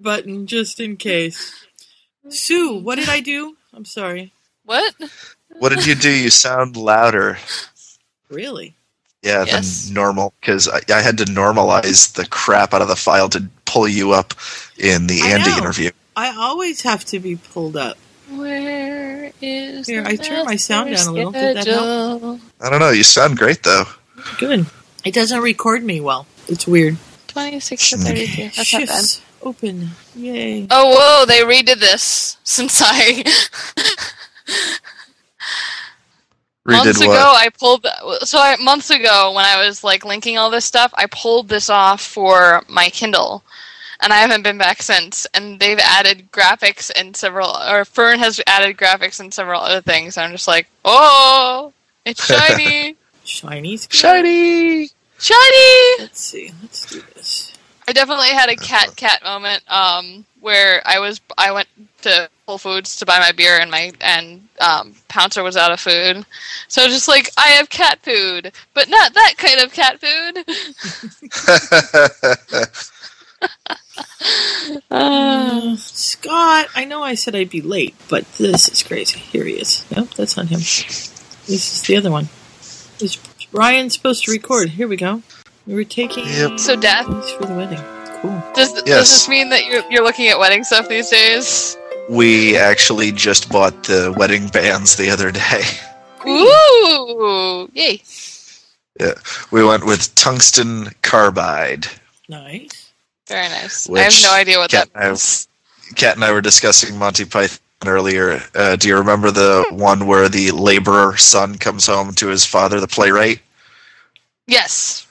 button just in case. Sue, what did I do? I'm sorry. What? What did you do? You sound louder. Really? Yeah, Yes. than normal because I, I had to normalize the crap out of the file to pull you up in the I Andy know. interview. I always have to be pulled up. Where is Here, the I turned my sound down a little. Did that schedule? I don't know. You sound great though. Good. It doesn't record me well. It's weird. 26 to 32. That's not bad. Shifts open. Yay. Oh, whoa, they redid this since I. months ago, what? I pulled. So, I, months ago, when I was like linking all this stuff, I pulled this off for my Kindle. And I haven't been back since. And they've added graphics and several. Or Fern has added graphics and several other things. I'm just like, oh, it's shiny. shiny. Shiny. shiny! Let's see. Let's do this. I definitely had a cat cat moment um, where I was I went to Whole Foods to buy my beer and my and um, Pouncer was out of food, so just like I have cat food, but not that kind of cat food. Uh, Scott, I know I said I'd be late, but this is crazy. Here he is. Nope, that's not him. This is the other one. Is Ryan supposed to record? Here we go. We were taking Yep. So, Dad- things for the wedding. Cool. Does does Yes. this mean that you're you're looking at wedding stuff these days? we actually just bought the wedding bands the other day. Ooh, yay! Yeah, We went with tungsten carbide. Nice. Very nice. I have no idea what cat that I. Kat and I were discussing Monty Python earlier. Uh, do you remember the one where the laborer son comes home to his father, the playwright? Yes.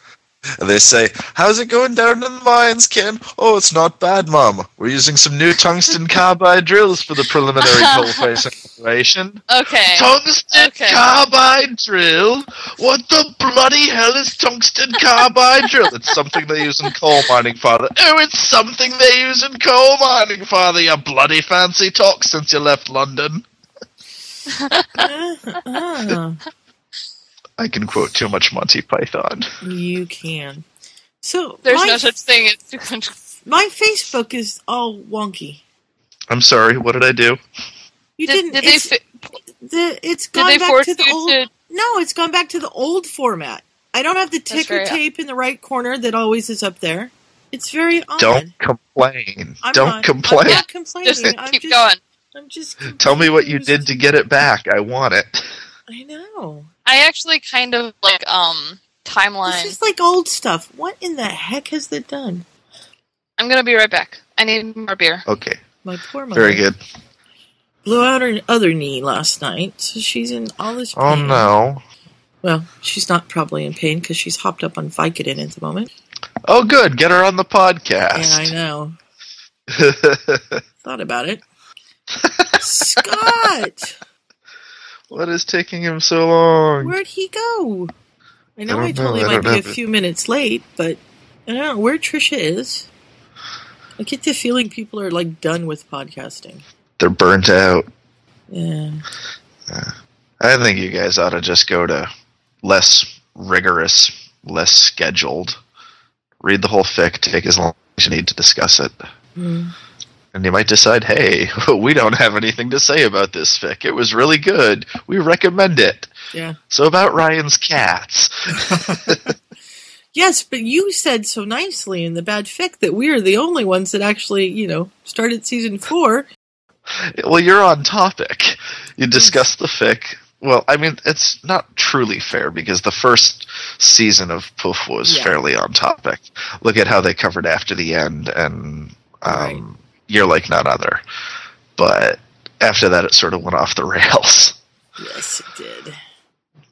And they say, How's it going down in the mines, Ken? Oh, it's not bad, Mom. We're using some new tungsten carbide drills for the preliminary coal-facing operation. Okay. Tungsten Okay. carbide drill? What the bloody hell is tungsten carbide drill? It's something they use in coal mining, Father. Oh, it's something they use in coal mining, Father. You bloody fancy talk since you left London. Ah, I can quote too much Monty Python. you can. So There's my, no such thing as too much. my Facebook is all wonky. I'm sorry, what did I do? You Did, didn't. did they it's, fi- the, it's did gone they back to the old. to No, it's gone back to the old format. I don't have the ticker very odd. tape in the right corner that always is up there. It's very odd. Don't complain. I'm Don't not, complain. I'm not complaining. just I'm keep just, going? I'm just. Tell me what you did to get it back. I want it. I know. I actually kind of like um It's timeline. just like old stuff. What in the heck has that done? I'm gonna be right back. I need more beer. Okay, My poor mother very good. blew out her other knee last night, so she's in all this pain. Oh no. Well, she's not probably in pain because she's hopped up on Vicodin at the moment. Oh good, get her on the podcast. Yeah, I know. Thought about it. Scott, what is taking him so long? where'd he go? I know I I, told know. I might be a few minutes late, but I don't know where Trisha is. I get the feeling people are like done with podcasting. They're burnt out. Yeah. I think you guys ought to just go to less rigorous, less scheduled. Read the whole fic, take as long as you need to discuss it. Hmm. And you might decide, hey, we don't have anything to say about this fic. It was really good. We recommend it. Yeah. So about Ryan's cats. Yes, but you said so nicely in the bad fic that we are the only ones that actually, you know, started season four. Well, you're on topic. You discuss the fic. Well, I mean, it's not truly fair because the first season of Poof was Yeah. fairly on topic. Look at how they covered after the end, and um, Right. You're like none other. But after that, it sort of went off the rails. Yes, it did.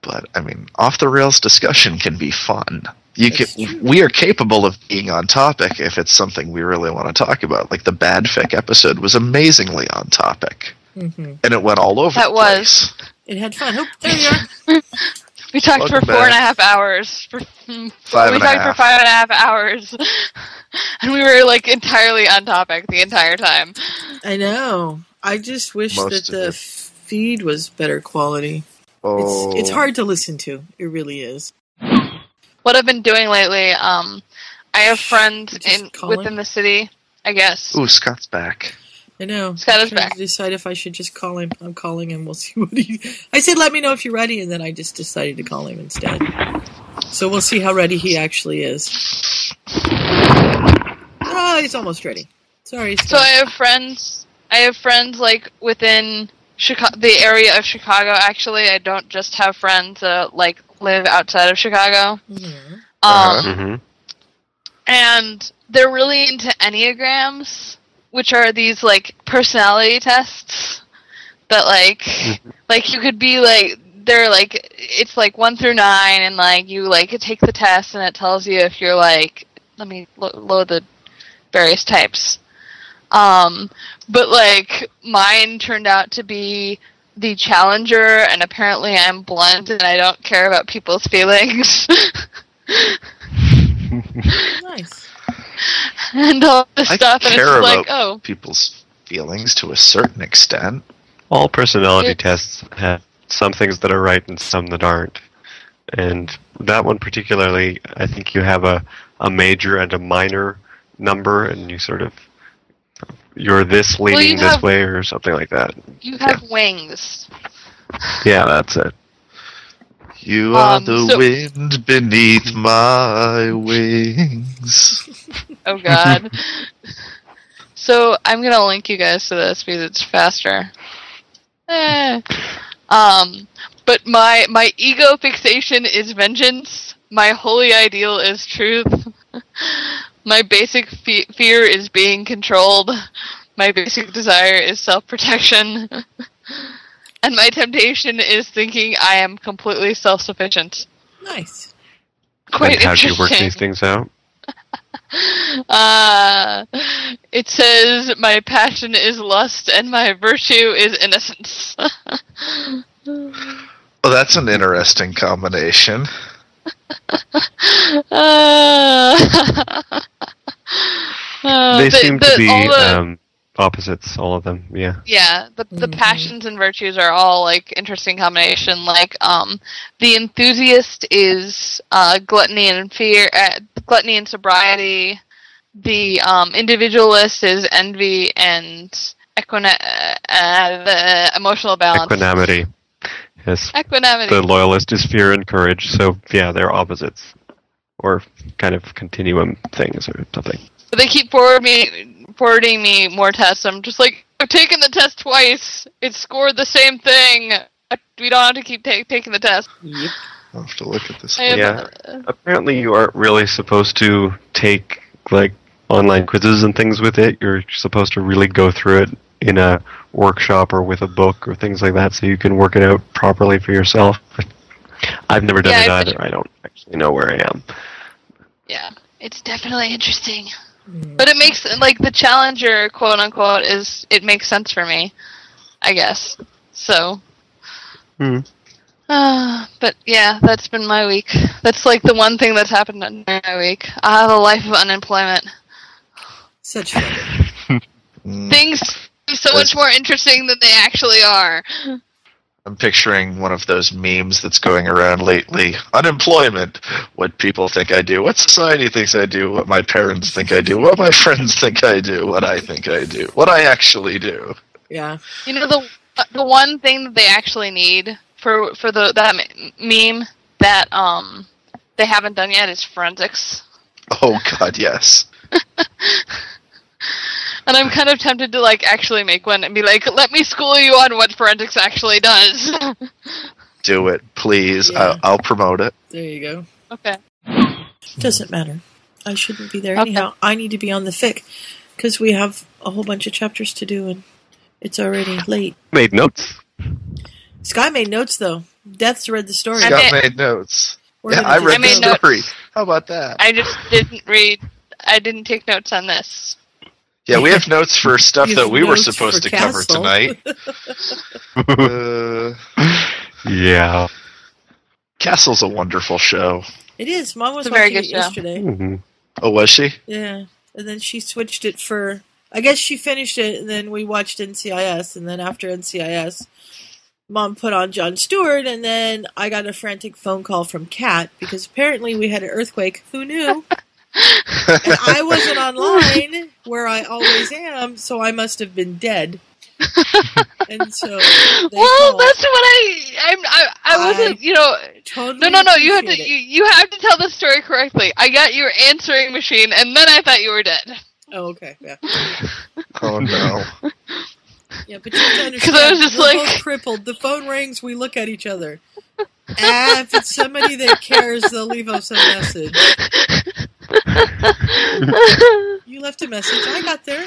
But I mean, off the rails discussion can be fun. You That's can, true. we are capable of being on topic if it's something we really want to talk about. Like the bad fic episode was amazingly on topic, hmm and it went all over. That the was. place. It had fun. Oh, there you are. We talked Welcome for four and a back. half hours. For, Five we and a talked half. for five and a half hours, and we were like entirely on topic the entire time. I know. I just wish Most that the it. feed was better quality. Oh, It's it's hard to listen to. It really is. What I've been doing lately, um, I have friends in calling? within the city I guess. Ooh, Scott's back. I know. Scott I'm is trying back. To decide if I should just call him. I'm calling him. We'll see what he. I said, "Let me know if you're ready," and then I just decided to call him instead. So we'll see how ready he actually is. Oh, he's almost ready. Sorry. So I have friends. I have friends like within Chicago, the area of Chicago. Actually, I don't just have friends that like live outside of Chicago. Mhm. Um, Uh-huh. hmm and they're really into enneagrams, which are these like personality tests that like like you could be like they're like it's like one through nine, and like you like take the test, and it tells you if you're like let me lo- load the various types. Um, but like mine turned out to be the challenger, and apparently I'm blunt and I don't care about people's feelings. Nice. and all this I stuff, and it's care like, about oh, people's feelings to a certain extent. All personality It- tests have some things that are right and some that aren't. And that one particularly, I think you have a, a major and a minor number, and you sort of you're this Well, you leaning this have- way or something like that. you have wings. Yeah, that's it. You are Um, the so- wind beneath my wings. Oh God. so I'm gonna link you guys to this because it's faster. Eh. Um, but my my ego fixation is vengeance. My holy ideal is truth. my basic fe- fear is being controlled. My basic desire is self protection. and my temptation is thinking I am completely self sufficient. Nice. Quite and how do you work these things out? Uh, it says, My passion is lust and my virtue is innocence. Well, that's an interesting combination. Uh, uh, they the- seem the- to be all the- um, opposites, all of them. Yeah. yeah, the, the Mhm. passions and virtues are all like interesting combination. Like, um, the enthusiast is uh, gluttony and fear, uh, gluttony and sobriety. The um, individualist is envy and equina- uh, uh, the emotional balance. Equanimity. Yes. Equanimity. The loyalist is fear and courage. So yeah, they're opposites, or kind of continuum things or something. But they keep forward me, forwarding me more tests. I'm just like, I've taken the test twice. It scored the same thing. We don't have to keep ta- taking the test. Yep. I'll have to look at this. Yeah. uh, Apparently, you aren't really supposed to take like online quizzes and things with it. You're supposed to really go through it in a workshop or with a book or things like that, so you can work it out properly for yourself. I've never done Yeah, it I've either. I don't actually know where I am. yeah, it's definitely interesting. Mm. But it makes like the challenger, quote unquote, is it makes sense for me, I guess. So. Hmm. Uh, but yeah, that's been my week. That's like the one thing that's happened in my week. I have a life of unemployment. Such. Mm, Things seem so much more interesting than they actually are. I'm picturing one of those memes that's going around lately. Unemployment. What people think I do. What society thinks I do. What my parents think I do. What my friends think I do. What I think I do. What I actually do. Yeah. You know the the one thing that they actually need for for the that meme that um they haven't done yet is forensics. Oh God, yes. And I'm kind of tempted to like actually make one and be like, "Let me school you on what forensics actually does." Do it, please. Yeah. I- I'll promote it. There you go. okay. Doesn't matter. I shouldn't be there Okay. anyhow. I need to be on the fic because we have a whole bunch of chapters to do and it's already late. Made notes. Sky made notes though. Death's read the story. I Scott made- made notes. Yeah, I read I made the notes. story. How about that? I just didn't read. I didn't take notes on this. Yeah, we have notes for stuff that we were supposed for to cover tonight. Uh, yeah. Castle's a wonderful show. It is. Mom was very watching good it show. yesterday. Mhm. Oh, was she? Yeah. And then she switched it for I guess she finished it and then we watched NCIS and then after NCIS Mom put on Jon Stewart and then I got a frantic phone call from Kat because apparently we had an earthquake. Who knew? and I wasn't online where I always am, so I must have been dead. and so well, called. that's what I. I'm. I, I wasn't. I you know. totally No, no, no. You have to you, you have to tell the story correctly. I got your answering machine, and then I thought you were dead. Oh, okay, yeah, oh no. yeah. But you have to 'Cause understand, I was just we're like- both crippled. The phone rings. We look at each other. Ah, if it's somebody that cares, they'll leave us a message. You left a message. I got there.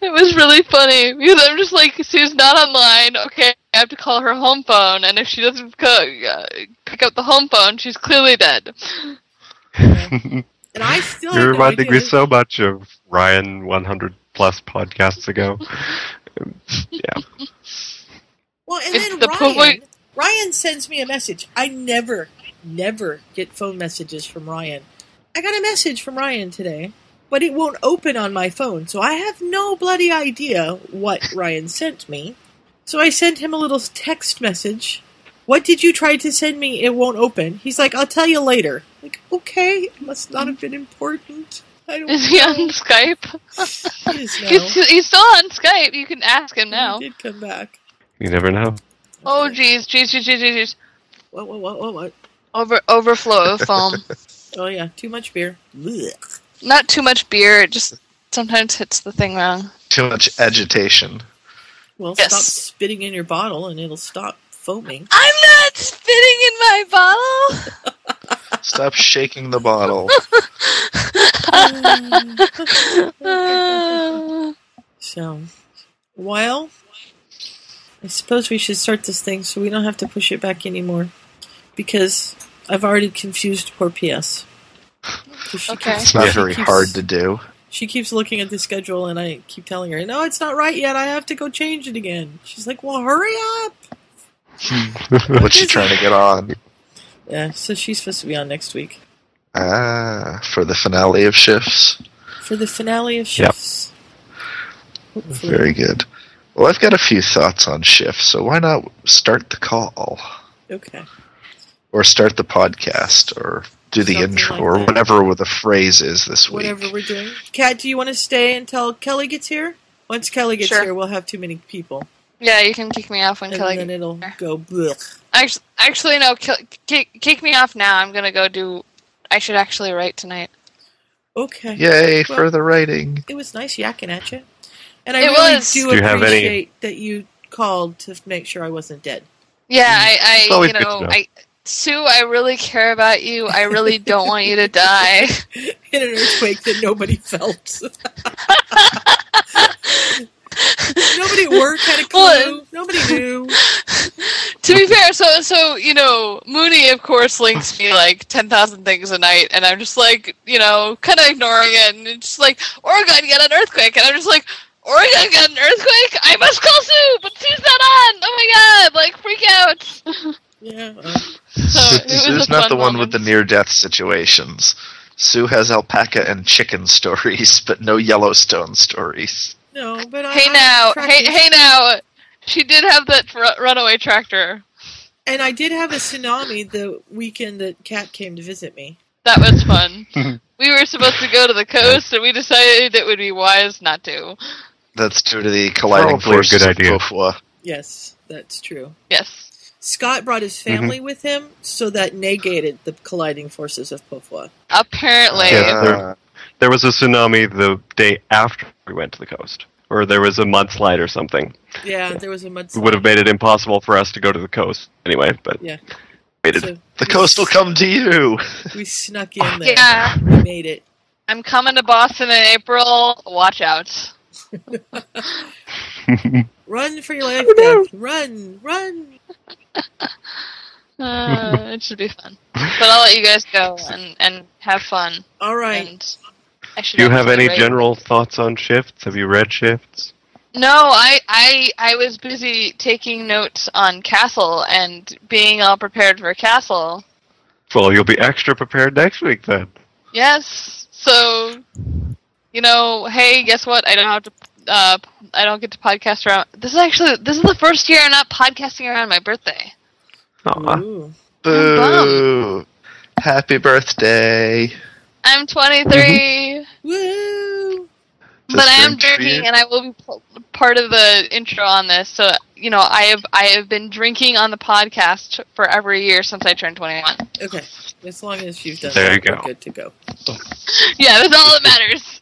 It was really funny because I'm just like, Sue's not online. Okay, I have to call her home phone, and if she doesn't co- uh, pick up the home phone, she's clearly dead. And I still You're have no reminding me so much of Ryan 100 plus podcasts ago. yeah. Well, and It's then the Ryan, point- Ryan sends me a message. I never, never get phone messages from Ryan. I got a message from Ryan today, but it won't open on my phone, so I have no bloody idea what Ryan sent me. So I sent him a little text message. What did you try to send me? It won't open. He's like, I'll tell you later. Like, okay, it must not have been important. I don't Is he know. on Skype? He is now. He's, he's still on Skype. You can ask him now. He did come back. You never know. Oh, jeez, jeez, jeez, jeez, jeez, jeez. What, what, what, what, what? Over overflow of foam. Oh yeah, too much beer. Blech. Not too much beer. It just sometimes hits the thing wrong. Too much agitation. Well, Yes. stop spitting in your bottle and it'll stop foaming. I'm not spitting in my bottle. Stop shaking the bottle. Uh, So, well, I suppose we should start this thing so we don't have to push it back anymore. Because I've already confused poor PS. 'Cause She Okay. keeps, It's not Yeah. very Keeps- hard to do. she keeps looking at the schedule and I keep telling her, no, it's not right yet. I have to go change it again. She's like, well, hurry up. What's she trying to get on? Yeah, so she's supposed to be on next week Ah, for the finale of shifts. for the finale of Yep. shifts. Hopefully. Very good. Well, I've got a few thoughts on shifts, so why not start the call? Okay. Or start the podcast, or do the Something intro, like or that. whatever the phrase is this week. whatever we're doing. Kat, do you want to stay until Kelly gets here? Once Kelly gets Sure. here, we'll have too many people, yeah, you can kick me off when and Kelly. And then it'll here. go. Blech. Actually, actually, no. Kick, kick me off now. I'm gonna go do. I should actually write tonight. Okay. Yay Well- for the writing! It was nice yakking at you, and I It really was. do, Do you have any- appreciate that you called to make sure I wasn't dead. Yeah, mm-hmm. I, It's I always you good to know, know. I Sue, I really care about you. I really don't want you to die. In an earthquake that nobody felt. nobody worked at work had a clue. Well- nobody knew. to be fair, so so you know, Mooney of course links me like ten thousand things a night, and I'm just like, you know, kind of ignoring it, and it's just like Oregon got an earthquake, and I'm just like, Oregon got an earthquake. I must call Sue, but Sue's not on. Oh my god, like freak out. Yeah. uh, So Sue's not the one moment. with the near-death situations. Sue has alpaca and chicken stories, but no Yellowstone stories. no, but I. Hey I now, tracked hey hey now. She did have that ru- runaway tractor. And I did have a tsunami the weekend that Kat came to visit me. That was fun. we were supposed to go to the coast, and we decided it would be wise not to. That's due to the colliding Probably a forces good of idea. Pofwa. Yes, that's true. Yes. Scott brought his Mm-hmm. family with him, so that negated the colliding forces of Pofwa. Apparently. Yeah, there- There was a tsunami the day after we went to the coast, or there was a mudslide or something. Yeah, there was a It mudslide. would have made it impossible for us to go to the coast anyway, but Yeah. waited. So the coast will come to you. We snuck in there. Yeah. We made it. I'm coming to Boston in April. Watch out. Run for your life, no. Beth. Run, run. Uh, it should be fun. But I'll let you guys go and, and have fun. All right. And I should Do you have any write- general thoughts on shifts? Have you read shifts? No, I, I I was busy taking notes on Castle and being all prepared for Castle. Well, you'll be extra prepared next week then. Yes. So, you know, hey, guess what? I don't have to. Uh, I don't get to podcast around. This is actually this is the first year I'm not podcasting around my birthday. Aw. Ooh. Boo. Happy birthday. I'm 23, Woo! but I am Just drinking, and I will be part of the intro on this. So you know, I have I have been drinking on the podcast for every year since I turned 21. Okay, as long as you've done There that, you go. good to go. Yeah, that's all that matters.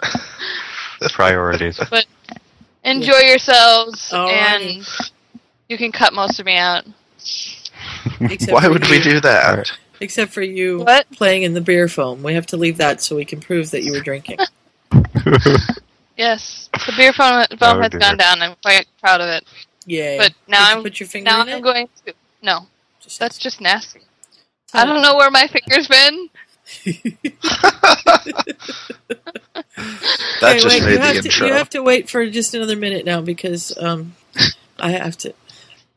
Priorities. But Enjoy yourselves, Alrighty. and you can cut most of me out. Why for would we do that? Except for you What? playing in the beer foam. We have to leave that so we can prove that you were drinking. Yes, the beer foam, phone Oh, has dear. gone down. I'm quite proud of it. Yay. But now I'm put your finger now in I'm it? going to no. Just- That's just nasty. I don't know where my finger's been. That Okay, just wait, made you the have intro. To, you have to wait for just another minute now because um, I have to.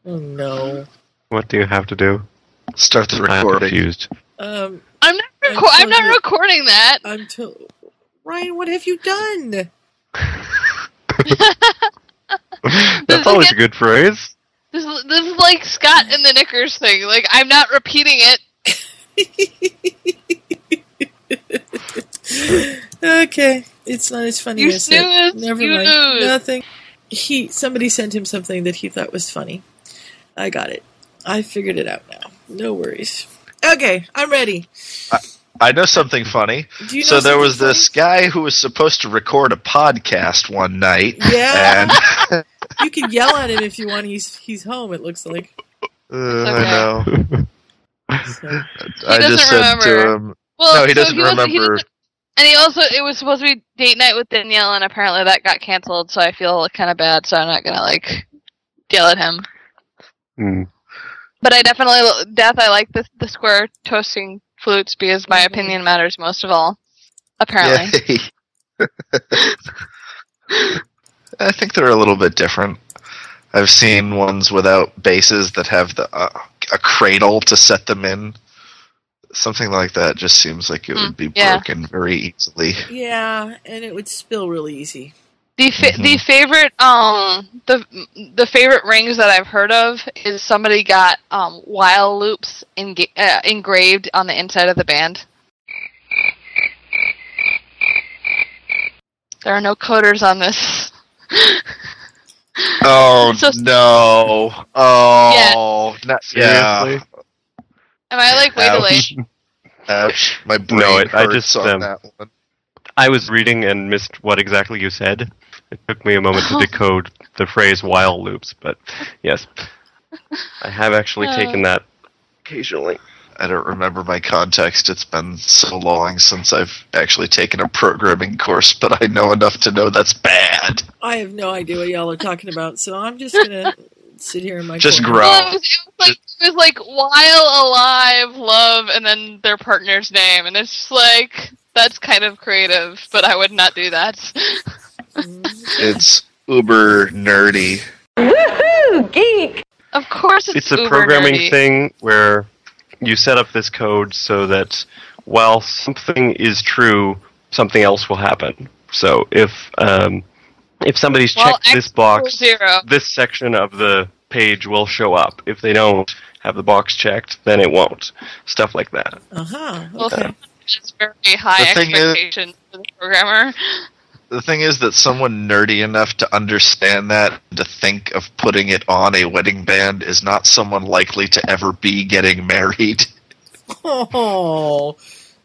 Oh no. what do you have to do? Start the recording. I'm confused. Um, I'm not. I'm I'm not sorry. recording that. I'm to- Ryan. What have you done? That's always a good phrase. This is, this is like Scott and the Knickers thing. Like I'm not repeating it. okay, it's not as funny You as it. snooze, Never you mind. lose. Nothing. He somebody sent him something that he thought was funny. I got it. I figured it out now. No worries. Okay, I'm ready. I know something funny. Do you know so there something was this guy who was supposed to record a podcast one night, Yeah, and you can yell at him if you want. He's he's home. It looks like. Uh, okay. I know. So. I just said remember. to him, Well, no, he so doesn't wasn't- remember. doesn't- and he also it was supposed to be date night with Danielle, and apparently that got canceled. So I feel kind of bad. So I'm not gonna like yell at him. Hmm. But I definitely, Death, I like the, the square toasting flutes because my Mhm. opinion matters most of all. Apparently. I think they're a little bit different. I've seen ones without bases that have the uh, a cradle to set them in. Something like that just seems like it Hmm, would be yeah. broken very easily. Yeah, and it would spill really easy. The fa- Mhm. the favorite um the the favorite rings that I've heard of is somebody got um while loops enga- uh, engraved on the inside of the band. There are no coders on this. Oh So- no! Oh, not, yeah. Seriously? Am I like way too Ouch. late? Ouch. My brain No, it- I hurts just, on um, that one. I was reading and missed what exactly you said. It took me a moment to decode the phrase while loops, but yes. I have actually Uh. taken that occasionally. I don't remember my context. It's been so long since I've actually taken a programming course, but I know enough to know that's bad. I have no idea what y'all are talking about, so I'm just gonna sit here in my Just corner. grow. Well, it, was, it was like it was like while alive, love, and then their partner's name, and it's just like that's kind of creative, but I would not do that. It's uber nerdy. Woohoo, geek! Of course, it's, It's a uber programming nerdy. thing where you set up this code so that while something is true, something else will happen. So if um, if somebody's Well, checked this box, zero. this section of the page will show up. If they don't have the box checked, then it won't. Stuff like that. Uh-huh. Well, Okay. It's very high The thing is- for the programmer. The thing is that someone nerdy enough to understand that, to think of putting it on a wedding band, is not someone likely to ever be getting married. Oh,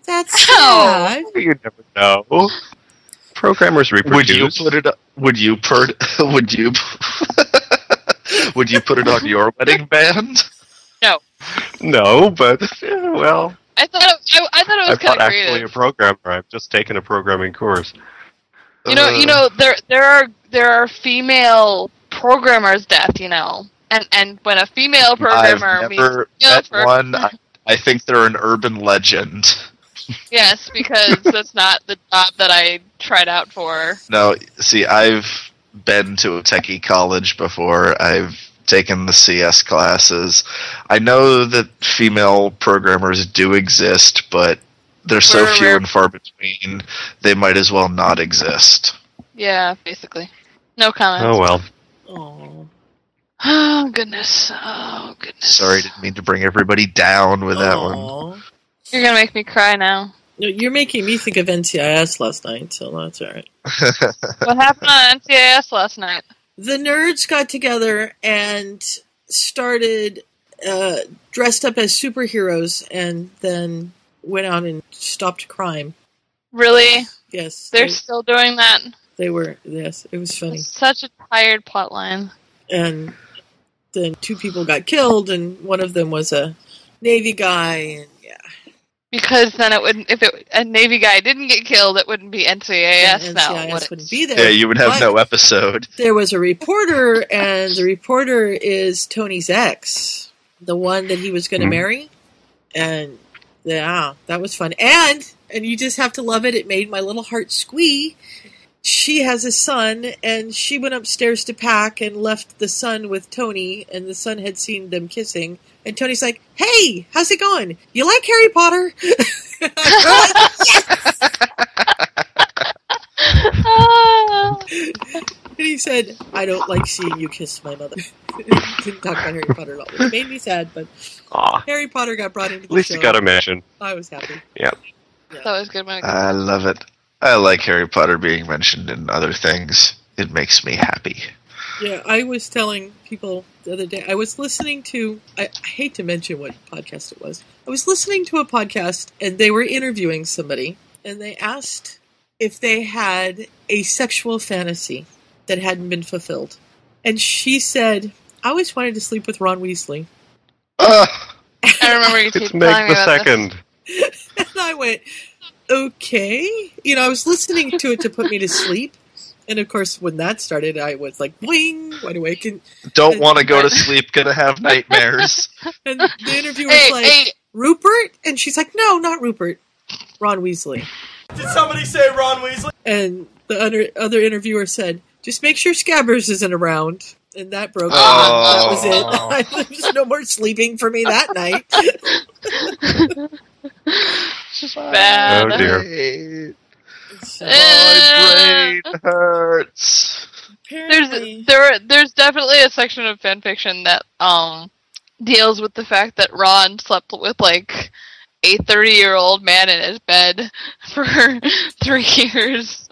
that's Ow. sad. You never know. Programmers reproduce. Would you put it? Would you put? Would you? would you put it on your wedding band? No, No, but yeah, well, I thought it, I, I thought it was kind of actually a programmer. I've just taken a programming course. You know, you Uh, know, there there are there are female programmers, death. You know, and and when a female programmer I've never male met one. I, I think they're an urban legend. yes, because that's not the job that I tried out for. No, see, I've been to a techie college before. I've taken the CS classes. I know that female programmers do exist, but they're so Rare, few rare. and far between. They might as well not exist. Yeah, basically. No comment. Oh well. Oh. Oh goodness. Oh goodness. Sorry, didn't mean to bring everybody down with that one. You're gonna make me cry now. No, You're making me think of NCIS last night, so that's all right. What happened on NCIS last night? The nerds got together and started uh, dressed up as superheroes, and then went out and stopped crime. Really? Yes, They're they, still doing that? they were. Yes, it was funny. Such a tired plotline. and then two people got killed, and one of them was a Navy guy, and Because then it wouldn't. If it, a Navy guy didn't get killed, it wouldn't be NCIS and now. NCIS would it? wouldn't be there. yeah, you would have But no episode. There was a reporter, and the reporter is Tony's ex, the one that he was going to Hmm. marry, and yeah, that was fun. And and you just have to love it. It made my little heart squee. She has a son, and she went upstairs to pack and left the son with Tony, and the son had seen them kissing. And Tony's like, "Hey, how's it going? You like Harry Potter?" Ah. And he said, I don't like seeing you kiss my mother. Didn't talk about Harry Potter at all. It made me sad, but Aw, Harry Potter got brought into at the least show. you got a mention. I was happy. Yeah. That was good. When I love it. I like Harry Potter being mentioned in other things. It makes me happy. Yeah, I was telling people the other day, I was listening to, I, I hate to mention what podcast it was. I was listening to a podcast and they were interviewing somebody and they asked if they had a sexual fantasy that hadn't been fulfilled. And she said, I always wanted to sleep with Ron Weasley. Ugh. I remember you It's keep Meg telling me the about this. second. And I went, okay. You know, I was listening to it to put me to sleep. And of course, when that started, I was like, boing, wide awake. And, Don't want to go to sleep. Gonna have nightmares. and the interviewer was Hey, like, hey, Rupert? And she's like, no, not Rupert. Ron Weasley. Did somebody say Ron Weasley? And the other, other interviewer said, just make sure Scabbers isn't around. And that broke. Oh. That was it. There's no more sleeping for me that night. bad. Oh, dear. Hey, So, My brain hurts. apparently- There's there there's definitely a section of fan fiction that um deals with the fact that Ron slept with like a 30 year old man in his bed for three years.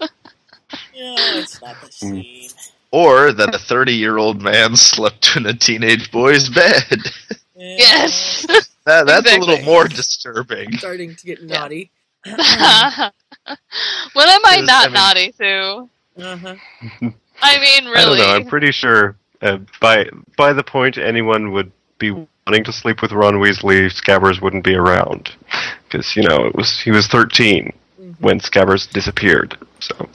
yeah, it's not the same. Or that a 30 year old man slept in a teenage boy's bed. Yeah. Yes. That, that's a little more disturbing. starting to get Yeah. naughty. when am I not I mean- naughty, Sue? Uh-huh. I mean, I don't really. know. I'm pretty sure uh, by by the point anyone would be wanting to sleep with Ron Weasley, Scabbers wouldn't be around because you know it was he was 13 Mhm. when Scabbers disappeared. So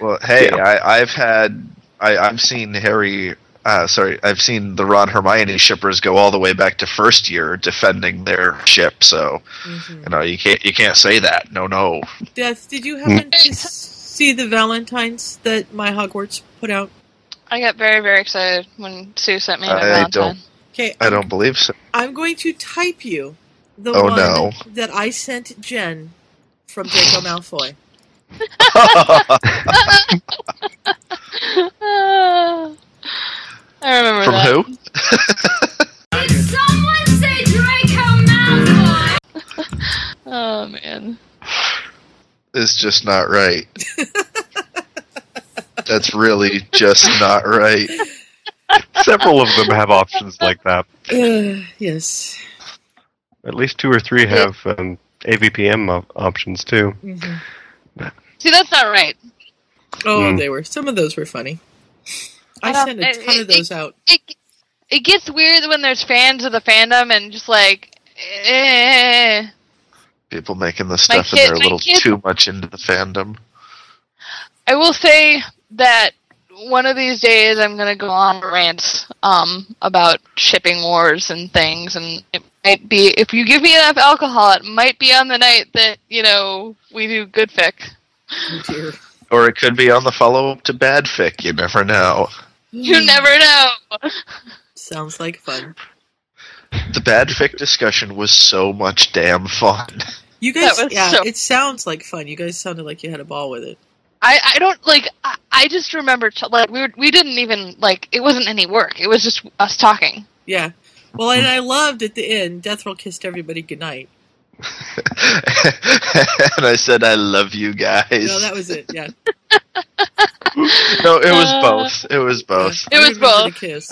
Well, hey, Yeah. I, I've had, I, I've seen Harry. Uh, sorry, I've seen the Ron Hermione shippers go all the way back to first year defending their ship. So Mhm. you know you can't you can't say that. No, no. Death, did you happen to see the Valentines that my Hogwarts put out? I got very, very excited when Sue sent me my I Valentine. don't- Okay, I don't believe so. I'm going to type you the Oh, one no. that I sent Jen from Draco Malfoy. I remember From that. who? Someone say Draco Malfoy! Oh man. It's just not right. That's really just not right. several of them have options like that. Uh, yes. At least two or three have um, AVPM op- options too. Mhm. See, that's not right. Oh, Mm. they were. Some of those were funny. I I don't- sent a it- ton of it- out. It it gets weird when there's fans of the fandom and just like, eh. People making the stuff kid- and they're a little kid- too much into the fandom. I will say that one of these days I'm gonna go on a rant um about shipping wars and things, and it might be if you give me enough alcohol, it might be on the night that you know we do good fic. Oh, dear. Or it could be on the follow up to Bad Fic. You never know. You hmm. never know. Sounds like fun. The Bad Fic discussion was so much damn fun. You guys, That was yeah, so- it sounds like fun. You guys sounded like you had a ball with it. I, I don't like. I, I just remember t- like we were, we didn't even like it wasn't any work. It was just us talking. Yeah. Well, and I loved at the end, Death Roll kissed everybody goodnight. And I said, "I love you guys." No, that was it. Yeah. No, it was Uh, both. It was both. It I was remember the both. kiss.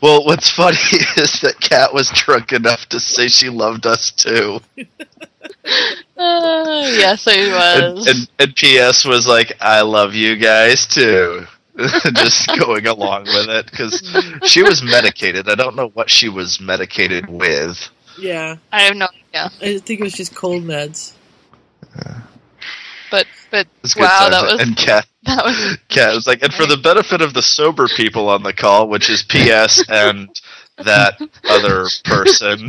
Well, what's funny is that Kat was drunk enough to say she loved us too, Uh, yes, I and, was. and, and P.S. was like, "I love you guys too." Just going along with it because she was medicated. I don't know what she was medicated with. Yeah. I have no idea. I think it was just cold meds. But but wow, times. that was and Kat, that was Kat was like, and for the benefit of the sober people on the call, which is P.S. and that other person.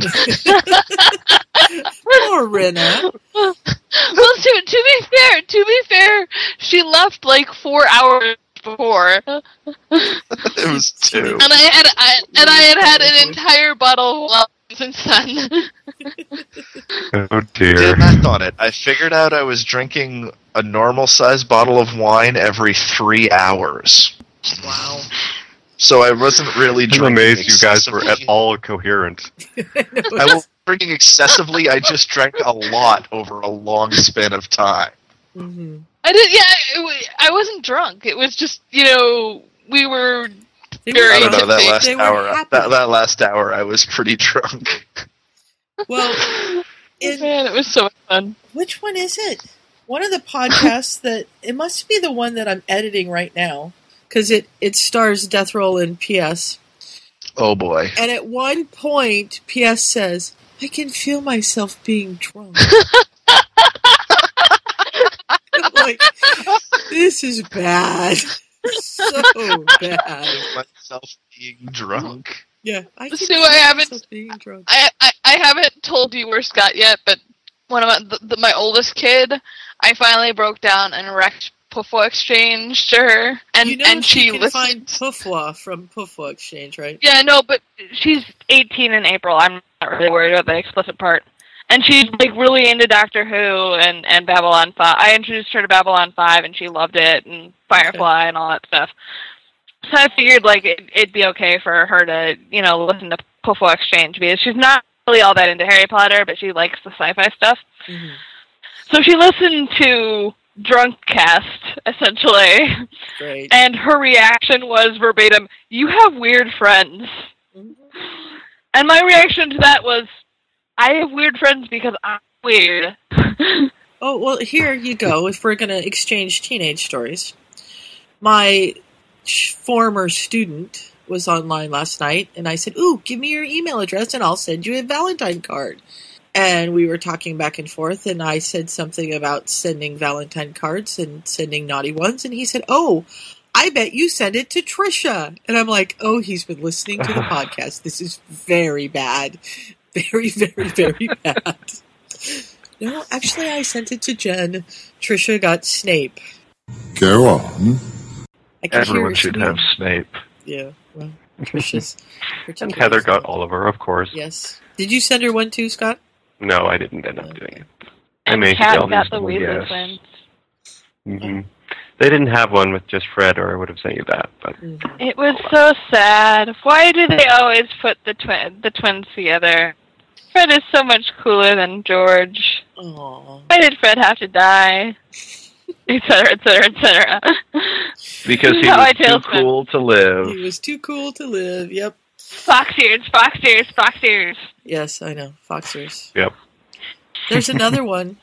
Poor Rena. well. To to be fair, to be fair, she left like four hours before, it was two. And I had I, and I had had an entire bottle of wine since then. Oh dear. Did math on it. I figured out I was drinking a normal sized bottle of wine every three hours. Wow. So I wasn't really I'm drinking. amazed you guys were at all coherent. I was drinking excessively. I just drank a lot over a long span of time. hmm I did, yeah. It, I wasn't drunk. It was just you know we were They Very I don't know that last were hour. That, that last hour, I was pretty drunk. Well, in, man. It was so fun. which one is it? One of the podcasts that it must be the one that I'm editing right now because it it stars Death Roll and PS. Oh boy. And at one point, PS says, "I can feel myself being drunk." Like, this is bad, so bad. Myself being drunk. Yeah, I can So I haven't- being drunk. I, I I haven't told you or Scott yet, but one of my the, the, my oldest kid, I finally broke down and wrecked Puffo Exchange to her, and you know and she, she can listened. find Puffwa from Puffwa Exchange, right? Yeah, no, but she's 18 in April. I'm not really worried about the explicit part. And she's like really into Doctor Who and and Babylon 5. I introduced her to Babylon 5 and she loved it and Firefly and all that stuff. So I figured like it, it'd be okay for her to, you know, listen to Puffo Exchange because she's not really all that into Harry Potter, but she likes the sci-fi stuff. Mhm. So she listened to Drunk Cast essentially, Great. and her reaction was verbatim, "You have weird friends." Mhm. And my reaction to that was, I have weird friends because I'm weird. Oh, well, here you go. If we're going to exchange teenage stories. My sh- former student was online last night, and I said, Ooh, give me your email address and I'll send you a Valentine card. And we were talking back and forth, and I said something about sending Valentine cards and sending naughty ones, and he said, Oh, I bet you send it to Trisha. And I'm like, Oh, he's been listening to the podcast. This is very bad. Very, very, very bad. No, actually, I sent it to Jen. Trisha got Snape. Go on. I can hear Everyone should squeal. have Snape. Yeah, well, Trisha's. And particularly Heather got Oliver, of course. Yes. Did you send her one too, Scott? No, I didn't end up doing it. I And may Kat tell got the Weasley yes. twins. hmm They didn't have one with just Fred, or I would have sent you that. But Mhm. It was so sad. Why do they always put the twin the twins together? Fred is so much cooler than George. Aw. Why did Fred have to die? Et cetera, et cetera, et cetera. Because he was too tailspin. cool to live. He was too cool to live. Yep. Fox ears, fox ears, fox ears. Yes, I know. Foxers. Yep. There's another one.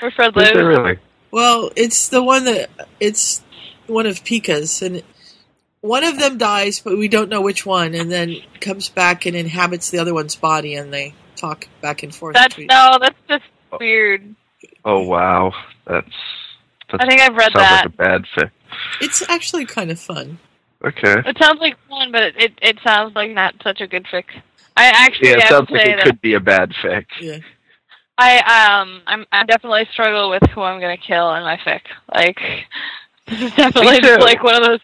Where Fred Is there lives. really? Well, it's the one that it's one of Pika's, and one of them dies, but we don't know which one, and then comes back and inhabits the other one's body, and they talk back and forth. That's between- no, that's just weird. Oh wow, that's I think I've read sounds that. like a bad fic. It's actually kind of fun. Okay. It sounds like fun, but it, it it sounds like not such a good fic. I actually Yeah, it sounds like it that could be a bad fic. Yeah. I um I'm I definitely struggle with who I'm gonna kill in my fic. Like this is definitely just like one of those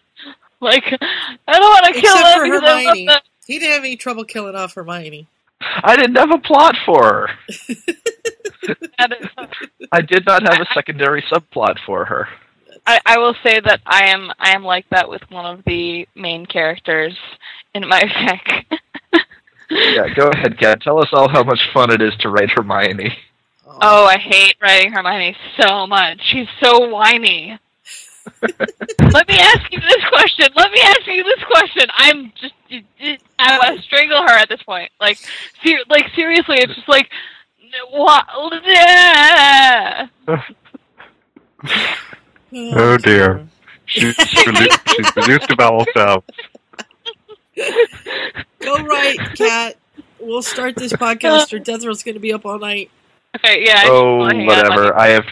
like I don't want to kill Except for because Hermione. He didn't have any trouble killing off Hermione. I didn't have a plot for her. I did not have a secondary subplot for her. I, I will say that I am I am like that with one of the main characters in my fic. Yeah, go ahead, Kat. Tell us all how much fun it is to write Hermione. Oh, I hate writing Hermione so much. She's so whiny. Let me ask you this question. Let me ask you this question. I'm just, I want to strangle her at this point. Like, ser- like seriously, it's just like, what? Oh dear. She's, reduced, she's reduced to vowel sound. Go right, Kat. We'll start this podcast or Death Row's going to be up all night. Okay, yeah. I Oh, wanna hang out on whatever. I have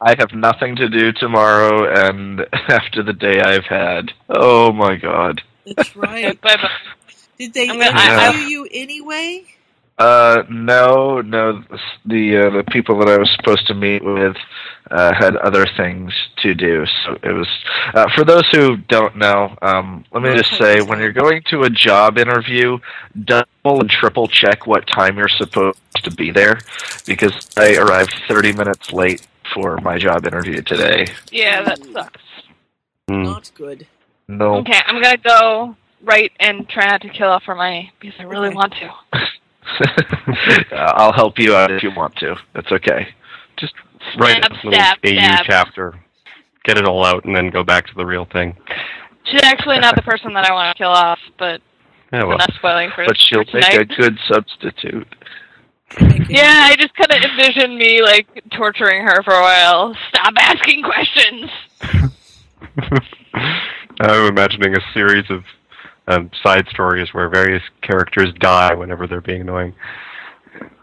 I have nothing to do tomorrow and after the day I've had. Oh my god. That's right. Bye bye. Did they I'm interview you anyway? Uh no, no the uh, the people that I was supposed to meet with uh, had other things to do. So it was uh, for those who don't know, um, let me just say when you're going to a job interview, double and triple check what time you're supposed to be there because I arrived 30 minutes late for my job interview today. Yeah, that sucks. Hmm. Not good. No. Okay, I'm gonna go right and try not to kill off Hermione because I really Okay. want to. Uh, I'll help you out if you want to. That's okay. Just write Stab, a little stab, AU stab. chapter. Get it all out and then go back to the real thing. She's actually not the person that I want to kill off, but Yeah, I'm well. not spoiling for But she'll for make a good substitute. Yeah, I just kind of envision me like torturing her for a while. Stop asking questions. I'm imagining a series of um, side stories where various characters die whenever they're being annoying.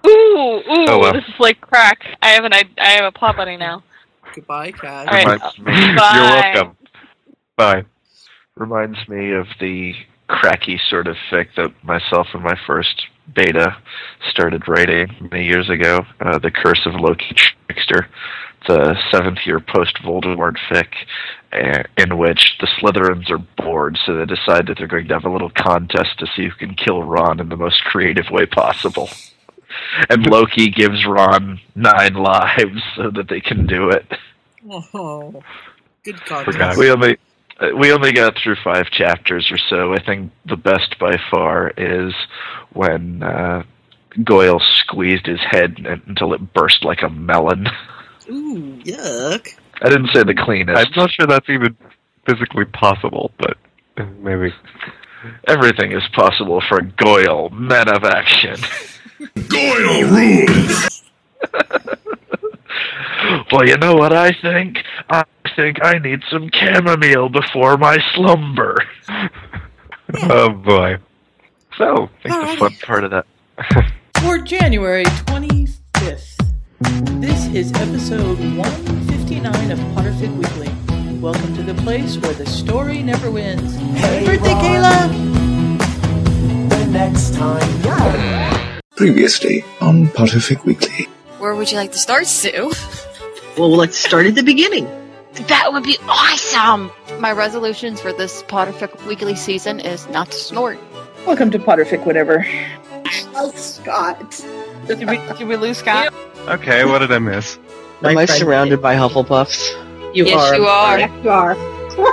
Ooh, ooh, Oh, well. this is like crack. I have an I, I have a plot buddy now. Goodbye, Kat. All right. Reminds me, Bye. You're welcome. Bye. reminds me of the cracky sort of fic that myself and my first beta started writing many years ago. Uh, the Curse of Loki Trickster. It's a seventh year post Voldemort fic uh, in which the Slytherins are bored, so they decide that they're going to have a little contest to see who can kill Ron in the most creative way possible. And Loki gives Ron nine lives so that they can do it. Oh, good Forgot. contest. We only we only got through five chapters or so. I think the best by far is when uh, Goyle squeezed his head until it burst like a melon. Ooh, yuck. I didn't say the cleanest. I'm not sure that's even physically possible, but uh, maybe. Everything is possible for Goyle, man of action. Goyle rules! well, you know what I think? I think I need some chamomile before my slumber. Oh boy. So, I think the fun part of that. For January 25th, this is episode 159 of Potterfic Weekly. Welcome to the place where the story never wins. Happy birthday, Kayla! The next time, yeah. Previously on Potterfic Weekly. Where would you like to start, Sue? Well, let's start at the beginning. That would be awesome! My resolutions for this Potterfic Weekly season is not to snort. Welcome to Potterfic, whatever. Oh, Scott. Did we did we lose Scott? Okay, what did I miss? My Am I friend- surrounded by Hufflepuffs? You yes, are. you are. Yes, you are.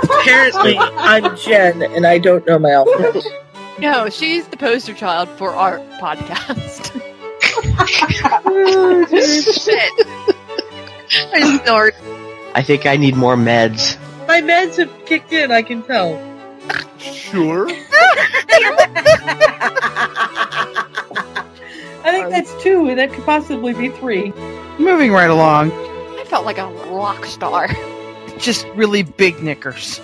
Apparently, I'm Jen, and I don't know my alphabet. No, she's the poster child for our podcast. Oh, I snort. I think I need more meds. my meds have kicked in, I can tell. Sure. I think that's two, and that could possibly be three. Moving right along, I felt like a rock star. just really big knickers.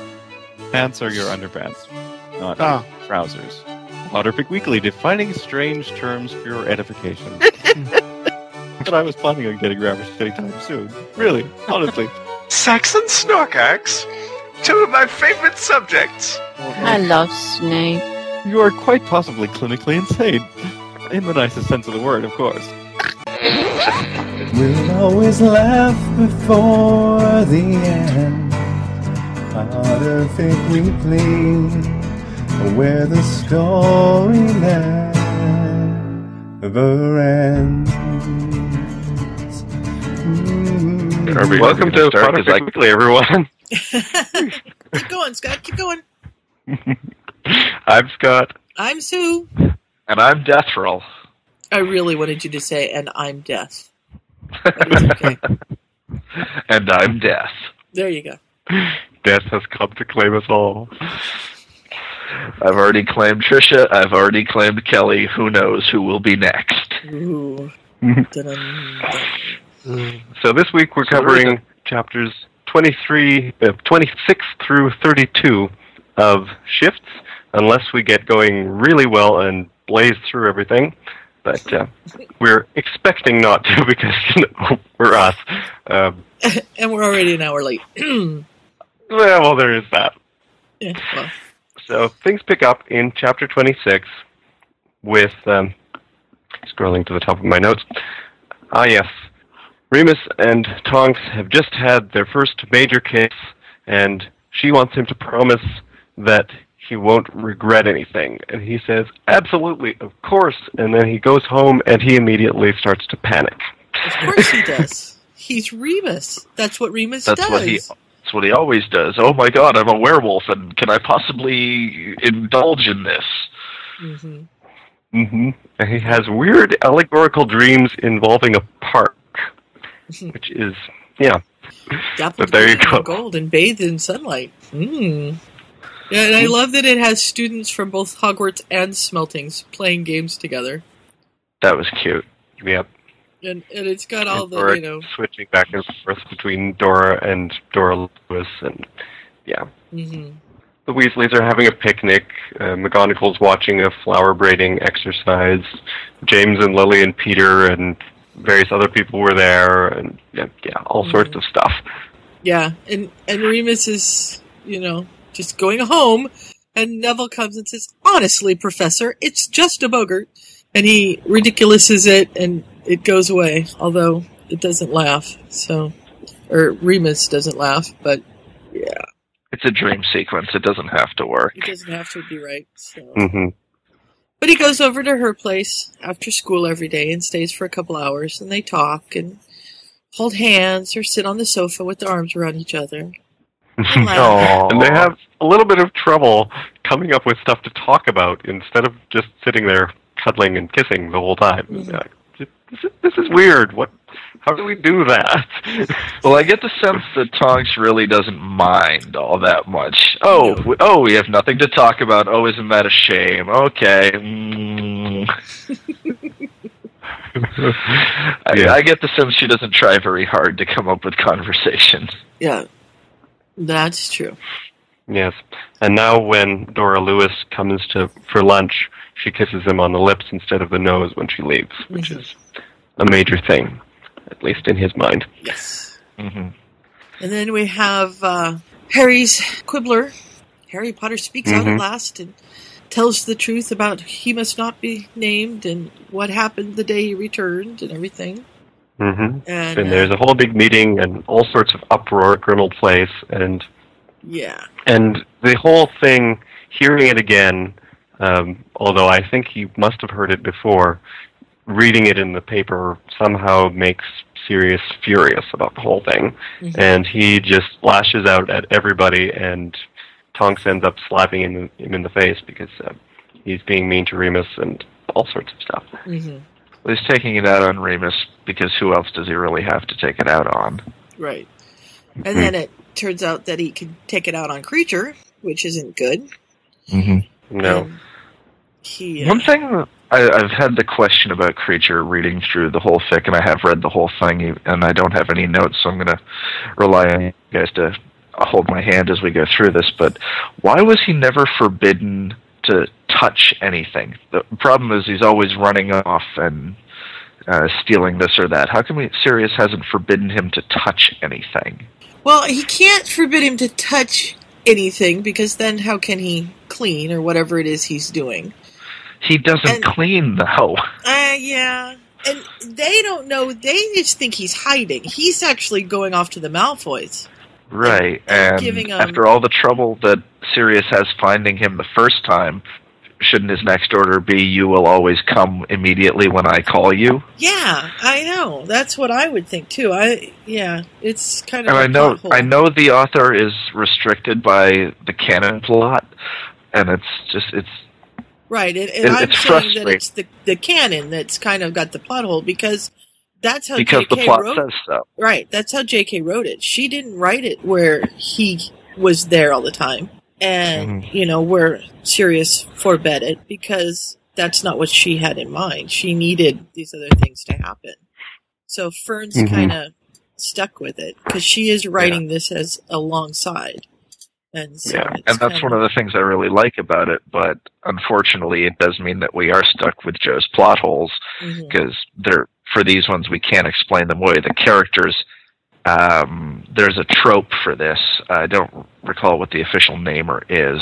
Pants are your underpants, not Oh. trousers. Potterfic Weekly, defining strange terms for your edification. but I was planning on getting ravished to anytime soon. Really, honestly. Saxon Snorkax. Two of my favorite subjects. I love Snape. You are quite possibly clinically insane. In the nicest sense of the word, of course. We'll always laugh before the end. Potterfic Weekly, where the story never ends. Mm. Are we- Welcome are we gonna to start Potterfic Potterfic Weekly, everyone. Keep going, Scott. Keep going. I'm Scott. I'm Sue. And I'm Death Roll. I really wanted you to say, and I'm Death. Okay. and I'm Death. There you go. Death has come to claim us all. I've already claimed Trisha. I've already claimed Kelly. Who knows who will be next? Ooh. So this week we're So there is covering chapters 23, uh, 26 through 32 of Shifts, unless we get going really well and blaze through everything. But uh, we're expecting not to because you know, we're us. Um, and we're already an hour late. well, well, there is that. Yeah, well, So things pick up in chapter 26 with um, scrolling to the top of my notes. Ah, yes. Remus and Tonks have just had their first major kiss, and she wants him to promise that he won't regret anything. And he says, Absolutely, of course. And then he goes home and he immediately starts to panic. of course he does. He's Remus. That's what Remus That's does. what he. That's what he always does. Oh my God, I'm a werewolf, and can I possibly indulge in this? Mm-hmm. Mm-hmm. And he has weird allegorical dreams involving a park, which is, yeah. Dappled But there you go. gold and bathed in sunlight. Mm. Yeah, and I love that it has students from both Hogwarts and Smeltings playing games together. That was cute. Yep. And, and it's got all the, Or you know, switching back and forth between Dora and Dora Lewis, and yeah. hmm The Weasleys are having a picnic. Uh, McGonagall's watching a flower braiding exercise. James and Lily and Peter and various other people were there, and yeah, yeah all sorts of stuff. yeah. And, and Remus is, you know, just going home. And Neville comes and says, honestly, Professor, it's just a boggart. And he ridiculouses it and it goes away, although it doesn't laugh. So, or Remus doesn't laugh, but yeah, It's a dream sequence. It doesn't have to work. it doesn't have to be right. So. hmm But he goes over to her place after school every day and stays for a couple hours, and they talk and hold hands or sit on the sofa with their arms around each other. and they have a little bit of trouble coming up with stuff to talk about instead of just sitting there cuddling and kissing the whole time. Mm-hmm. Like, This is, this is weird. What? How do we do that? Well, I get the sense that Tonks really doesn't mind all that much. Oh, w- oh, we have nothing to talk about. Oh, isn't that a shame? Okay. Mm. I, Yeah. I get the sense she doesn't try very hard to come up with conversations. Yeah, that's true. Yes. And now when Dora Lewis comes to for lunch, she kisses him on the lips instead of the nose when she leaves, which Mhm. is a major thing, at least in his mind. Yes. hmm And then we have uh, Harry's Quibbler. Harry Potter speaks out Mhm. at last and tells the truth about he must not be named and what happened the day he returned and everything. hmm And, And, uh, there's a whole big meeting and all sorts of uproar at Grimmauld Place, and Yeah. and the whole thing, hearing it again, um, although I think he must have heard it before, reading it in the paper somehow makes Sirius furious about the whole thing, Mhm. and he just lashes out at everybody, and Tonks ends up slapping him, him in the face because uh, he's being mean to Remus and all sorts of stuff. hmm Well, he's taking it out on Remus because who else does he really have to take it out on? Right. And then it turns out that he can take it out on Kreacher, which isn't good. Mm-hmm. No. And he, uh, One thing I, I've had the question about Kreacher reading through the whole fic, and I have read the whole thing, and I don't have any notes, so I'm going to rely on you guys to hold my hand as we go through this. But why was he never forbidden to touch anything? The problem is he's always running off and uh, stealing this or that. How come we, Sirius hasn't forbidden him to touch anything? Well, he can't forbid him to touch anything because then how can he clean or whatever it is he's doing? He doesn't clean, though. Uh, yeah. And they don't know. They just think he's hiding. He's actually going off to the Malfoys. Right, and him- after all the trouble that Sirius has finding him the first time, shouldn't his next order be "You will always come immediately when I call you"? Yeah, I know. That's what I would think too. I yeah, it's kind of. And a I know. I know the author is restricted by the canon plot, and it's just it's Right, and, and It- I'm saying that it's the the canon that's kind of got the plot hole because that's how because the J.K. plot wrote says so. Right, that's how J.K. wrote it. She didn't write it where he was there all the time, and Mm-hmm. you know where Sirius forbade it because that's not what she had in mind. She needed these other things to happen. So Fern's Mhm. kind of stuck with it because she is writing this as alongside, and so Yeah, and that's kind one of the things I really like about it. But unfortunately, it does mean that we are stuck with Jo's plot holes because they're for these ones we can't explain them away. The characters, um, there's a trope for this. I don't recall what the official name or is,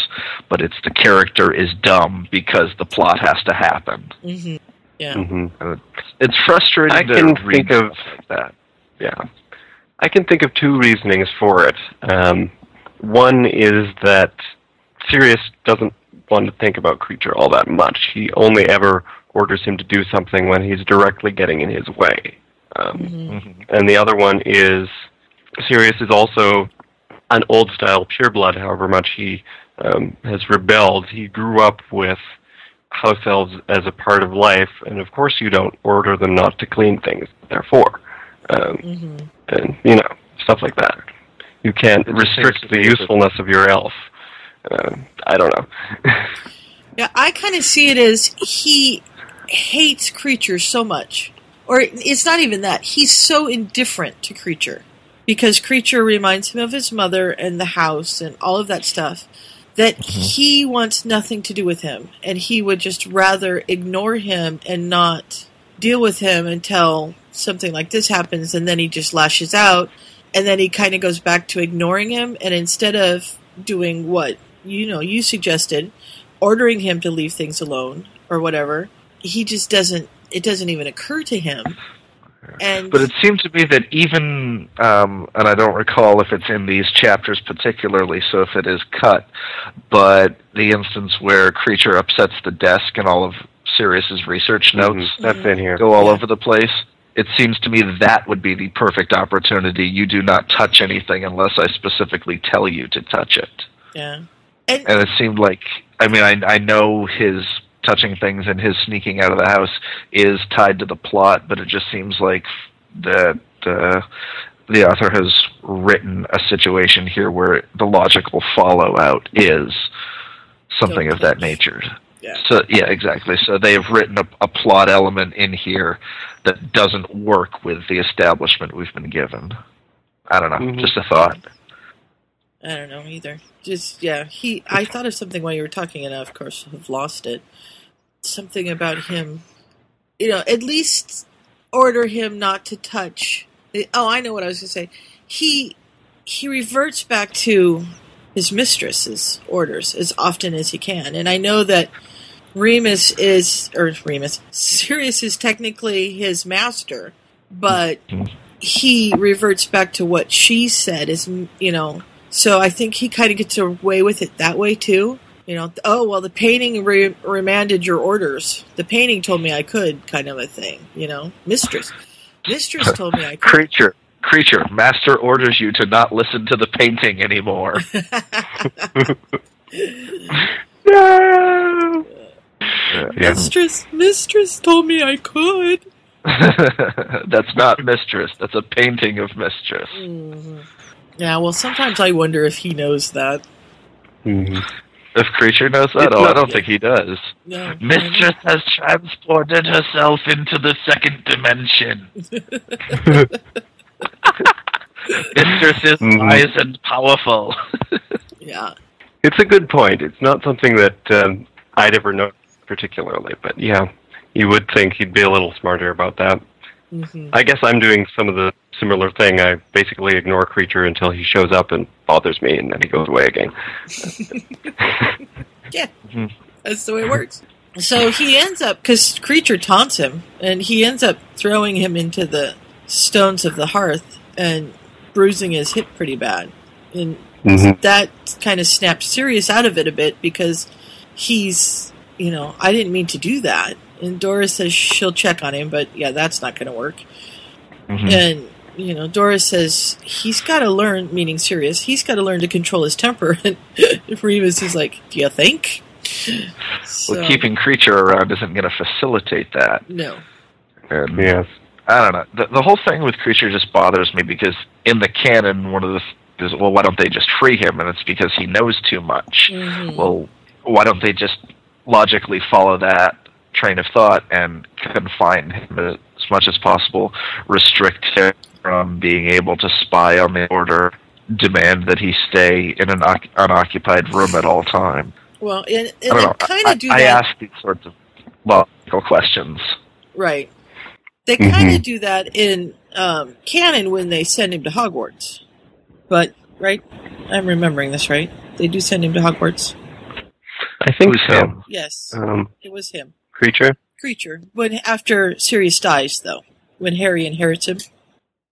but it's the character is dumb because the plot has to happen. hmm Yeah. Mhm. It's frustrating I to can read think of- like that. Yeah. I can think of two reasonings for it. Um, one is that Sirius doesn't want to think about Kreacher all that much. He only ever orders him to do something when he's directly getting in his way. Um, Mm-hmm. And the other one is Sirius is also an old style pureblood, however much he um, has rebelled. He grew up with house elves as a part of life, and of course you don't order them not to clean things, therefore. Um, hmm and you know stuff like that. You can't It restrict the usefulness of your elf. Uh, I don't know. Yeah, I kind of see it as he hates creatures so much. Or it's not even that. He's so indifferent to Kreacher. Because Kreacher reminds him of his mother and the house and all of that stuff. That he wants nothing to do with him. And he would just rather ignore him and not deal with him until something like this happens. And then he just lashes out. And then he kind of goes back to ignoring him. And instead of doing what, you know, you suggested, ordering him to leave things alone or whatever. He just doesn't. It doesn't even occur to him. And But it seems to me that even, um, and I don't recall if it's in these chapters particularly, so if it is cut, but the instance where Kreacher upsets the desk and all of Sirius's research notes Mhm, That's in here. go all over the place. It seems to me that would be the perfect opportunity. You do not touch anything unless I specifically tell you to touch it. yeah, And it seemed like, I mean, I, I know his touching things and his sneaking out of the house is tied to the plot, but it just seems like that uh, the author has written a situation here where the logical fallout is something of that nature. Yeah, So yeah, exactly. So they've written a, a plot element in here that doesn't work with the establishment we've been given. I don't know. Mhm. Just a thought. I don't know either. Just yeah, he. I thought of something while you were talking, and I, of course have lost it. Something about him. You know, at least order him not to touch. Oh, I know what I was going to say. He he reverts back to his mistress's orders as often as he can, and I know that Remus is or Remus Sirius is technically his master, but he reverts back to what she said is you know so i think he kind of gets away with it that way too you know oh well the painting re- remanded your orders the painting told me i could kind of a thing you know mistress mistress told me i could Kreacher, Kreacher, master orders you to not listen to the painting anymore. No. Yeah. mistress mistress told me i could That's not mistress. That's a painting of mistress. Mhm. yeah well sometimes i wonder if he knows that Mhm. If Kreacher knows that, It's oh, I don't think he does. no Mistress has transported herself into the second dimension. Mistress is Mhm. wise and powerful. yeah It's a good point. It's not something that um, I'd ever know particularly, but yeah, you would think he'd be a little smarter about that. hmm I guess I'm doing some of the similar thing. I basically ignore Kreacher until he shows up and bothers me, and then he goes away again. Yeah, Mhm. that's the way it works. So he ends up because Kreacher taunts him, and he ends up throwing him into the stones of the hearth and bruising his hip pretty bad. And Mhm. that kind of snaps Sirius out of it a bit because he's, you know, I didn't mean to do that. And Doris says she'll check on him, but yeah, that's not going to work. Mhm. And you know, Doris says he's got to learn, meaning Sirius, he's got to learn to control his temper. And Remus is like, "Do you think?" So, Well, keeping Kreacher around isn't going to facilitate that. no. And Yes. I don't know. The, the whole thing with Kreacher just bothers me because in the canon, one of the is well, why don't they just free him? And it's because he knows too much. Mhm. Well, why don't they just logically follow that train of thought and confine him as much as possible, restrict him from being able to spy on the order, demand that he stay in an oc- unoccupied room at all time? Well, and, and don't they kind of do I that. ask these sorts of logical questions. Right. They kind of do that in um, canon when they send him to Hogwarts. But, right? I'm remembering this right. They do send him to Hogwarts. I think Who's so. him? Yes. Um, It was him. Kreacher. Kreacher. When after Sirius dies, though. When Harry inherits him.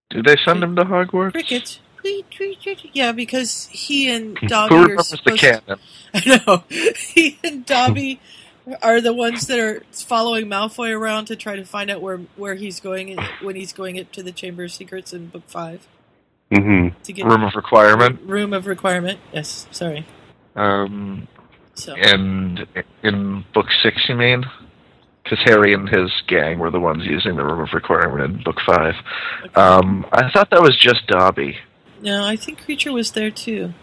Do they send him to Hogwarts? Cricket. Yeah, because he and Who Dobby are remembers the supposed canon? I know. He and Dobby are the ones that are following Malfoy around to try to find out where where he's going when he's going up to the Chamber of Secrets in Book Five. Mm-hmm. To get Room of requirement. Room of requirement. Yes. Sorry. Um, So. and in book six, you mean? Because Harry and his gang were the ones using the room of requirement in book five. Um, I thought that was just Dobby. No, I think Kreacher was there too.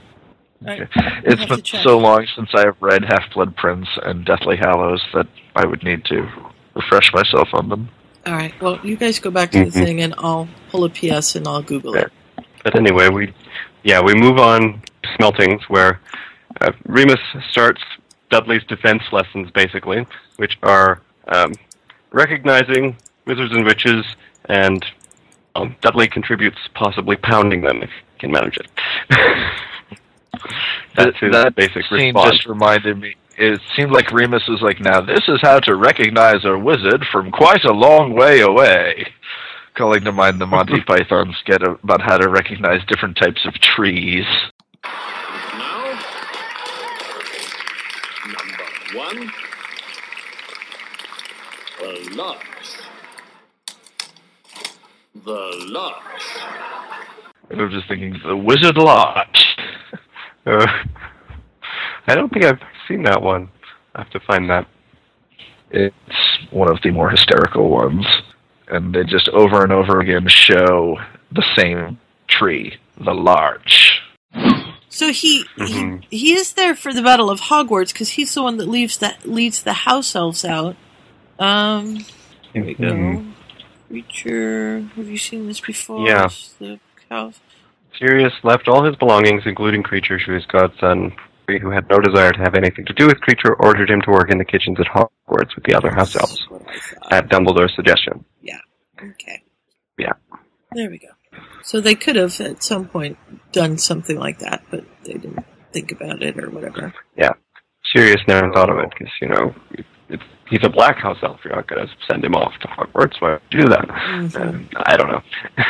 Right. It's have to been so long since I have read Half Blood Prince and Deathly Hallows that I would need to refresh myself on them. All right. Well, you guys go back to the Mhm. thing, and I'll pull a PS and I'll Google it. But anyway, we yeah we move on to Smeltings, where uh, Remus starts Dudley's defense lessons, basically, which are um, recognizing wizards and witches, and um, Dudley contributes possibly pounding them if he can manage it. That's his that basic scene response. just reminded me. It seemed like Remus was like, "Now this is how to recognize a wizard from quite a long way away." Calling to mind the Monty Python skit about how to recognize different types of trees. Now, number one, the larch. The larch. I'm just thinking, the Wizard Lodge. Uh, I don't think I've seen that one. I have to find that. It's one of the more hysterical ones, and they just over and over again show the same tree, the larch. So he, Mhm. he he is there for the Battle of Hogwarts because he's the one that leaves that leads the house elves out. Um, here we go. Mhm. Kreacher. Have you seen this before? Yeah. The house. Sirius left all his belongings, including Kreacher, to his godson, who had no desire to have anything to do with Kreacher, ordered him to work in the kitchens at Hogwarts with the other house elves, at Dumbledore's suggestion. Yeah. Okay. Yeah. There we go. So they could have at some point done something like that, but they didn't think about it or whatever. Yeah. Sirius never thought of it, because, you know, it's, he's a black house elf. You're not going to send him off to Hogwarts. Why would you do that? Mhm. Uh, I don't know.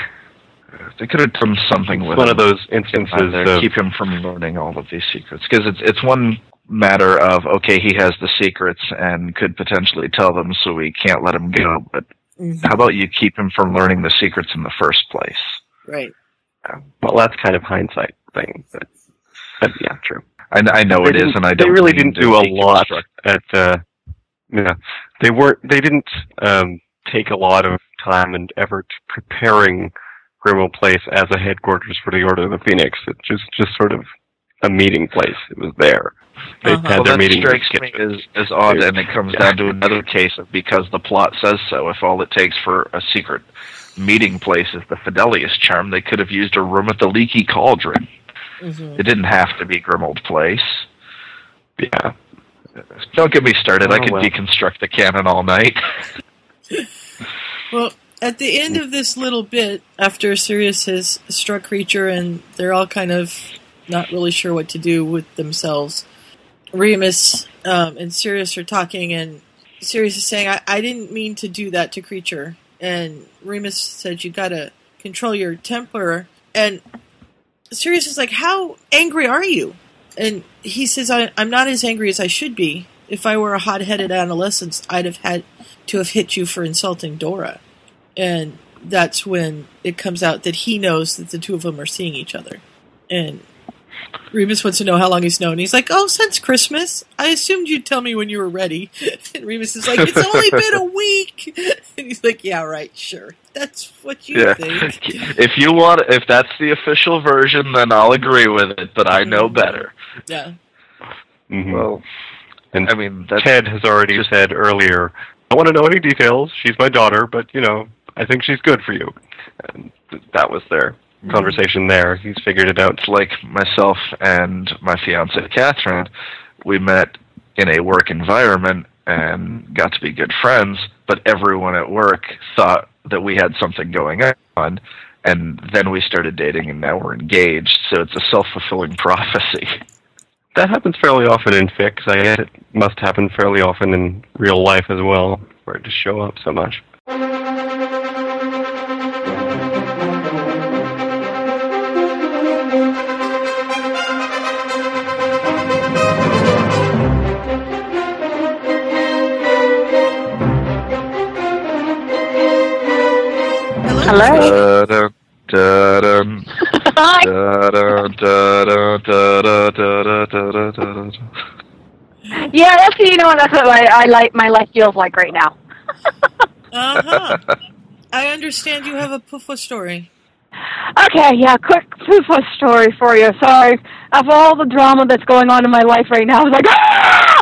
They could have done something with it. one him. of those instances Either of keep him from learning all of these secrets because it's it's one matter of okay he has the secrets and could potentially tell them so we can't let him go but Mhm. how about you keep him from learning the secrets in the first place Right. Well, that's kind of hindsight thing, but, but yeah, true. I, I know They it is and I don't They really mean didn't do a lot at uh, yeah. They weren't. They didn't um, take a lot of time and effort preparing Grimmauld Place as a headquarters for the Order of the Phoenix. It just just sort of a meeting place. It was there. They Uh-huh. had well, their that meetings. in strikes me as, as odd, They- and it comes yeah. down to another case of because the plot says so. If all it takes for a secret meeting place is the Fidelius charm, they could have used a room at the Leaky Cauldron. Mhm. It didn't have to be Grimmauld Place. Yeah. Don't get me started. I Oh, could well. deconstruct the canon all night. Well, at the end of this little bit, after Sirius has struck Kreacher and they're all kind of not really sure what to do with themselves, Remus um, and Sirius are talking, and Sirius is saying, I, I didn't mean to do that to Kreacher. And Remus said, You gotta control your temper. And Sirius is like, How angry are you? And he says, I, I'm not as angry as I should be. If I were a hot headed adolescent, I'd have had to have hit you for insulting Dora. And that's when it comes out that he knows that the two of them are seeing each other. And Remus wants to know how long he's known. He's like, Oh, since Christmas. I assumed you'd tell me when you were ready. And Remus is like, It's only been a week. And he's like, yeah, right, sure. That's what you Yeah. think. if you want, if that's the official version, then I'll agree with it. But I know better. Yeah. Mhm. Well, and I mean, that's Ted has already said earlier, I want to know any details. She's my daughter, but you know, I think she's good for you. And th- that was their Mm-hmm. conversation there. He's figured it out. It's like myself and my fiance Catherine. We met in a work environment and got to be good friends, but everyone at work thought that we had something going on. And then we started dating, and now we're engaged. So it's a self fulfilling prophecy. That happens fairly often in fics. I guess it must happen fairly often in real life as well, for it to show up so much. Hello? Da-dum. Yeah, that's you know that's what I, I like my life feels like right now. Uh huh. I understand you have a Puffo story. Okay, yeah, quick proof of story for you. Sorry, of all the drama that's going on in my life right now, I was like, ah!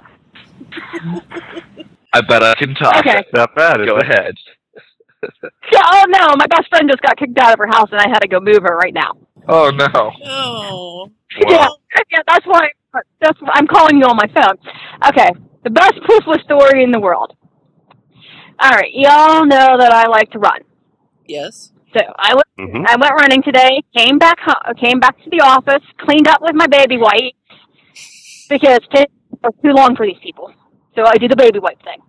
I bet I can talk. Okay. Not bad. is Go it? ahead. Yeah, oh no, my best friend just got kicked out of her house, and I had to go move her right now. Oh no. Oh. Yeah, yeah, that's why. That's why I'm calling you on my phone. Okay, the best proofless story in the world. All right, y'all know that I like to run. Yes. So I went, Mhm. I went running today. Came back, ho- came back to the office, cleaned up with my baby wipe because it was too long for these people. So I do the baby wipe thing.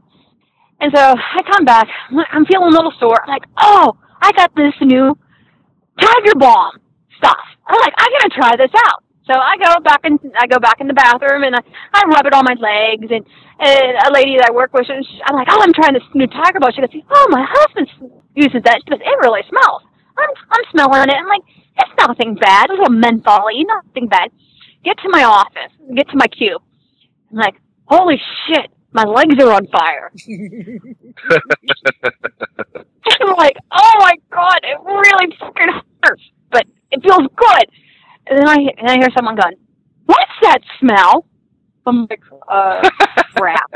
And so I come back. I'm feeling a little sore. I'm like, oh, I got this new Tiger Balm stuff. I'm like, I gotta try this out. So I go back in, I go back in the bathroom and I, I rub it on my legs and, and a lady that I work with, she, I'm like, oh, I'm trying this new Tiger Balm. She goes, oh, my husband uses that. She goes, it really smells. I'm, I'm smelling it. I'm like, it's nothing bad. A little mentholy, nothing bad. Get to my office, get to my cube. I'm like, holy shit, my legs are on fire. I'm like, oh my god, it really fucking hurts, but it feels good. And then I and I hear someone going, "What's that smell?" I'm like, uh, crap.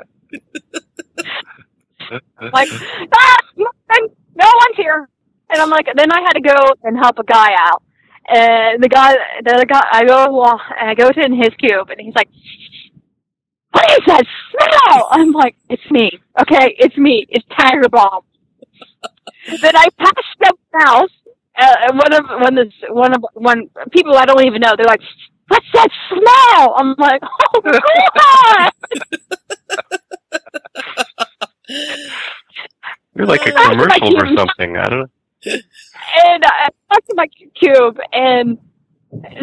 like, ah, no one's here. And I'm like, then I had to go and help a guy out. And the guy, the other guy, I go, well, and I go to in his cube, and he's like, "What is that smell?" I'm like, "It's me, okay, it's me, it's Tiger Balm." then I passed the house, uh, one of one of one of one people I don't even know. They're like, "What's that smell?" I'm like, "Oh God!" You're like a commercial or something. I don't know. and I talk to my cube, and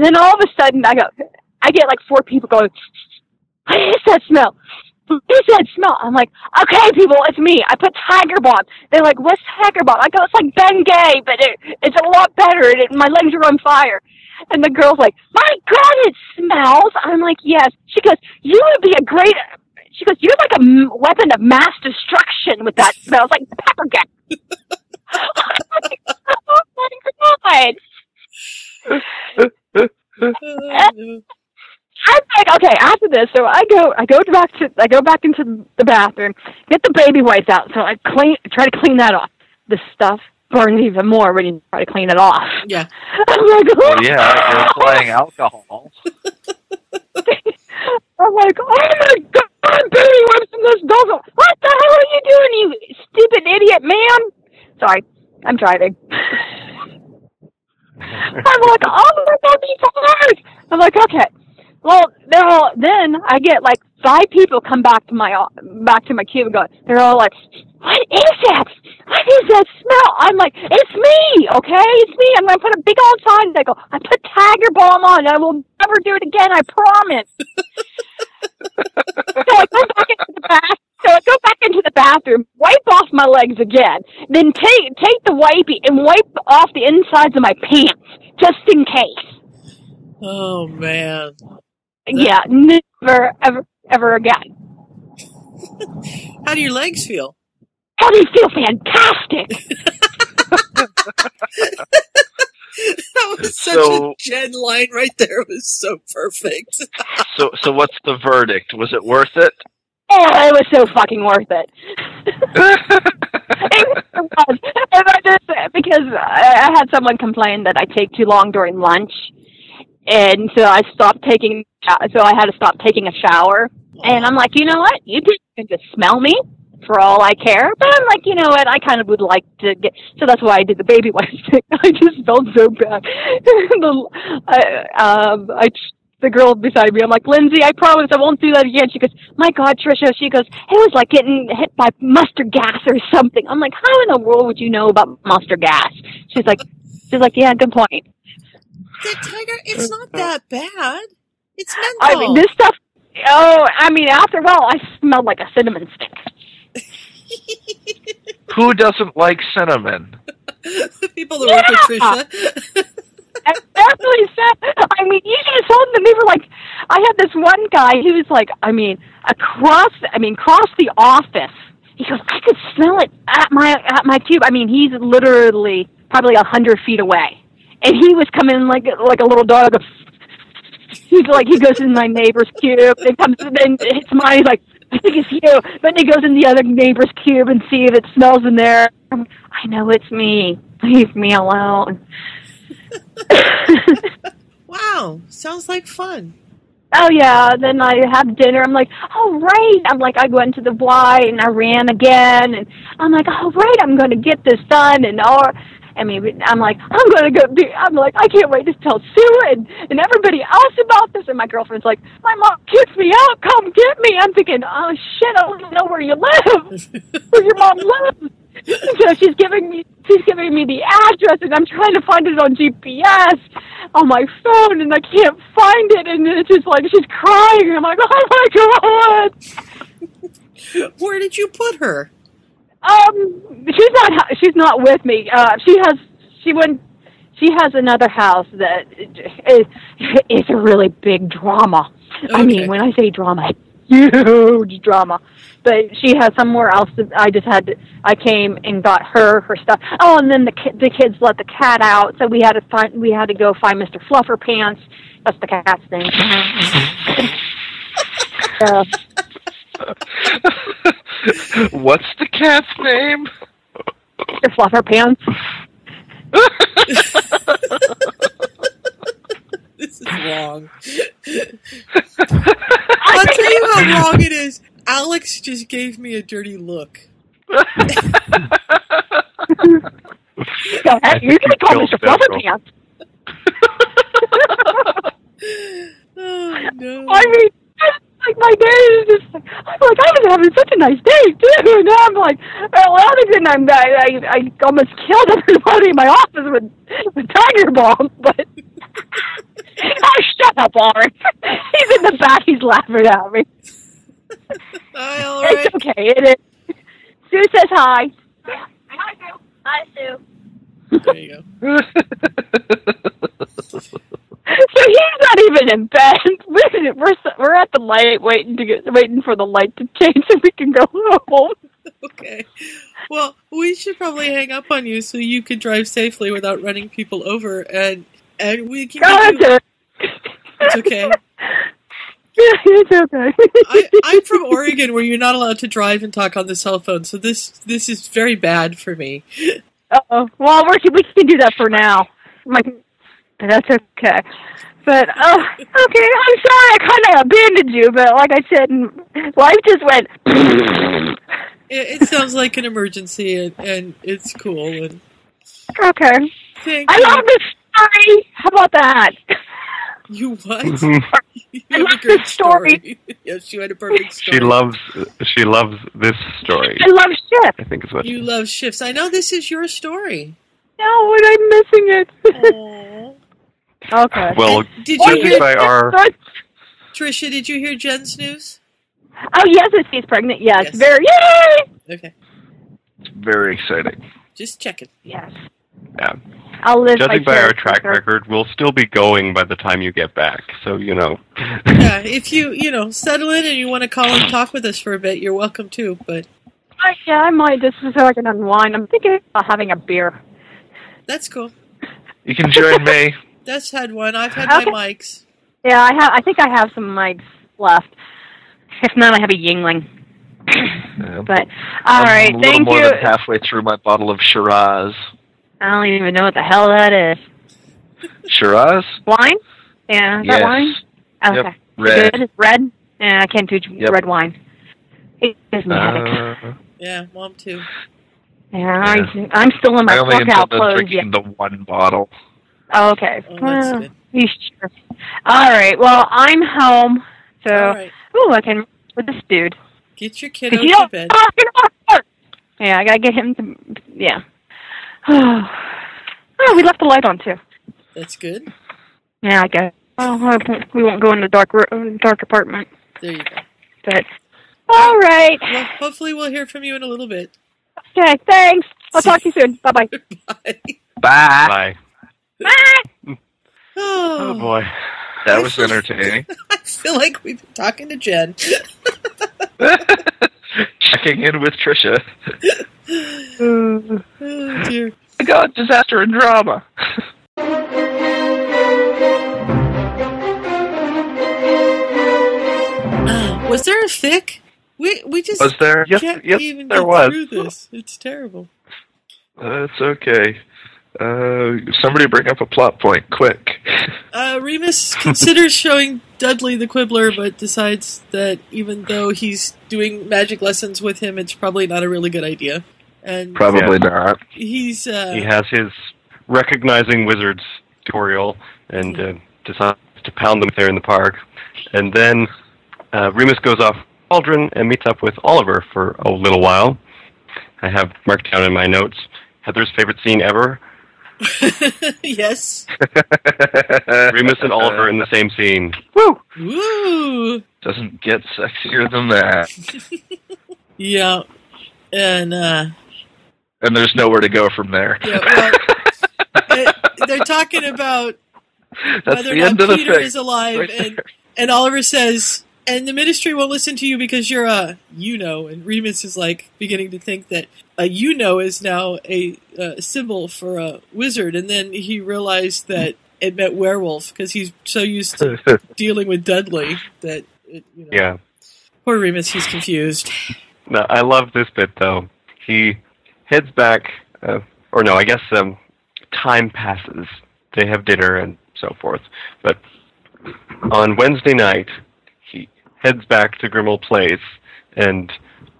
then all of a sudden I go, I get like four people going, "What is that smell? What is that smell?" I'm like, "Okay, people, it's me. I put Tiger Balm." They're like, "What's Tiger Balm?" I go, "It's like Ben Gay, but it, it's a lot better, and it, my legs are on fire." And the girl's like, "My God, it smells!" I'm like, "Yes." She goes, "You would be a great." She goes, "You're like a m- weapon of mass destruction with that smell. It's like pepper gas." oh my god! I'm like, okay, after this, so I go, I go back to, I go back into the bathroom, get the baby wipes out. So I clean, try to clean that off. The stuff burns even more when you try to clean it off. Yeah. I'm like, oh, Well, yeah, you're applying alcohol. I'm like, oh my god, baby wipes in this doesn't. What the hell are you doing, you stupid idiot man? Sorry, I'm driving. I'm like, oh my god, these hard. I'm like, okay. Well, they're all, then I get like five people come back to my back to my cube and go. They're all like, "What is that? What is that smell?" I'm like, "It's me, okay? It's me." I'm gonna put a big old sign. They go, "I put Tiger Balm on. I will never do it again. I promise." so I go back into the bath. So I go back into the bathroom, wipe off my legs again, then take take the wipey and wipe off the insides of my pants just in case. Oh man. Yeah, never, ever, ever again. How do your legs feel? How do you feel? Fantastic. That was such So- a Jen line right there. It was so perfect. So, so what's the verdict? Was it worth it? Oh, it was so fucking worth it. it was. And I just, because I, I had someone complain that I take too long during lunch, and so I stopped taking. So I had to stop taking a shower, and I'm like, you know what? You can just smell me for all I care. But I'm like, you know what? I kind of would like to get. So that's why I did the baby wipe thing. I just felt so bad. the, I, um, I the girl beside me. I'm like, Lindsay, I promise I won't do that again. She goes, My God, Trisha. She goes, It was like getting hit by mustard gas or something. I'm like, How in the world would you know about mustard gas? She's like, She's like, Yeah, good point. The tiger, it's not that bad. It's menthol. I mean, this stuff. Oh, I mean, after a while, I smelled like a cinnamon stick. Who doesn't like cinnamon? people that work with Yeah. Trisha. And that's what he. I mean, you should have told them. They were like, I had this one guy. He was like, I mean, across. I mean, across the office. He goes, I could smell it at my at my cube. I mean, he's literally probably a hundred feet away, and he was coming like like a little dog. He's like, he goes in my neighbor's cube, and comes, and hits mine. He's like, I think it's you. Then he goes in the other neighbor's cube and see if it smells in there. I know it's me. Leave me alone. Wow, sounds like fun. Oh yeah, then I have dinner. I'm like, oh right. I'm like, I went to the Y and I ran again, and I'm like, oh right, I'm going to get this done, and or, I mean, I'm like, I'm going to go. Be, I'm like, I can't wait to tell Sue and and everybody else about this. And my girlfriend's like, my mom kicks me out. Come get me. I'm thinking, oh shit, I don't even know where you live, where your mom lives. So she's giving me she's giving me the address, and I'm trying to find it on GPS on my phone, and I can't find it, and it's just like she's crying. And I'm like, oh my god. Where did you put her? Um, she's not she's not with me. Uh, she has she went she has another house that is it's a really big drama. I mean, when I say drama, huge drama. But she has somewhere else. That I just had to, I came and got her her stuff. Oh, and then the ki- the kids let the cat out, so we had to find we had to go find Mr. Fluffer Pants. That's the cat's name. uh, What's the cat's name? Mr. Fluffer Pants. This is wrong. I'll tell you how wrong it is. Alex just gave me a dirty look. Go ahead. You can call Mr. Fluffer Pants. Oh no. I mean, like my day is just like I'm like I was having such a nice day too, and now I'm like, well, other than I'm I I, I almost killed everybody in my office with with tiger balm, but oh shut up, Lauren. He's in the back. He's laughing at me. Hi, all It's okay. It is. Sue says hi. Hi, Sue. Hi, Sue. There you go. So he's not even in bed. We're we're, we're at the light waiting to get waiting for the light to change so we can go home. Okay. Well, we should probably hang up on you so you can drive safely without running people over, and and we can. You- it's okay. Yeah, it's okay. I, I'm from Oregon, where you're not allowed to drive and talk on the cell phone, so this this is very bad for me. Uh-oh. Well, we can, we can do that for now. My, that's okay. But, uh, okay, I'm sorry I kind of abandoned you, but like I said, life just went. It, it sounds like an emergency, and, and it's cool. And okay. Thank I you. love this story. How about that? You what? You I love this story. yes, you had a perfect story. She loves she loves this story. I love shit. I think is what You love shifts. I know this is your story. No, and I'm missing it. Okay. Well, Did you hear, by our Trisha? Did you hear Jen's news? Oh, yes, if she's pregnant. Yes. Yes. Very. Yay! Okay, Very exciting. just checking. Yes. yeah. I'll live Judging by our track through her. record, we'll still be going by the time you get back. So you know. Yeah, if you you know settle in and you want to call and talk with us for a bit, you're welcome to. But I, yeah, I might just so I can unwind. I'm thinking about having a beer. That's cool. You can join me. That's had one. I've had Okay. my mics. Yeah, I have. I think I have some mics left. If not, I have a Yuengling. But all I'm right, a little thank more you. than halfway through my bottle of Shiraz. I don't even know what the hell that is. Shiraz? Wine? Yeah, is that Yes. wine? Okay. Yep. Red. Good. Red? Yeah, I can't do Yep. red wine. It gives me headaches. Uh, Yeah, mom too. Yeah, I, I'm still in my I only workout intend on clothes drinking yet. the one bottle. Oh, okay. Oh, that's well, good. you sure. All right. Well, I'm home, so All right. ooh, I can with this dude. Get your kiddo 'Cause you to don't bed. Yeah, I gotta get him to. Yeah. oh, we left the light on too. That's good. Yeah, I guess. Well, we won't go in the dark ro- dark apartment, There you go. but all right. Well, hopefully we'll hear from you in a little bit. Okay, thanks. I'll talk to you soon. Bye bye. Bye. Bye. Oh, boy. That was entertaining. I feel like we've been talking to Jen. Checking in with Trisha. Oh dear. I got disaster and drama. Uh, was there a fic? We we just Was there? Yes, can't yes, even there get was. through this. It's terrible. Uh, it's okay. Uh, somebody bring up a plot point, quick. Uh, Remus considers showing Dudley the Quibbler, but decides that even though he's doing magic lessons with him, it's probably not a really good idea. And Probably Yeah. not. he's uh, He has his recognizing wizards tutorial and uh, decides to pound them there in the park. And then uh, Remus goes off Aldrin and meets up with Oliver for a little while. I have marked down in my notes Heather's favorite scene ever. yes. Remus and Oliver in the same scene. Woo! Woo! Doesn't get sexier than that. Yeah. And uh, And there's nowhere to go from there. yeah, well, they're talking about That's whether or not end of Peter is alive, Right and and Oliver says, and the Ministry won't listen to you because you're a you know, and Remus is like beginning to think that a you know is now a uh, symbol for a wizard, and then he realized that it meant werewolf because he's so used to dealing with Dudley that it, you know, Yeah. poor Remus, he's confused. No, I love this bit though. He heads back, uh, or no, I guess um, time passes. They have dinner and so forth. But on Wednesday night, he heads back to Grimmauld Place, and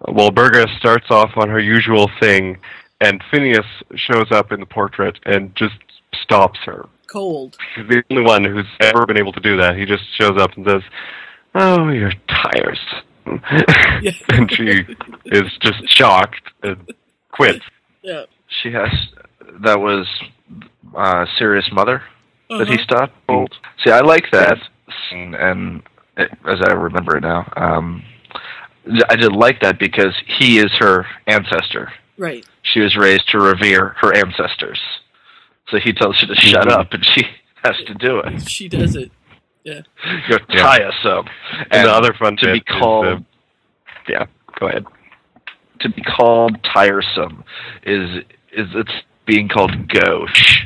Walburga starts off on her usual thing, and Phineas shows up in the portrait and just stops her. Cold. He's the only one who's ever been able to do that. He just shows up and says, "Oh, you're tiresome," and she is just shocked and quits. Yeah. She has. That was uh, Sirius' mother that he Uh-huh. stopped. See, I like that, and, and it, as I remember it now, um, I did like that because he is her ancestor. Right. She was raised to revere her ancestors, so he tells her to shut Mhm. up, and she has to do it. She does it. Yeah. You're Yeah. tiresome. And, the other fun to bit be is, called uh, yeah, go ahead. to be called tiresome is is it's being called gauche.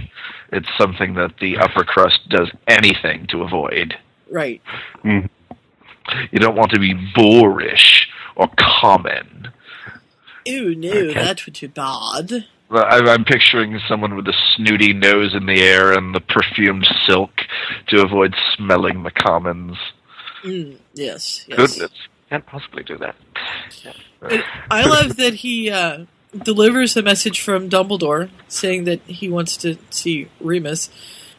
It's something that the upper crust does anything to avoid. Right. Mm. You don't want to be boorish or common. Ew, no, that would be bad. I'm picturing someone with a snooty nose in the air and the perfumed silk to avoid smelling the commons. Mm, yes. yes. Goodness, can't possibly do that. And I love that he uh, delivers a message from Dumbledore saying that he wants to see Remus,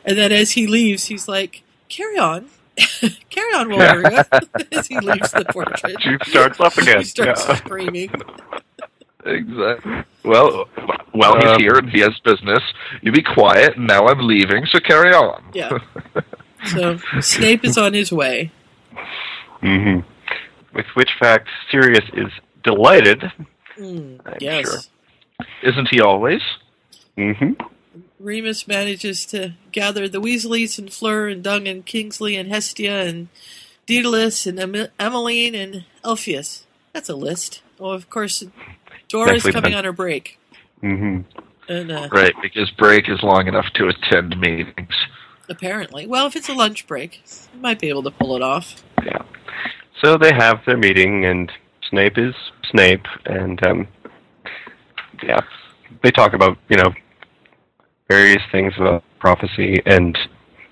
and then as he leaves, he's like, "Carry on, carry on, Walburga." as he leaves the portrait, She starts up again. he starts Yeah. screaming. Exactly. Well, well, he's Um, here and he has business. You be quiet. and Now I'm leaving, so carry on. Yeah. So Snape is on his way. Mm-hmm. With which fact, Sirius is delighted. Mm, yes. sure. Isn't he always? hmm Remus manages to gather the Weasleys and Fleur and Dung and Kingsley and Hestia and Daedalus and em- Emmeline and Elpheus. That's a list. Oh, of course, Dora's Nicely coming done. on her break. hmm And, uh, Right, because break is long enough to attend meetings. Apparently. Well, if it's a lunch break, you might be able to pull it off. Yeah. So they have their meeting, and Snape is Snape, and um, yeah, they talk about you know various things about prophecy and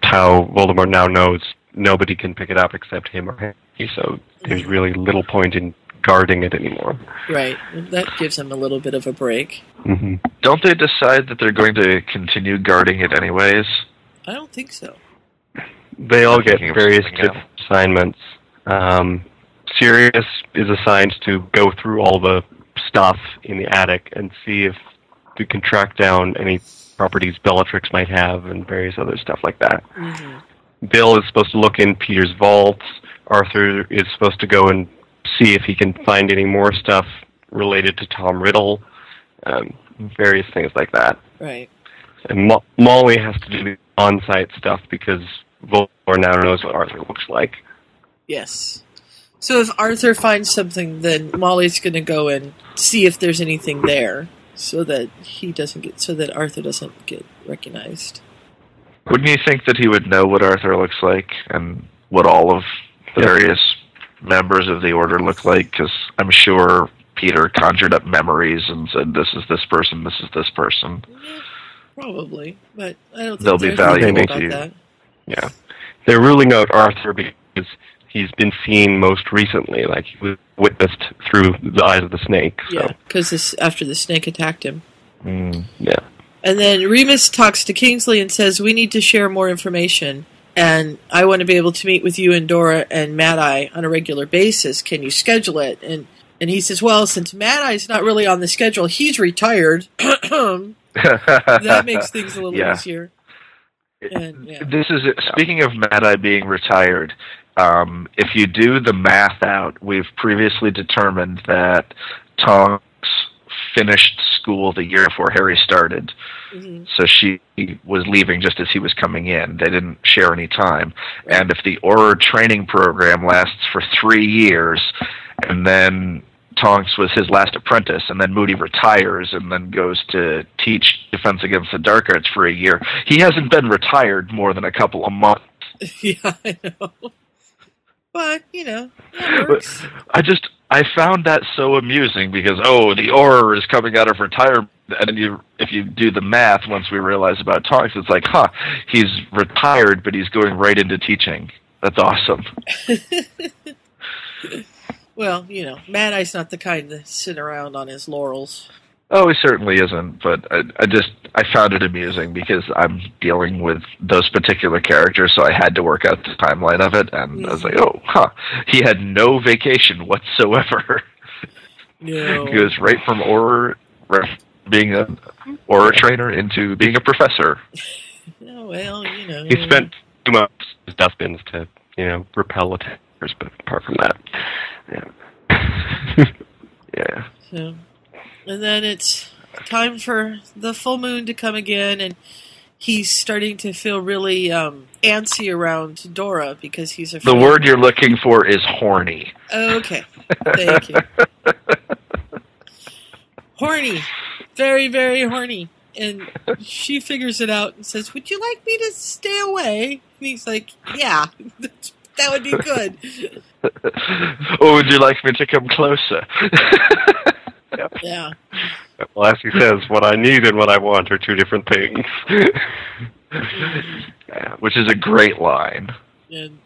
how Voldemort now knows nobody can pick it up except him or Harry. So there's really little point in guarding it anymore. Right. That gives him a little bit of a break. hmm Don't they decide that they're going to continue guarding it anyways? I don't think so. They all I'm get various assignments. Um, Sirius is assigned to go through all the stuff in the attic and see if we can track down any properties Bellatrix might have and various other stuff like that. Mm-hmm. Bill is supposed to look in Peter's vaults. Arthur is supposed to go and see if he can find any more stuff related to Tom Riddle, um, various things like that. Right. And Mo- Molly has to do the on-site stuff because Voldemort now knows what Arthur looks like. Yes. So if Arthur finds something, then Molly's going to go and see if there's anything there, so that he doesn't get, so that Arthur doesn't get recognized. Wouldn't you think that he would know what Arthur looks like and what all of the Yeah. various members of the Order look like? Because I'm sure Peter conjured up memories and said, "This is this person. This is this person." Probably, but I don't think They'll be there's anything valuable about to you. that. Yeah. They're ruling out Arthur because he's been seen most recently, like he was witnessed through the eyes of the snake. So, Yeah, because after the snake attacked him. Mm. yeah. And then Remus talks to Kingsley and says, "We need to share more information, and I want to be able to meet with you and Dora and Mad Eye on a regular basis. Can you schedule it?" And and he says, "Well, since Mad Eye's not really on the schedule, he's retired. that makes things a little Yeah. easier." And yeah, This is speaking of Mad Eye being retired. Um, if you do the math out, we've previously determined that Tonks finished school the year before Harry started, Mhm. so she was leaving just as he was coming in. They didn't share any time. And if the Auror training program lasts for three years, and then Tonks was his last apprentice, and then Moody retires and then goes to teach Defense Against the Dark Arts for a year. He hasn't been retired more than a couple of months. yeah, I know. But you know. I just I found that so amusing because oh, the Auror is coming out of retirement, and then you if you do the math, once we realize about Tonks, it's like, huh, he's retired, but he's going right into teaching. That's awesome. Well, you know, Mad Eye's not the kind to sit around on his laurels. Oh, he certainly isn't, but I, I just I found it amusing because I'm dealing with those particular characters, so I had to work out the timeline of it, and I was like, oh, huh, he had no vacation whatsoever. No. he goes right from or right from being a Auror trainer into being a professor. Oh, well, you know. He spent two months as dustbins to, you know, repel attackers, but apart from that, yeah. yeah. So, and then it's time for the full moon to come again, and he's starting to feel really um, antsy around Dora because he's afraid. The word you're looking for is horny. Okay, thank you. horny, very very horny, and she figures it out and says, "Would you like me to stay away?" And he's like, "Yeah, that would be good." or would you like me to come closer? Yeah. Well, as he says, what I need and what I want are two different things. Yeah, which is a great line. And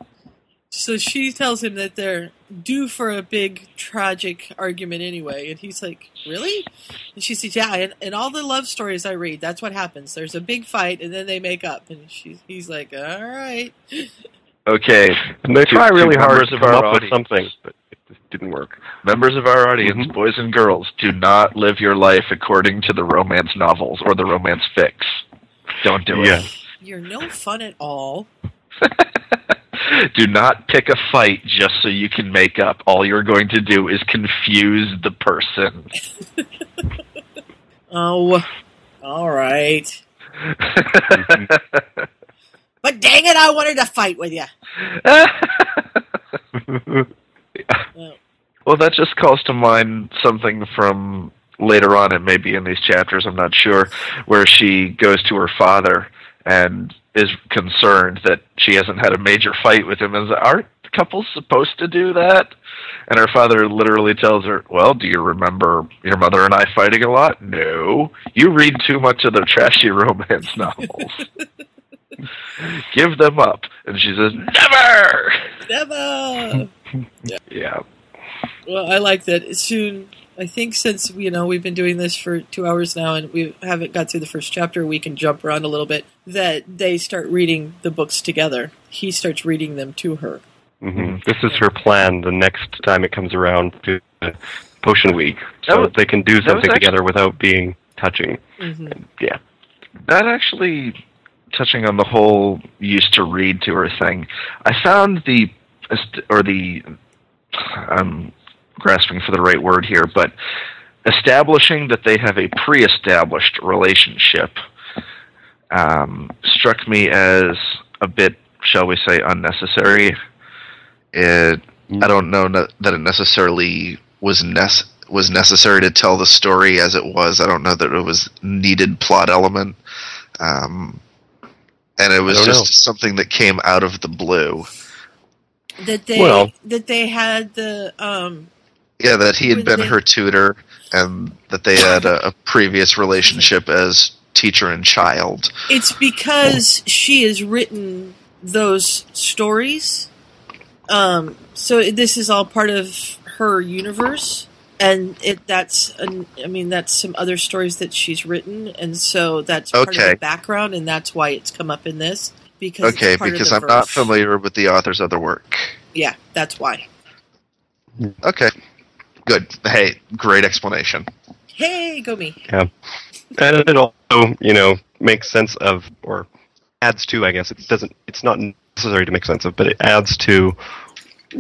so she tells him that they're due for a big tragic argument anyway. And he's like, Really? And she says, Yeah, and, in all the love stories I read, that's what happens. There's a big fight and then they make up. And she, he's like, All right. Okay. And they try really hard to of come up with something, but it didn't work. Members of our audience, mm-hmm. boys and girls, do not live your life according to the romance novels or the romance fics. Don't do Yeah. it. You're no fun at all. Do not pick a fight just so you can make up. All you're going to do is confuse the person. Oh, all right. But dang it, I wanted to fight with you. Well, that just calls to mind something from later on, it may be in these chapters, I'm not sure, where she goes to her father and is concerned that she hasn't had a major fight with him. And aren't couples supposed to do that? And her father literally tells her, Well, do you remember your mother and I fighting a lot? No. You read too much of the trashy romance novels. Give them up. And she says, Never! Never. Yeah. yeah. Well, I like that. Soon, I think since you know we've been doing this for two hours now, and we haven't got through the first chapter, we can jump around a little bit. That they start reading the books together. He starts reading them to her. hmm This is her plan. The next time it comes around to Potion Week, so was- they can do something actu- together without being touching. Mhm. Yeah. that actually touching on the whole used to read to her thing i found the or the i'm grasping for the right word here but establishing that they have a pre-established relationship um, struck me as a bit shall we say unnecessary. It i don't know that it necessarily was nec- was necessary to tell the story as it was. I don't know that it was needed plot element. Um, and it was I don't just something that came out of the blue. That they Well- that they had the um Yeah, that he had been they- her tutor, and that they had a, a previous relationship as teacher and child. It's because she has written those stories. Um, so this is all part of her universe, and it that's an, I mean that's some other stories that she's written, and so that's part of the background, and that's why it's come up in this because Okay, because I'm not familiar with the author's other work. Yeah, that's why. Okay, good. Hey, great explanation. Hey, go me. Yeah. And it also, you know, makes sense of, or adds to, I guess. It doesn't, it's not necessary to make sense of, but it adds to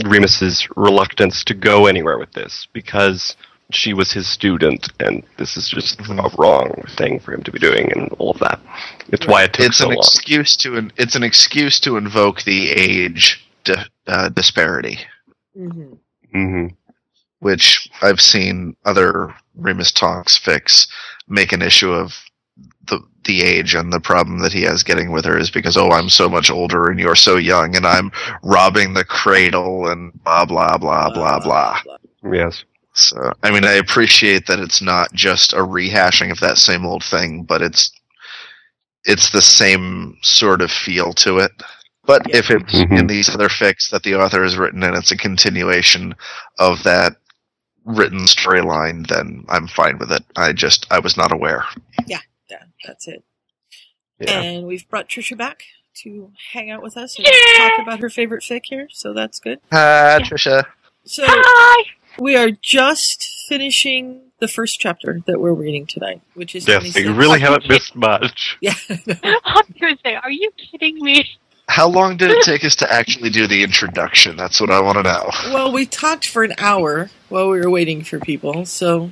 Remus's reluctance to go anywhere with this because she was his student and this is just a wrong thing for him to be doing and all of that. It's why it took It's so an long. excuse to an, it's an excuse to invoke the age di- uh, disparity. Mm-hmm. hmm which I've seen other Remus Tonks fics make an issue of the the age and the problem that he has getting with her is because oh I'm so much older and you're so young and I'm robbing the cradle and blah blah blah blah blah. Yes. So I mean I appreciate that it's not just a rehashing of that same old thing, but it's it's the same sort of feel to it. But if it's Mhm. in these other fics that the author has written and it's a continuation of that written storyline, then I'm fine with it. I just I was not aware. Yeah, yeah, that's it. Yeah. And we've brought Trisha back to hang out with us and talk about her favorite fic here, so that's good. Hi, Trisha. So we are just finishing the first chapter that we're reading tonight, which is Yes, you really haven't missed much. Yeah. I'm gonna say, are you kidding me? How long did it take us to actually do the introduction? That's what I want to know. well, we talked for an hour while we were waiting for people, so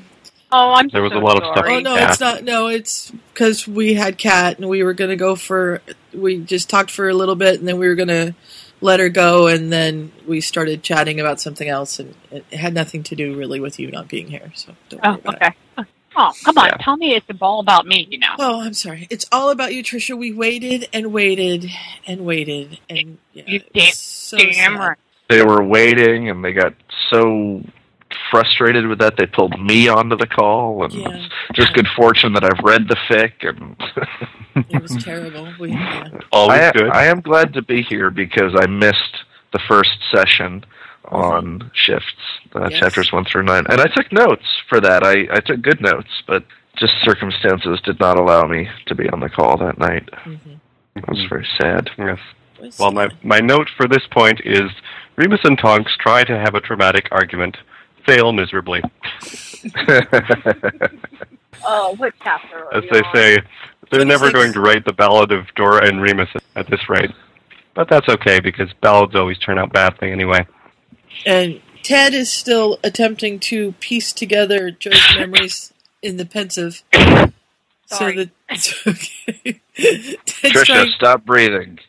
Oh, I'm There was so a lot of stuff. Oh no, Yeah. it's not. No, it's because we had Kat and we were gonna go for. We just talked for a little bit and then we were gonna let her go and then we started chatting about something else and it had nothing to do really with you not being here. So don't worry Oh, about okay. Oh, come on. Yeah. Tell me it's all about me, you know. Oh, I'm sorry. It's all about you, Trisha. We waited and waited and waited and yeah, You damn, so damn right. They were waiting and they got so frustrated with that they pulled me onto the call and Yeah. it's just good fortune that I've read the fic and It was terrible. We, yeah. Always I, good. I am glad to be here because I missed the first session on shifts, uh, Yes. chapters one through nine, and I took notes for that. I, I took good notes, but just circumstances did not allow me to be on the call that night. Mhm. It was very sad. Yes. Well, my, my note for this point is Remus and Tonks try to have a dramatic argument, fail miserably. Oh, what chapter are As we they on? say, they're never 26. going to write the Ballad of Dora and Remus at this rate. But that's okay because ballads always turn out badly anyway. And Ted is still attempting to piece together Jo's memories in the Pensieve. Sorry. So that it's okay. Ted's Trisha, trying, stop breathing.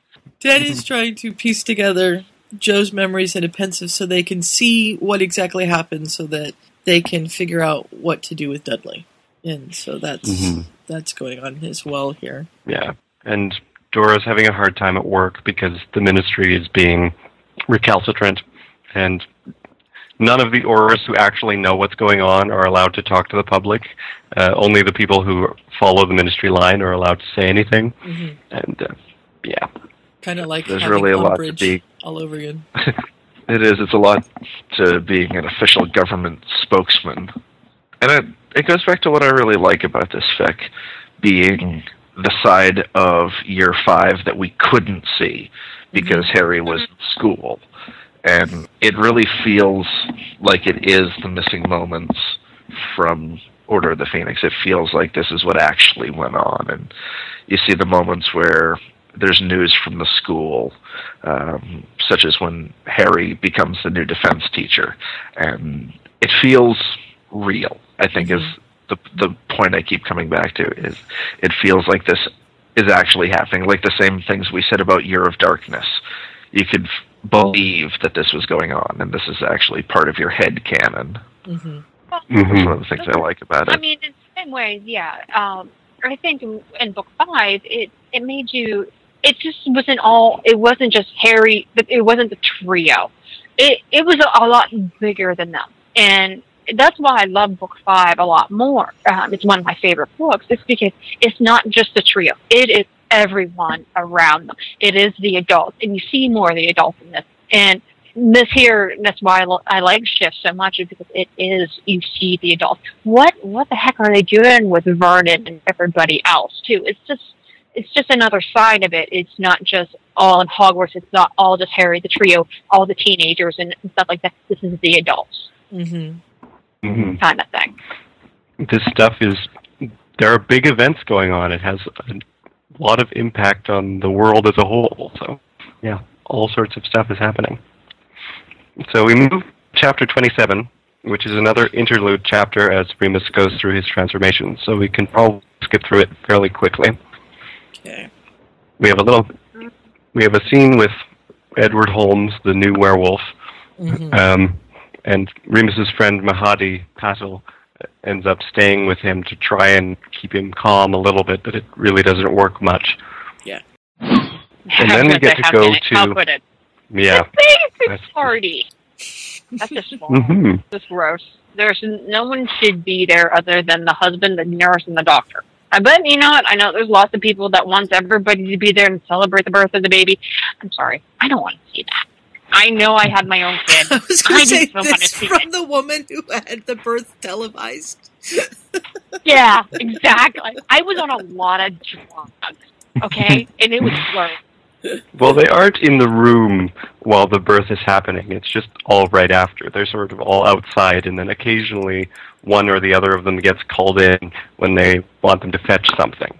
Ted is trying to piece together Jo's memories in a Pensieve so they can see what exactly happened so that they can figure out what to do with Dudley. and so that's Mhm. that's going on as well here. Yeah, and Dora's having a hard time at work because the ministry is being recalcitrant, and none of the Aurors who actually know what's going on are allowed to talk to the public. Uh, only the people who follow the ministry line are allowed to say anything. Mhm. And uh, yeah, Kind of like There's really a lot to be- all over again. It is. It's a lot to being an official government spokesman, and it it goes back to what I really like about this fic, being the side of year five that we couldn't see because mm-hmm. Harry was in school, and it really feels like it is the missing moments from Order of the Phoenix. It feels like this is what actually went on, and you see the moments where there's news from the school, um, such as when Harry becomes the new defense teacher, and it feels real. I think is the the point I keep coming back to is it feels like this is actually happening. Like the same things we said about Year of Darkness, you could f- believe that this was going on, and this is actually part of your head canon. Mm-hmm. That's one of the things I like about it. I mean, in the same way, yeah. Um, I think in, in book five, it it made you. It just wasn't all. It wasn't just Harry. It wasn't the trio. It it was a, a lot bigger than them, and that's why I love book five a lot more. Um, it's one of my favorite books. It's because it's not just the trio. It is everyone around them. It is the adults, and you see more of the adults in this. And this here, that's why I, lo- I like Shift so much, is because it is you see the adults. What what the heck are they doing with Vernon and everybody else too? It's just it's just another side of it. It's not just all in Hogwarts. It's not all just Harry, the trio, all the teenagers and stuff like that. This is the adults Mm-hmm. hmm kind of thing. this stuff is there are big events going on. It has a lot of impact on the world as a whole. So yeah, all sorts of stuff is happening. So we move to chapter 27, which is another interlude chapter as Remus goes through his transformation. So we can probably skip through it fairly quickly. Okay. We have a little we have a scene with Edward Holmes, the new werewolf, Mhm. um, and Remus's friend Mahadi Patel ends up staying with him to try and keep him calm a little bit, but it really doesn't work much. Yeah. And then we get to go can How to could it? yeah. Basic That's- party. That's just wrong. hmm That's gross. There's no one should be there other than the husband, the nurse, and the doctor. I bet you know what? I know there's lots of people that wants everybody to be there and celebrate the birth of the baby. I'm sorry, I don't want to see that. I know I had my own kid. I was going to say just don't want to this from it. the woman who had the birth televised. Yeah, exactly. I was on a lot of drugs. Okay, and it was blurry. Well, they aren't in the room while the birth is happening. It's just all right after. They're sort of all outside, and then occasionally one or the other of them gets called in when they want them to fetch something.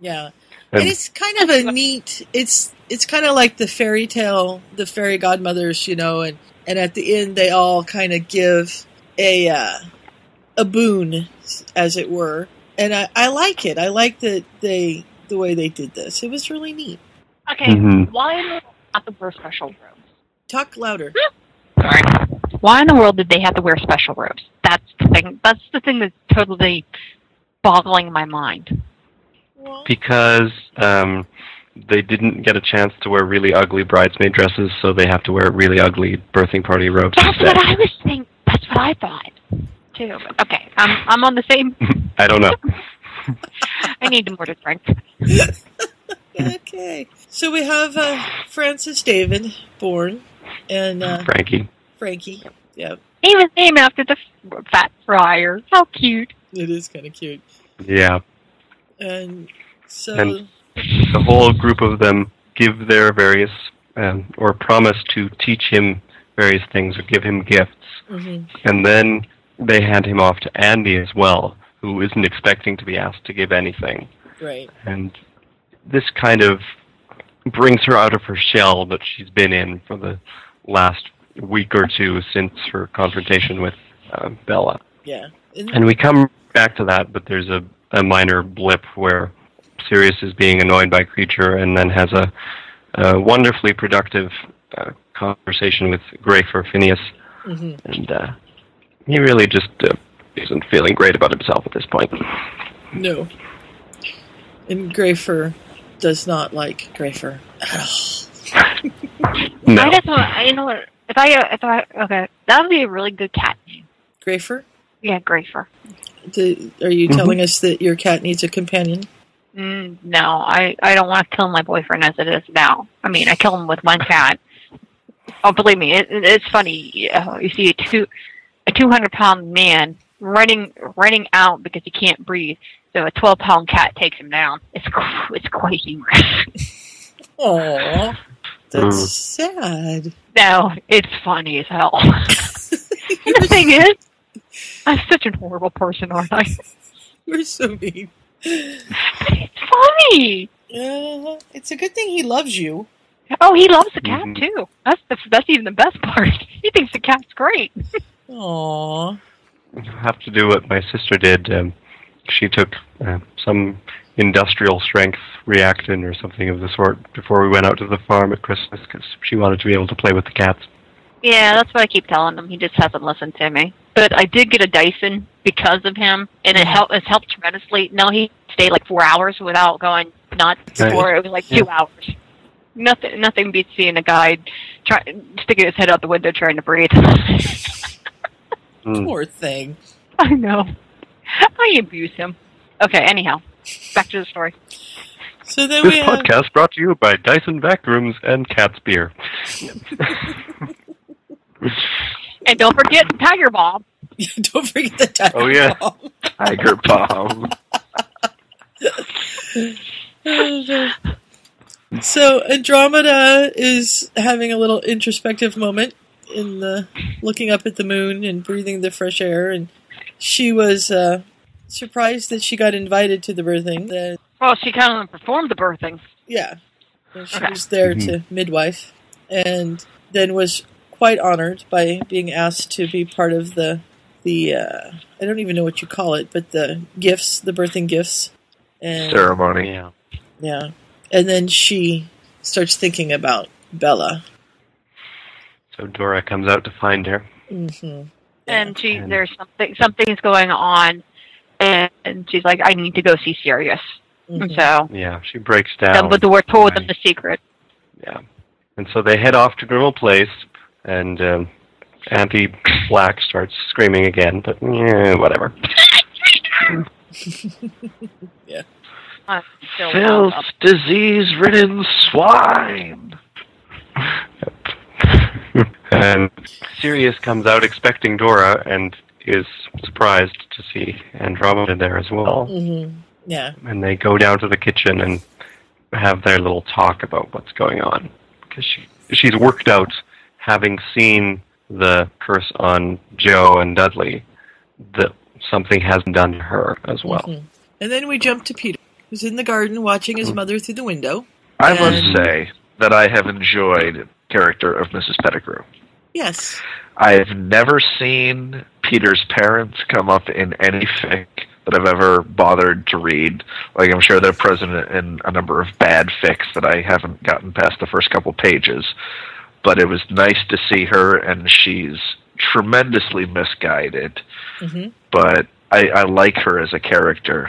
Yeah. And- And it's kind of a neat. It's it's kind of like the fairy tale, the fairy godmothers, you know, and and at the end they all kind of give a uh, a boon, as it were. And I, I like it. I like that they the way they did this. It was really neat. Okay, Mhm. why in the world not the wear special robes? Talk louder. Sorry. Why in the world did they have to wear special robes? That's the thing. That's the thing that's totally boggling my mind. because um, they didn't get a chance to wear really ugly bridesmaid dresses, so they have to wear really ugly birthing party robes That's instead. what I was thinking. That's what I thought too. But okay, I'm I'm on the same. I don't know. I need more to drink. okay. So we have uh, Francis David born, and uh, Frankie. Frankie. Yep. He was named after the fat friar. How cute. It is kind of cute. Yeah, And so and the whole group of them give their various um, or promise to teach him various things or give him gifts, mhm. and then they hand him off to Andy as well, who isn't expecting to be asked to give anything. right. and this kind of brings her out of her shell that she's been in for the last week or two since her confrontation with uh, Bella. Yeah. And, And we come back to that, but there's a, a minor blip where Sirius is being annoyed by Kreacher and then has a, a wonderfully productive uh, conversation with Gray for Phineas, mhm. and uh, he really just uh, isn't feeling great about himself at this point. No. And Grayfer does not like Grayfer at all. No. I just want, you know what? If I, uh, if I, okay, that would be a really good cat name. Grayfer? Yeah, Grayfer. The, are you Mhm. telling us that your cat needs a companion? Mm, no, I, I don't want to kill my boyfriend as it is now. I mean, I kill him with one cat. Oh, believe me, it, it- it's funny. Uh, you see a two, a two hundred pound man running, running out because he can't breathe. So a twelve pound cat takes him down. It's, it's quite humorous. Aw, that's Mm. sad. No, it's funny as hell. the thing is, I'm such a horrible person, aren't I? You're so mean. But It's funny. Uh, it's a good thing he loves you. Oh, he loves the cat Mhm. too. That's the, that's even the best part. He thinks the cat's great. Aw. You have to do what my sister did. Um, she took uh, some industrial strength reactant or something of the sort before we went out to the farm at Christmas because she wanted to be able to play with the cats. Yeah, that's what I keep telling him. He just hasn't listened to me. But I did get a Dyson because of him, and it helped. It's helped tremendously. No, he stayed like four hours without going nuts, Nice. or it was like two hours. Nothing, nothing beats seeing a guy try, sticking his head out the window trying to breathe. Mm. Poor thing. I know. I abuse him. Okay, anyhow, back to the story. So then This we have. podcast brought to you by Dyson Vacuums and Cat's Beer. And don't forget Tiger Bomb. Don't forget the tiger Oh, yeah. bomb. Tiger bomb. so Andromeda is having a little introspective moment in the looking up at the moon and breathing the fresh air, and she was uh, surprised that she got invited to the birthing. That Well, she kind of performed the birthing. yeah, And she Okay. was there to midwife, and then was quite honored by being asked to be part of the the uh, I don't even know what you call it, but the gifts, the birthing gifts, and Ceremony. Yeah. yeah, and then she starts thinking about Bella. So Dora comes out to find her. hmm and she And- there's something something's going on and, and she's like i need to go see sirius and so Yeah, she breaks down. dumbledore told them the secret Yeah. And so they head off to Grimmauld Place, and um, Auntie Black starts screaming again, but yeah, whatever. yeah. I'm Filth, disease-ridden swine. and Sirius comes out expecting Dora and is surprised to see Andromeda there as well. hmm Yeah. And they go down to the kitchen and have their little talk about what's going on. Because she, she's worked out, having seen the curse on Jo and Dudley, that something has been done to her as well. Mhm. And then we jump to Peter, who's in the garden watching Mm. his mother through the window. I And- must say that I have enjoyed the character of Mrs. Pettigrew. Yes. I've never seen Peter's parents come up in any fic that I've ever bothered to read. Like I'm sure they're present in a number of bad fics that I haven't gotten past the first couple pages. But it was nice to see her, and she's tremendously misguided. hmm But I, I like her as a character.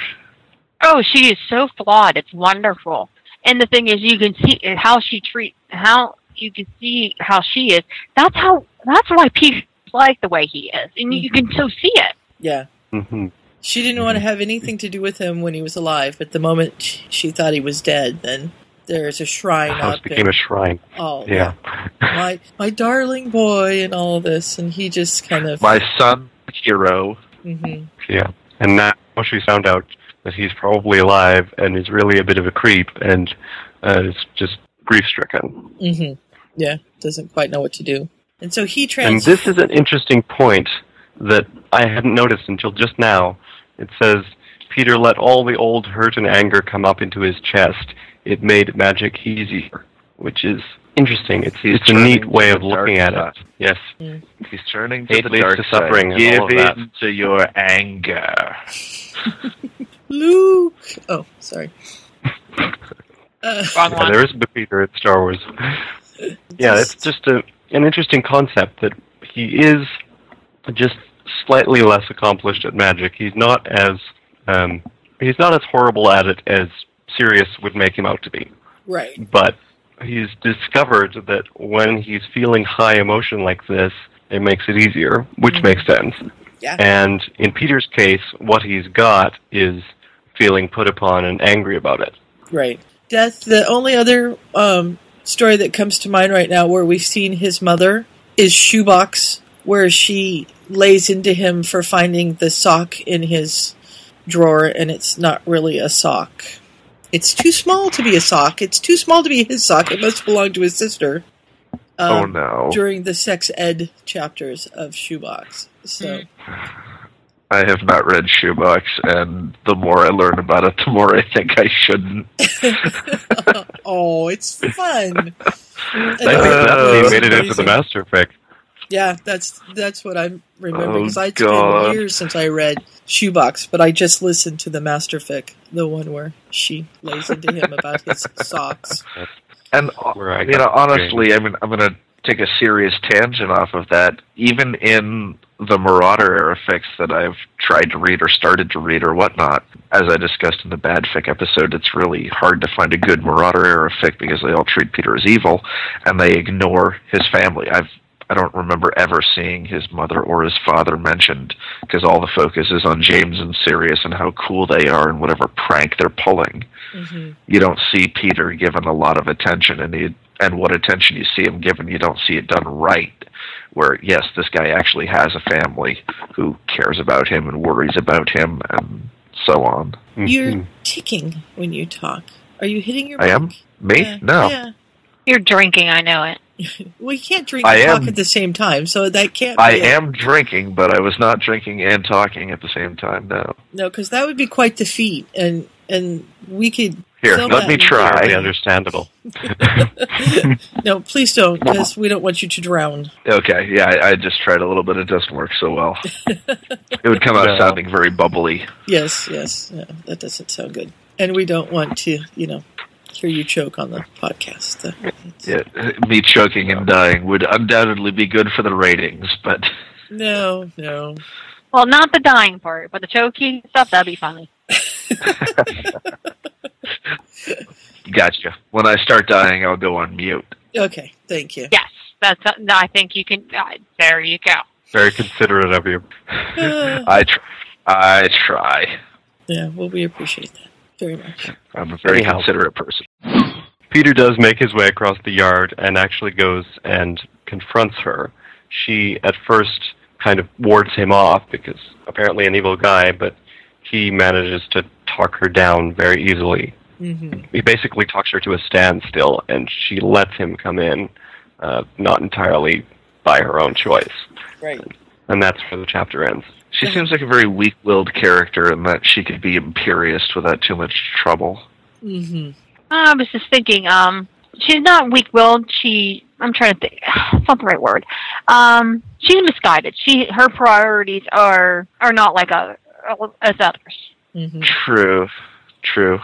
oh she is so flawed it's wonderful and the thing is you can see how she treat how you can see how she is that's how that's why peter's like the way he is and you can so see it Yeah. hmm She didn't want to have anything to do with him when he was alive, but the moment she thought he was dead, then there's a shrine The house up. became a and, shrine. oh, Yeah. my my darling boy, and all this, and he just kind of. My son, hero. hmm Yeah. And now she's found out that he's probably alive and is really a bit of a creep and uh, is just grief stricken. hmm Yeah, doesn't quite know what to do, and so he And trans. this is an interesting point that I hadn't noticed until just now. It says, Peter let all the old hurt and anger come up into his chest. It made magic easier, which is interesting. It's, it's a neat way of looking at side. it. Yes. He's turning to Hate the leads dark to suffering side. Give all of that. in to your anger. Luke. Oh, sorry. Uh, Yeah, there is a Peter in Star Wars. Yeah, it's just a, an interesting concept that he is just slightly less accomplished at magic. He's not as um, he's not as horrible at it as Sirius would make him out to be. Right. But he's discovered that when he's feeling high emotion like this, it makes it easier, which makes sense. Yeah. And in Peter's case, what he's got is feeling put upon and angry about it. Right. Death. The only other um, story that comes to mind right now where we've seen his mother is Shoebox, where she lays into him for finding the sock in his drawer, and it's not really a sock. It's too small to be a sock. It's too small to be his sock. It must belong to his sister. Oh, um, no. During the sex ed chapters of Shoebox. So, I have not read Shoebox, and the more I learn about it, the more I think I shouldn't. oh, it's fun. I think that's he uh, made it into the master fic. Yeah, that's that's what oh, I remember Oh, because it's God. been years since I read Shoebox, but I just listened to the Master Fic, the one where she lays into him about his socks. And uh, Where I you know, honestly, I mean, I'm going to take a serious tangent off of that. Even in the Marauder era fics that I've tried to read or started to read or whatnot, as I discussed in the Bad Fic episode, it's really hard to find a good Marauder era fic because they all treat Peter as evil and they ignore his family. I've I don't remember ever seeing his mother or his father mentioned because all the focus is on James and Sirius and how cool they are and whatever prank they're pulling Mm-hmm. you don't see Peter given a lot of attention, and he, and what attention you see him given, you don't see it done right. Where yes, this guy actually has a family who cares about him and worries about him, and so on. You're mm-hmm. ticking when you talk. Are you hitting your? I am mic? me. Yeah, no, Yeah. You're drinking, I know it. we can't drink I and talk at the same time, so that can't. I be it. am drinking, but I was not drinking and talking at the same time. No. No, because that would be quite the feat, and and we could. Here, film let that me and- try. Very understandable. No, please don't, because we don't want you to drown. Okay, yeah, I, I just tried a little bit. It doesn't work so well. it would come out No. sounding very bubbly. Yes, yes, yeah, that doesn't sound good, and we don't want to, you know, hear you choke on the podcast. So Yeah, me choking and dying would undoubtedly be good for the ratings, but No, no. Well, not the dying part, but the choking stuff, that'd be funny. gotcha. When I start dying, I'll go on mute. Okay, thank you. Yes, that's. I think you can. Uh, there you go. Very considerate of you. I tr- I try. Yeah, well, we appreciate that very much. I'm a very Anyhow. considerate person. Peter does make his way across the yard and actually goes and confronts her. She at first kind of wards him off because apparently an evil guy, but he manages to talk her down very easily. Mm-hmm. He basically talks her to a standstill, and she lets him come in, uh, not entirely by her own choice. Right. And that's where the chapter ends. She seems like a very weak-willed character, in that she could be Imperius without too much trouble. Mm-hmm. I was just thinking. Um, she's not weak-willed. She. I'm trying to think. It's not the right word. Um, she's misguided. She. Her priorities are are not like a as others. Mm-hmm. True, true.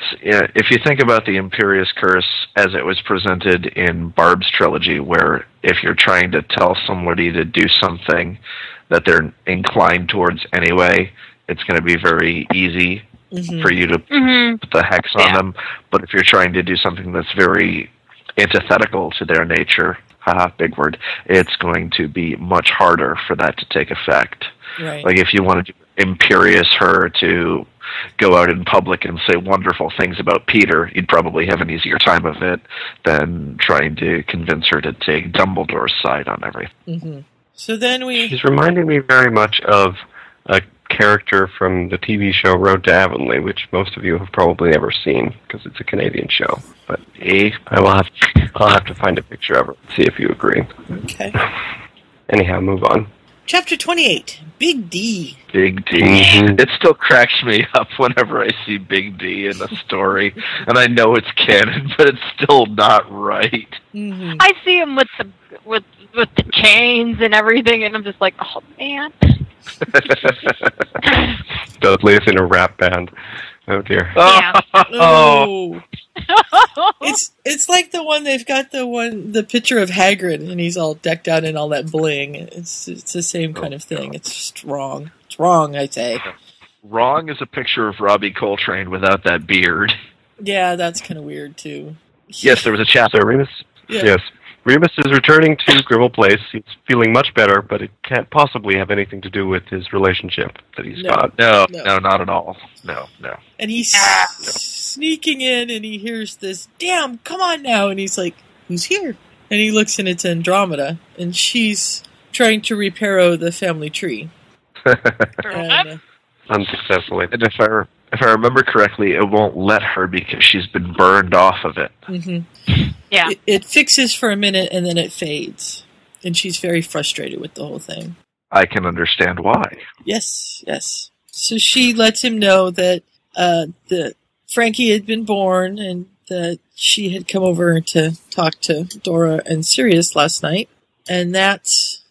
S- Yeah, if you think about the Imperius Curse as it was presented in Barb's trilogy, where if you're trying to tell somebody to do something that they're inclined towards anyway, it's going to be very easy Mhm. for you to Mm-hmm. put the hex on them. But if you're trying to do something that's very antithetical to their nature, haha, big word, it's going to be much harder for that to take effect. Right. Like if you wanted to Imperius her to go out in public and say wonderful things about Peter, you'd probably have an easier time of it than trying to convince her to take Dumbledore's side on everything. Mm-hmm. So then we. She's reminding me very much of a character from the TV show Road to Avonlea, which most of you have probably never seen because it's a Canadian show. But eh, I will have I'll have to find a picture of her. See if you agree. Okay. Anyhow, move on. Chapter 28 Big D. Big D. Mhm. It still cracks me up whenever I see Big D in a story, and I know it's canon, but it's still not right. Mm-hmm. I see him with the with with the chains and everything, and I'm just like, oh man. Dudley is in a rap band. Oh dear. Yeah. Oh. it's it's like the one they've got the one the picture of Hagrid and he's all decked out in all that bling. It's it's the same oh, kind of thing. It's just wrong. It's wrong, I say. Wrong is a picture of Robbie Coltrane without that beard. Yeah, that's kind of weird too. Yes, there was a chapter. So Remus, Yeah. yes, Remus is returning to Grimmauld Place. He's feeling much better, but it can't possibly have anything to do with his relationship that he's No. got. No, No. no, not at all. No, no. And he's sneaking in and he hears this, damn, come on now. And he's like, who's here? And he looks and it's Andromeda and she's trying to repair the family tree. And, uh, Unsuccessfully. And if I re- if I remember correctly, it won't let her because she's been burned off of it. mhm. Yeah. It, it fixes for a minute and then it fades. And she's very frustrated with the whole thing. I can understand why. Yes, yes. So she lets him know that uh, that Frankie had been born and that she had come over to talk to Dora and Sirius last night, and that's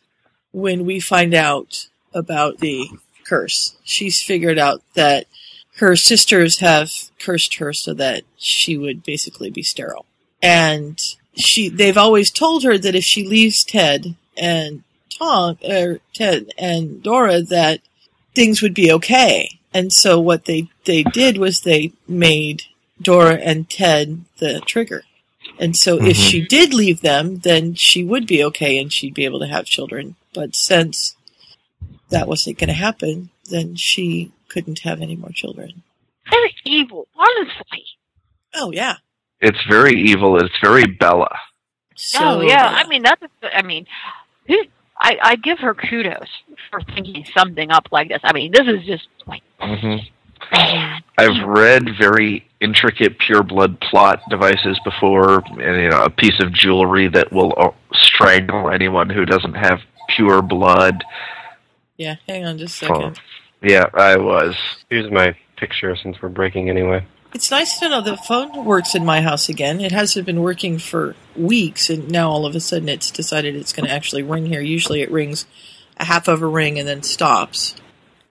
when we find out about the curse. She's figured out that her sisters have cursed her so that she would basically be sterile, and she they've always told her that if she leaves Ted and Tom or Ted and Dora that things would be okay. And so what they they did was they made Dora and Ted the trigger. And so if Mhm. she did leave them, then she would be okay and she'd be able to have children. But since that wasn't going to happen, then she couldn't have any more children. Very evil, honestly. Oh yeah. It's very evil. It's very Bella. oh yeah, I mean that's. I mean, who? I I give her kudos for thinking something up like this. I mean, this is just like hmm I've read very intricate pure blood plot devices before, and you know, a piece of jewelry that will uh, strangle anyone who doesn't have pure blood. yeah. Hang on just a second. Yeah, I was. Here's my picture since we're breaking anyway. It's nice to know the phone works in my house again. It hasn't been working for weeks, and now all of a sudden it's decided it's going to actually ring here. Usually it rings a half of a ring and then stops.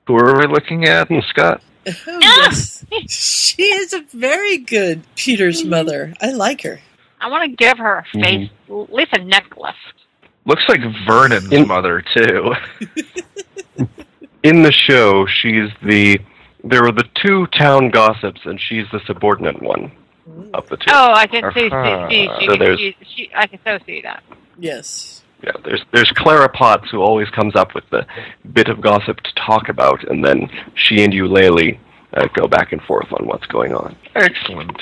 Who are we looking at, hmm. Scott? Oh, yes. she is a very good Peter's mm-hmm. mother. I like her. I want to give her a face, mm-hmm. at least a necklace. Looks like Vernon's mother too. In the show, she's the. There are the two town gossips, and she's the subordinate one of the two. Oh, I can see, Uh-huh. see, see, So she, there's- she, she, I can so see that. Yes. Yeah, there's there's Clara Potts who always comes up with the bit of gossip to talk about, and then she and Eulalie uh, go back and forth on what's going on. Excellent.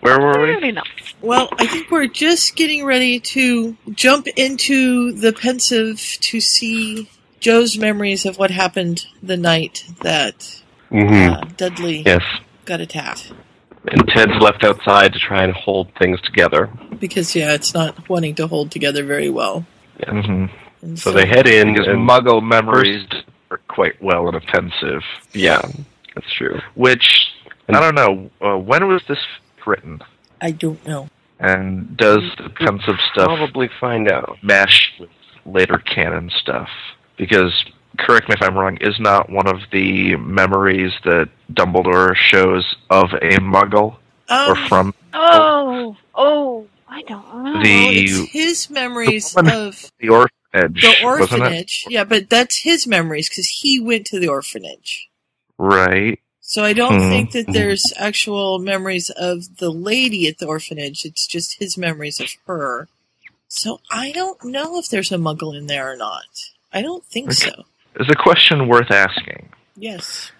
Where were we? Really. Well, I think we're just getting ready to jump into the Pensieve to see Jo's memories of what happened the night that Mm-hmm. uh, Dudley Yes, got attacked. and Ted's left outside to try and hold things together. Because, yeah, it's not wanting to hold together very well. hmm And So they head in, because and Muggle memories are quite well and offensive. yeah, that's true. Which I don't know. Uh, when was this written? I don't know. And does the Pensieve stuff Probably find out. mesh with later canon stuff? Because correct me if I'm wrong. Is not one of the memories that Dumbledore shows of a Muggle or Um, from Oh, oh, I don't know. the It's his memories the of the orphanage? the orphanage. Yeah, but that's his memories because he went to the orphanage. Right. So I don't Hmm. think that there's actual memories of the lady at the orphanage. It's just his memories of her. So I don't know if there's a muggle in there or not. I don't think Okay. so. Is a question worth asking. Yes.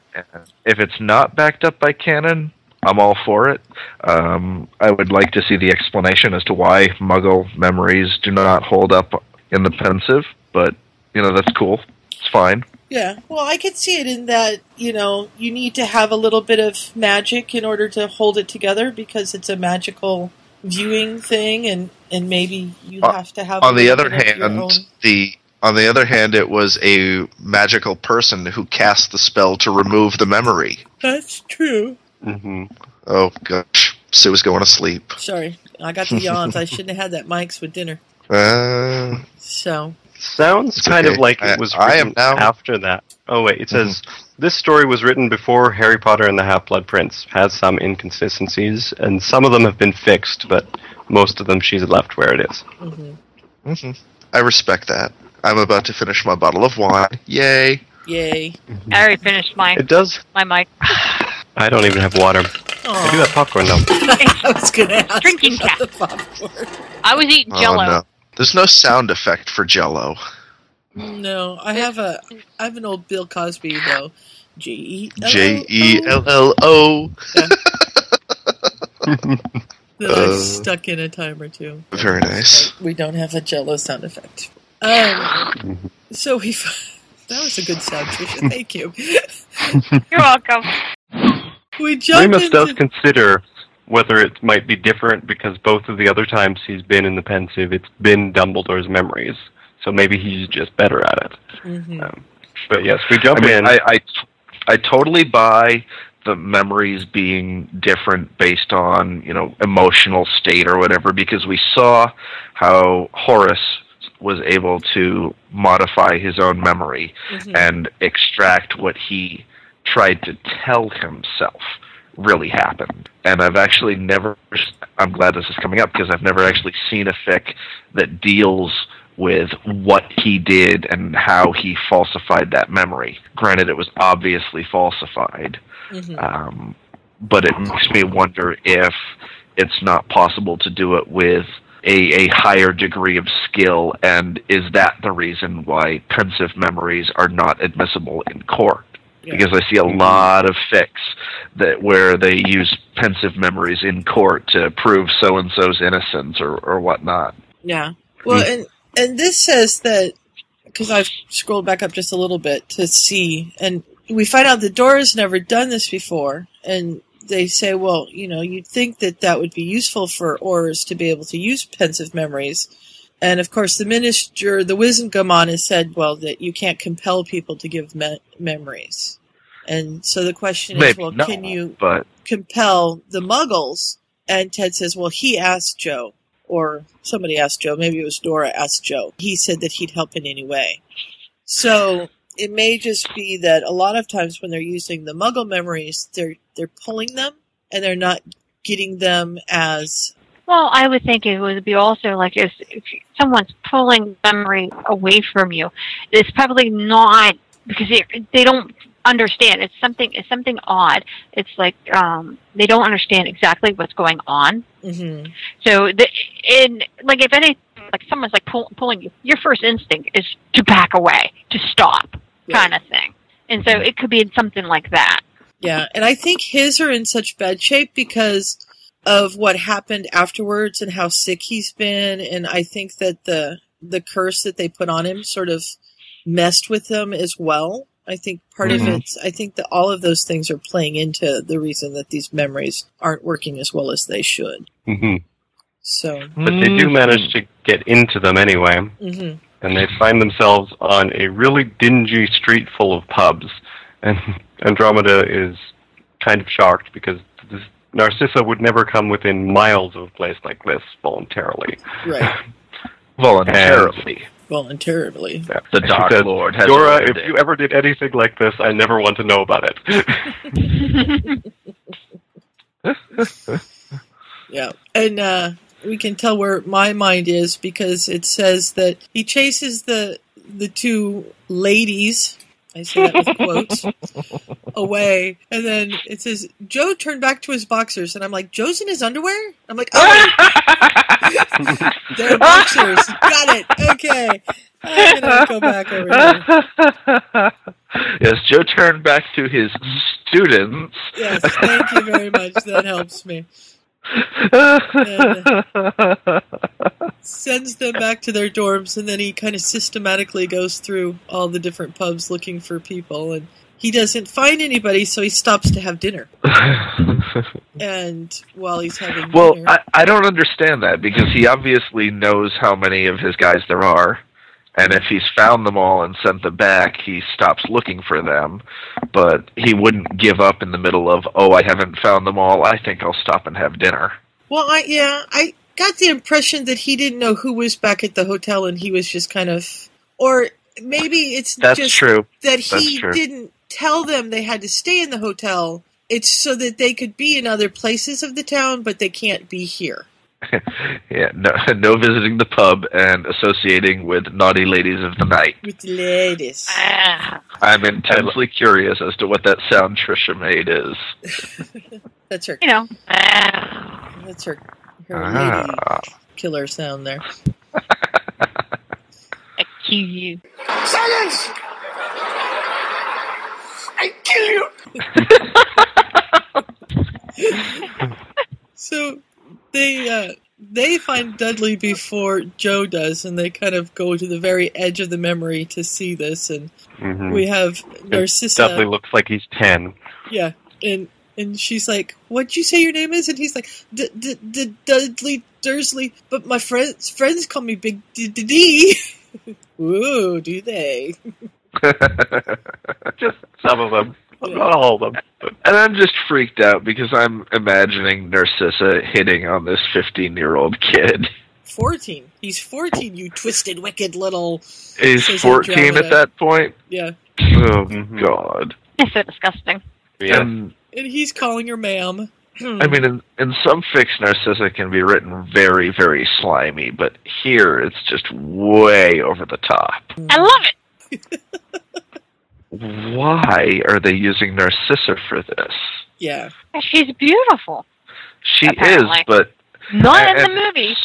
If it's not backed up by canon, I'm all for it. Um, I would like to see the explanation as to why Muggle memories do not hold up in the Pensieve, but you know that's cool. It's fine. Yeah. Well, I could see it in that, you know, you need to have a little bit of magic in order to hold it together because it's a magical viewing thing and and maybe you Uh, have to have on a the other bit of your hand, the on the other hand, it was a magical person who cast the spell to remove the memory. That's true. Mm-hmm. Oh gosh, Sue was going to sleep. Sorry. I got the yawns. I shouldn't have had that Mike's with dinner. Uh, So, Sounds kind okay. of like it was I am written now- after that. Oh wait, it says this story was written before Harry Potter and the Half-Blood Prince. Has some inconsistencies, and some of them have been fixed, but most of them she's left where it is. hmm I respect that. I'm about to finish my bottle of wine. Yay! Yay. I already finished mine. It does. my mic. I don't even have water. I do have popcorn though. I was gonna ask Drinking about cat. the popcorn. I was eating Oh, Jello. no. There's no sound effect for Jello. No, I have a I have an old Bill Cosby though. G E J E L L O. that Uh, I've stuck in a time or two. Very nice. We don't have a Jello sound effect. Um, so we that was a good sound, Trisha. Thank you. You're welcome. We jumped Remus does into consider whether it might be different because both of the other times he's been in the Pensieve, it's been Dumbledore's memories. So maybe he's just better at it. Mhm. Um, but yes, we jump I mean, in. I, I, I totally buy the memories being different based on you know emotional state or whatever because we saw how Horace was able to modify his own memory Mhm. and extract what he tried to tell himself really happened. And I've actually never I'm glad this is coming up because I've never actually seen a fic that deals with what he did and how he falsified that memory. Granted, it was obviously falsified, Mhm. um, but it makes me wonder if it's not possible to do it with a, a higher degree of skill, and is that the reason why Pensieve memories are not admissible in court? Because I see a mm-hmm. lot of fics that where they use Pensieve memories in court to prove so and so's innocence or, or whatnot. Yeah. Well, mm. and and this says that because I've scrolled back up just a little bit to see, and we find out that Dora's never done this before, and they say, well, you know, you'd think that that would be useful for Aurors to be able to use Pensieve memories. And of course, the minister, the Wizengamot, has said, well, that you can't compel people to give me- memories. And so the question is, well, not, can you but compel the muggles? And Ted says, well, he asked Jo, or somebody asked Jo, maybe it was Dora asked Jo. He said that he'd help in any way. So it may just be that a lot of times when they're using the muggle memories, they're they're pulling them and they're not getting them as Well, I would think it would be also like if, if someone's pulling memory away from you, it's probably not because they, they don't understand. It's something it's something odd. It's like um, they don't understand exactly what's going on. mm-hmm. So the in like if any like someone's like pull, pulling you, your first instinct is to back away, to stop, kind of thing. And so it could be something like that. Yeah, and I think his are in such bad shape because of what happened afterwards and how sick he's been, and I think that the the curse that they put on him sort of messed with him as well. I think part of Mhm. it, I think that all of those things are playing into the reason that these memories aren't working as well as they should. hmm So, But they do manage to get into them anyway, hmm and they find themselves on a really dingy street full of pubs. And Andromeda is kind of shocked because this, Narcissa would never come within miles of a place like this voluntarily. right, voluntarily. voluntarily. Yeah. The Dark said, Lord has Dora, if it." you ever did anything like this, I never want to know about it. Yeah. And uh, we can tell where my mind is because it says that he chases the the two ladies. I say that with quotes away, and then it says Jo turned back to his boxers, and I'm like, Jo's in his underwear. I'm like, oh, they're boxers. Got it. Okay, I'm gonna go back over here. yes, Jo turned back to his students. Yes, thank you very much. That helps me. sends them back to their dorms, and then he kind of systematically goes through all the different pubs looking for people, and he doesn't find anybody, so he stops to have dinner. And while he's having well, dinner, I, I don't understand that because he obviously knows how many of his guys there are. And if he's found them all and sent them back, he stops looking for them. But he wouldn't give up in the middle of, oh, I haven't found them all. I think I'll stop and have dinner. well, I yeah, I got the impression that he didn't know who was back at the hotel, and he was just kind of, or maybe it's That's just true. that he true. didn't tell them they had to stay in the hotel. It's so that they could be in other places of the town, but they can't be here. Yeah, no, no visiting the pub and associating with naughty ladies of the night. With the ladies. I'm intensely curious as to what that sound Trisha made is. That's her. You know. That's her. Her lady Ah. killer sound there. I kill you. Silence! I kill you! So they uh, they find Dudley before Jo does, and they kind of go to the very edge of the memory to see this. And Mhm. we have Narcissa. definitely looks like he's ten. Yeah, and and she's like, "What'd you say your name is?" And he's like, D- D- D- "Dudley Dursley," but my friends friends call me Big D D D. Ooh, do they? Just some of them, not all of them. And I'm just freaked out because I'm imagining Narcissa hitting on this 15 year old kid. Fourteen. He's fourteen. You twisted, wicked little. He's 14 Andromeda. at that point. Yeah, Oh, Mm-hmm. God. It's so disgusting. And, and he's calling her ma'am. I mean, in, in some fics, Narcissa can be written very, very slimy, but here it's just way over the top. I love it. Why are they using Narcissa for this? Yeah. She's beautiful. She Apparently. is, but Not in the movie.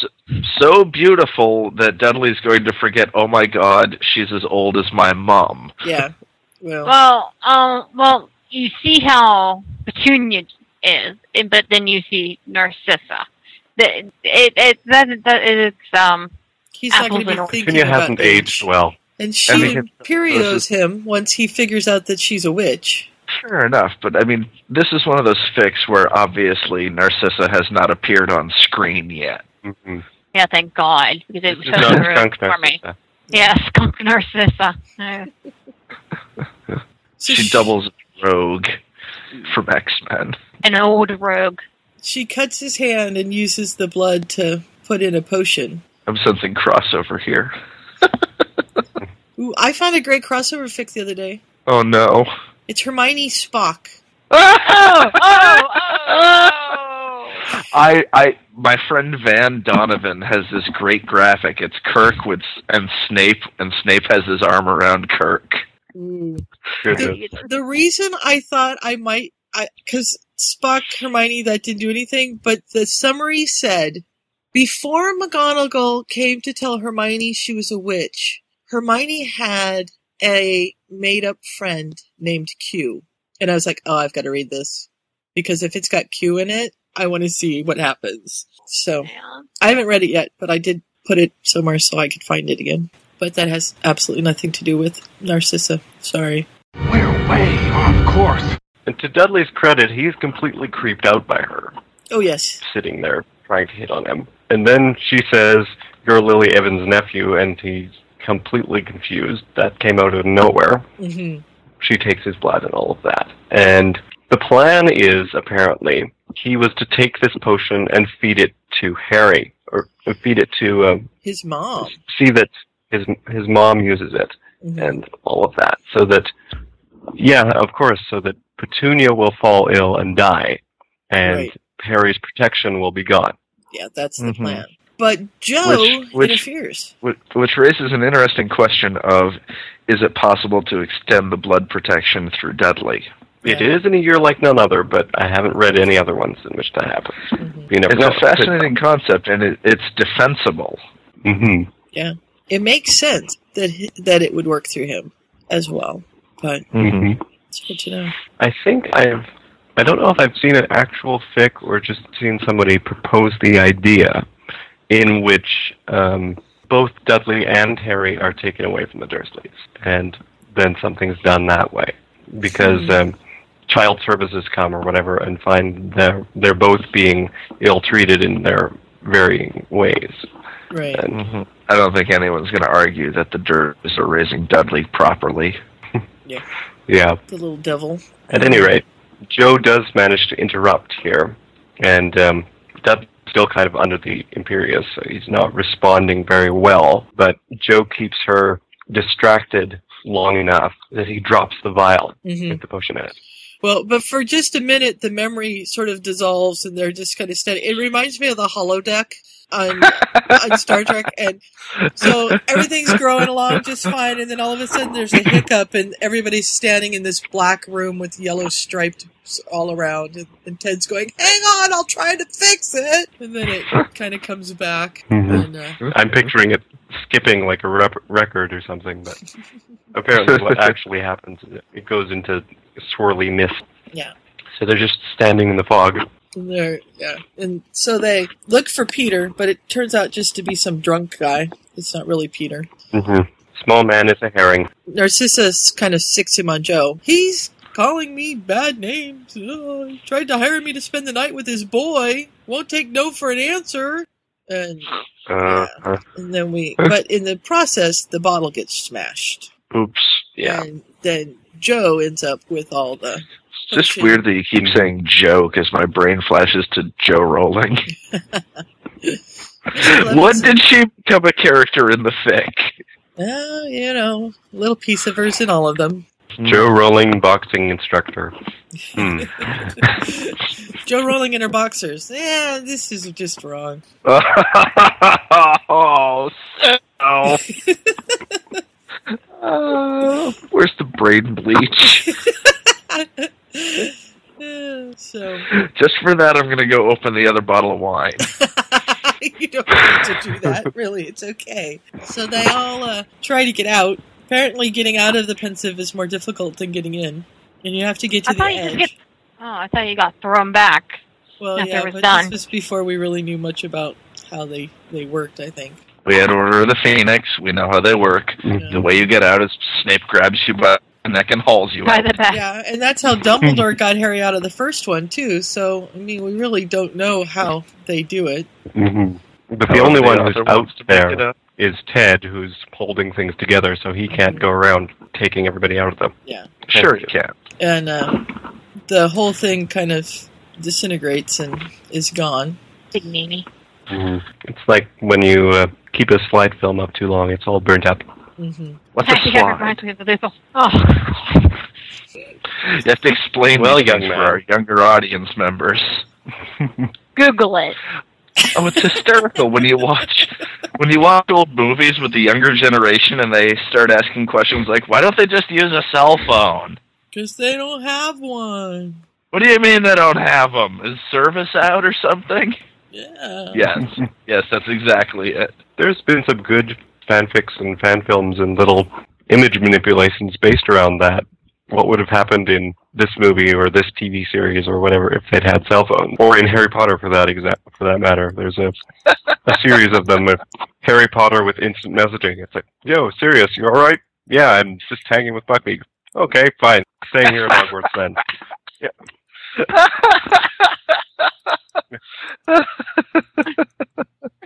so beautiful that Dudley's going to forget. Oh my God, she's as old as my mom. Yeah. Well, Well, um, well, you see how Petunia is, and- but then you see Narcissa. The, it, it, that, that, it's, um, he's not apples going to and be oranges. thinking Petunia about hasn't age. aged well. And I she mean, imperios him once he figures out that she's a witch. Fair enough, but I mean, this is one of those fics where obviously Narcissa has not appeared on screen yet. Mm-hmm. yeah, thank God, because it was so not rude skunk for me. Narcissa. Yeah, skunk Narcissa. She doubles rogue from X Men. An old rogue. She cuts his hand and uses the blood to put in a potion. I'm sensing crossover here. Ooh, I found a great crossover fic the other day. Oh no. It's Hermione Spock. Oh, oh, oh, I, I, my friend Van Donovan has this great graphic. It's Kirk with and Snape, and Snape has his arm around Kirk. The, the reason I thought I might, because Spock, Hermione, that didn't do anything, but the summary said before McGonagall came to tell Hermione she was a witch, Hermione had a made up friend named Q. And I was like, oh, I've got to read this. Because if it's got Q in it, I want to see what happens. So I haven't read it yet, but I did put it somewhere so I could find it again. But that has absolutely nothing to do with Narcissa. Sorry. We're way off course. And to Dudley's credit, he's completely creeped out by her, Oh, yes. sitting there trying to hit on him. And then she says, You're Lily Evans' nephew, and he's completely confused. That came out of nowhere. hmm She takes his blood and all of that. And the plan is, apparently, he was to take this potion and feed it to Harry, or feed it to um, His mom. see that his his mom uses it Mhm. and all of that, so that yeah, of course, so that Petunia will fall ill and die, and Right. Harry's protection will be gone. Yeah, that's the Mhm. plan. But Jo Which- which- interferes. Which, which raises an interesting question of is it possible to extend the blood protection through Dudley? It is in a year like none other, but I haven't read any other ones in which that happens. You never It's know. a fascinating concept and it, it's defensible. hmm Yeah, it makes sense that that it would work through him as well. But hmm it's good to know. I think I've. I don't know if I've seen an actual fic or just seen somebody propose the idea in which um, both Dudley and Harry are taken away from the Dursleys, and then something's done that way because um, child services come or whatever and find they're they're both being ill treated in their varying ways. Right. And I don't think anyone's going to argue that the Dursleys are raising Dudley properly. Yeah. yeah, The little devil. At any rate, Jo does manage to interrupt here, and um, Dudley's still kind of under the Imperius, so he's not responding very well. But Jo keeps her distracted long enough that he drops the vial Mhm. with the potion in it. Well, but for just a minute, the memory sort of dissolves, and they're just kind of standing. It reminds me of the holodeck on on Star Trek, and so everything's growing along just fine, and then all of a sudden there's a hiccup, and everybody's standing in this black room with yellow striped all around, and, and Ted's going, "Hang on, I'll try to fix it," and then it kind of comes back, and uh, I'm picturing it skipping like a rep- record or something, but apparently what actually happens it- it goes into swirly mist. yeah. So they're just standing in the fog. And they're yeah, and so they look for Peter, but it turns out just to be some drunk guy. It's not really Peter. Mm-hmm. Small man is a herring. Narcissus kind of sicks him on Jo. He's calling me bad names. Oh, he tried to hire me to spend the night with his boy. Won't take no for an answer. And Uh, uh, and then we, but in the process, the bottle gets smashed. Oops. Yeah. And then Jo ends up with all the. It's just weird that you keep saying Jo because my brain flashes to Jo Rowling. when did she become a character in the fic? Uh, you know, little piece of hers in all of them. Jo Rowling, boxing instructor. Hmm. Jo Rowling in her boxers. Yeah, this is just wrong. oh, so. Uh, where's the brain bleach? so Just for that, I'm gonna go open the other bottle of wine. you don't need to do that. Really, it's okay. So they all uh, try to get out. Apparently, getting out of the Pensieve is more difficult than getting in, and you have to get to I the thought edge. get. Oh, I thought you got thrown back. well, yeah, was but done. this was before we really knew much about how they they worked. I think. We had Order of the Phoenix. We know how they work. The way you get out is Snape grabs you by the that can hauls you out. Yeah, and that's how Dumbledore got Harry out of the first one too. So I mean, we really don't know how they do it. hmm But the only the one who's out wants to make it there up. is Ted, who's holding things together, so he can't go around taking everybody out of them. Yeah. Sure, you can. and uh, the whole thing kind of disintegrates and is gone. Big meanie. hmm It's like when you uh, keep a slide film up too long; it's all burnt up. Mm-hmm. What's a yeah, it slide? reminds me of the little. Oh, You have to explain Well, young things for our younger audience members. Google it. Oh, it's hysterical when you watch when you watch old movies with the younger generation and they start asking questions like, "Why don't they just use a cell phone?" Because they don't have one. What do you mean they don't have them? Is service out or something? Yeah. Yes, yes, that's exactly it. There's been some good fanfics and fan films and little image manipulations based around that. What would have happened in this movie or this TV series or whatever if they'd had cell phones, or in Harry Potter for that exact for that matter? There's a a series of them with Harry Potter with instant messaging. It's like, yo, Sirius, you all right? Yeah, I'm just hanging with Buckbeak. Okay, fine, staying here at Hogwarts then. Yeah.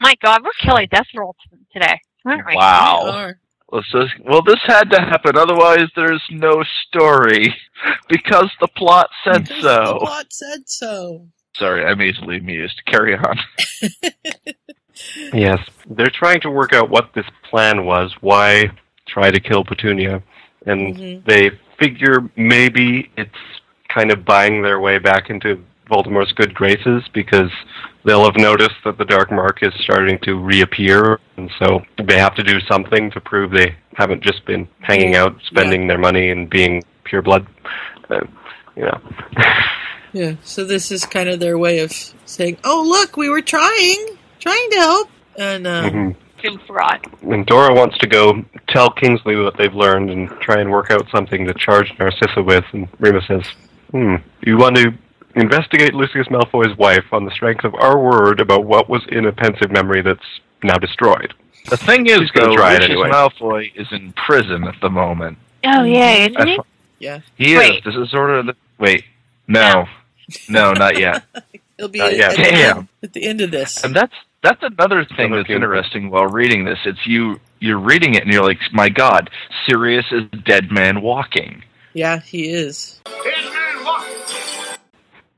My God, we're killing death rolls today. aren't we? Wow. Well, so, well, this had to happen, otherwise there's no story. Because the plot said The so. plot said so. Sorry, I'm easily amused. Carry on. Yes, they're trying to work out what this plan was. Why try to kill Petunia? And Mhm. they figure maybe it's kind of buying their way back into Voldemort's good graces because they'll have noticed that the Dark Mark is starting to reappear, and so they have to do something to prove they haven't just been hanging out, spending their money, and being pure blood. Uh, you know. Yeah. So this is kind of their way of saying, "Oh, look, we were trying, trying to help." And uh, Mhm. Doom fraud. And Dora wants to go tell Kingsley what they've learned and try and work out something to charge Narcissa with. And Remus says, "Hmm, you want to investigate Lucius Malfoy's wife on the strength of our word about what was in a Pensieve memory that's now destroyed." The thing is, She's though, Lucius anyway. Malfoy is in prison at the moment. Oh, yeah, isn't he? yeah, He Wait. is. This is sort of the. Wait. No. No, not yet. it'll be Not at, yet. at the Damn. end, at the end of this. And that's that's another thing Another that's beautiful. interesting while reading this. It's you you're reading it and you're like, my God, Sirius is dead man walking. Yeah, he is.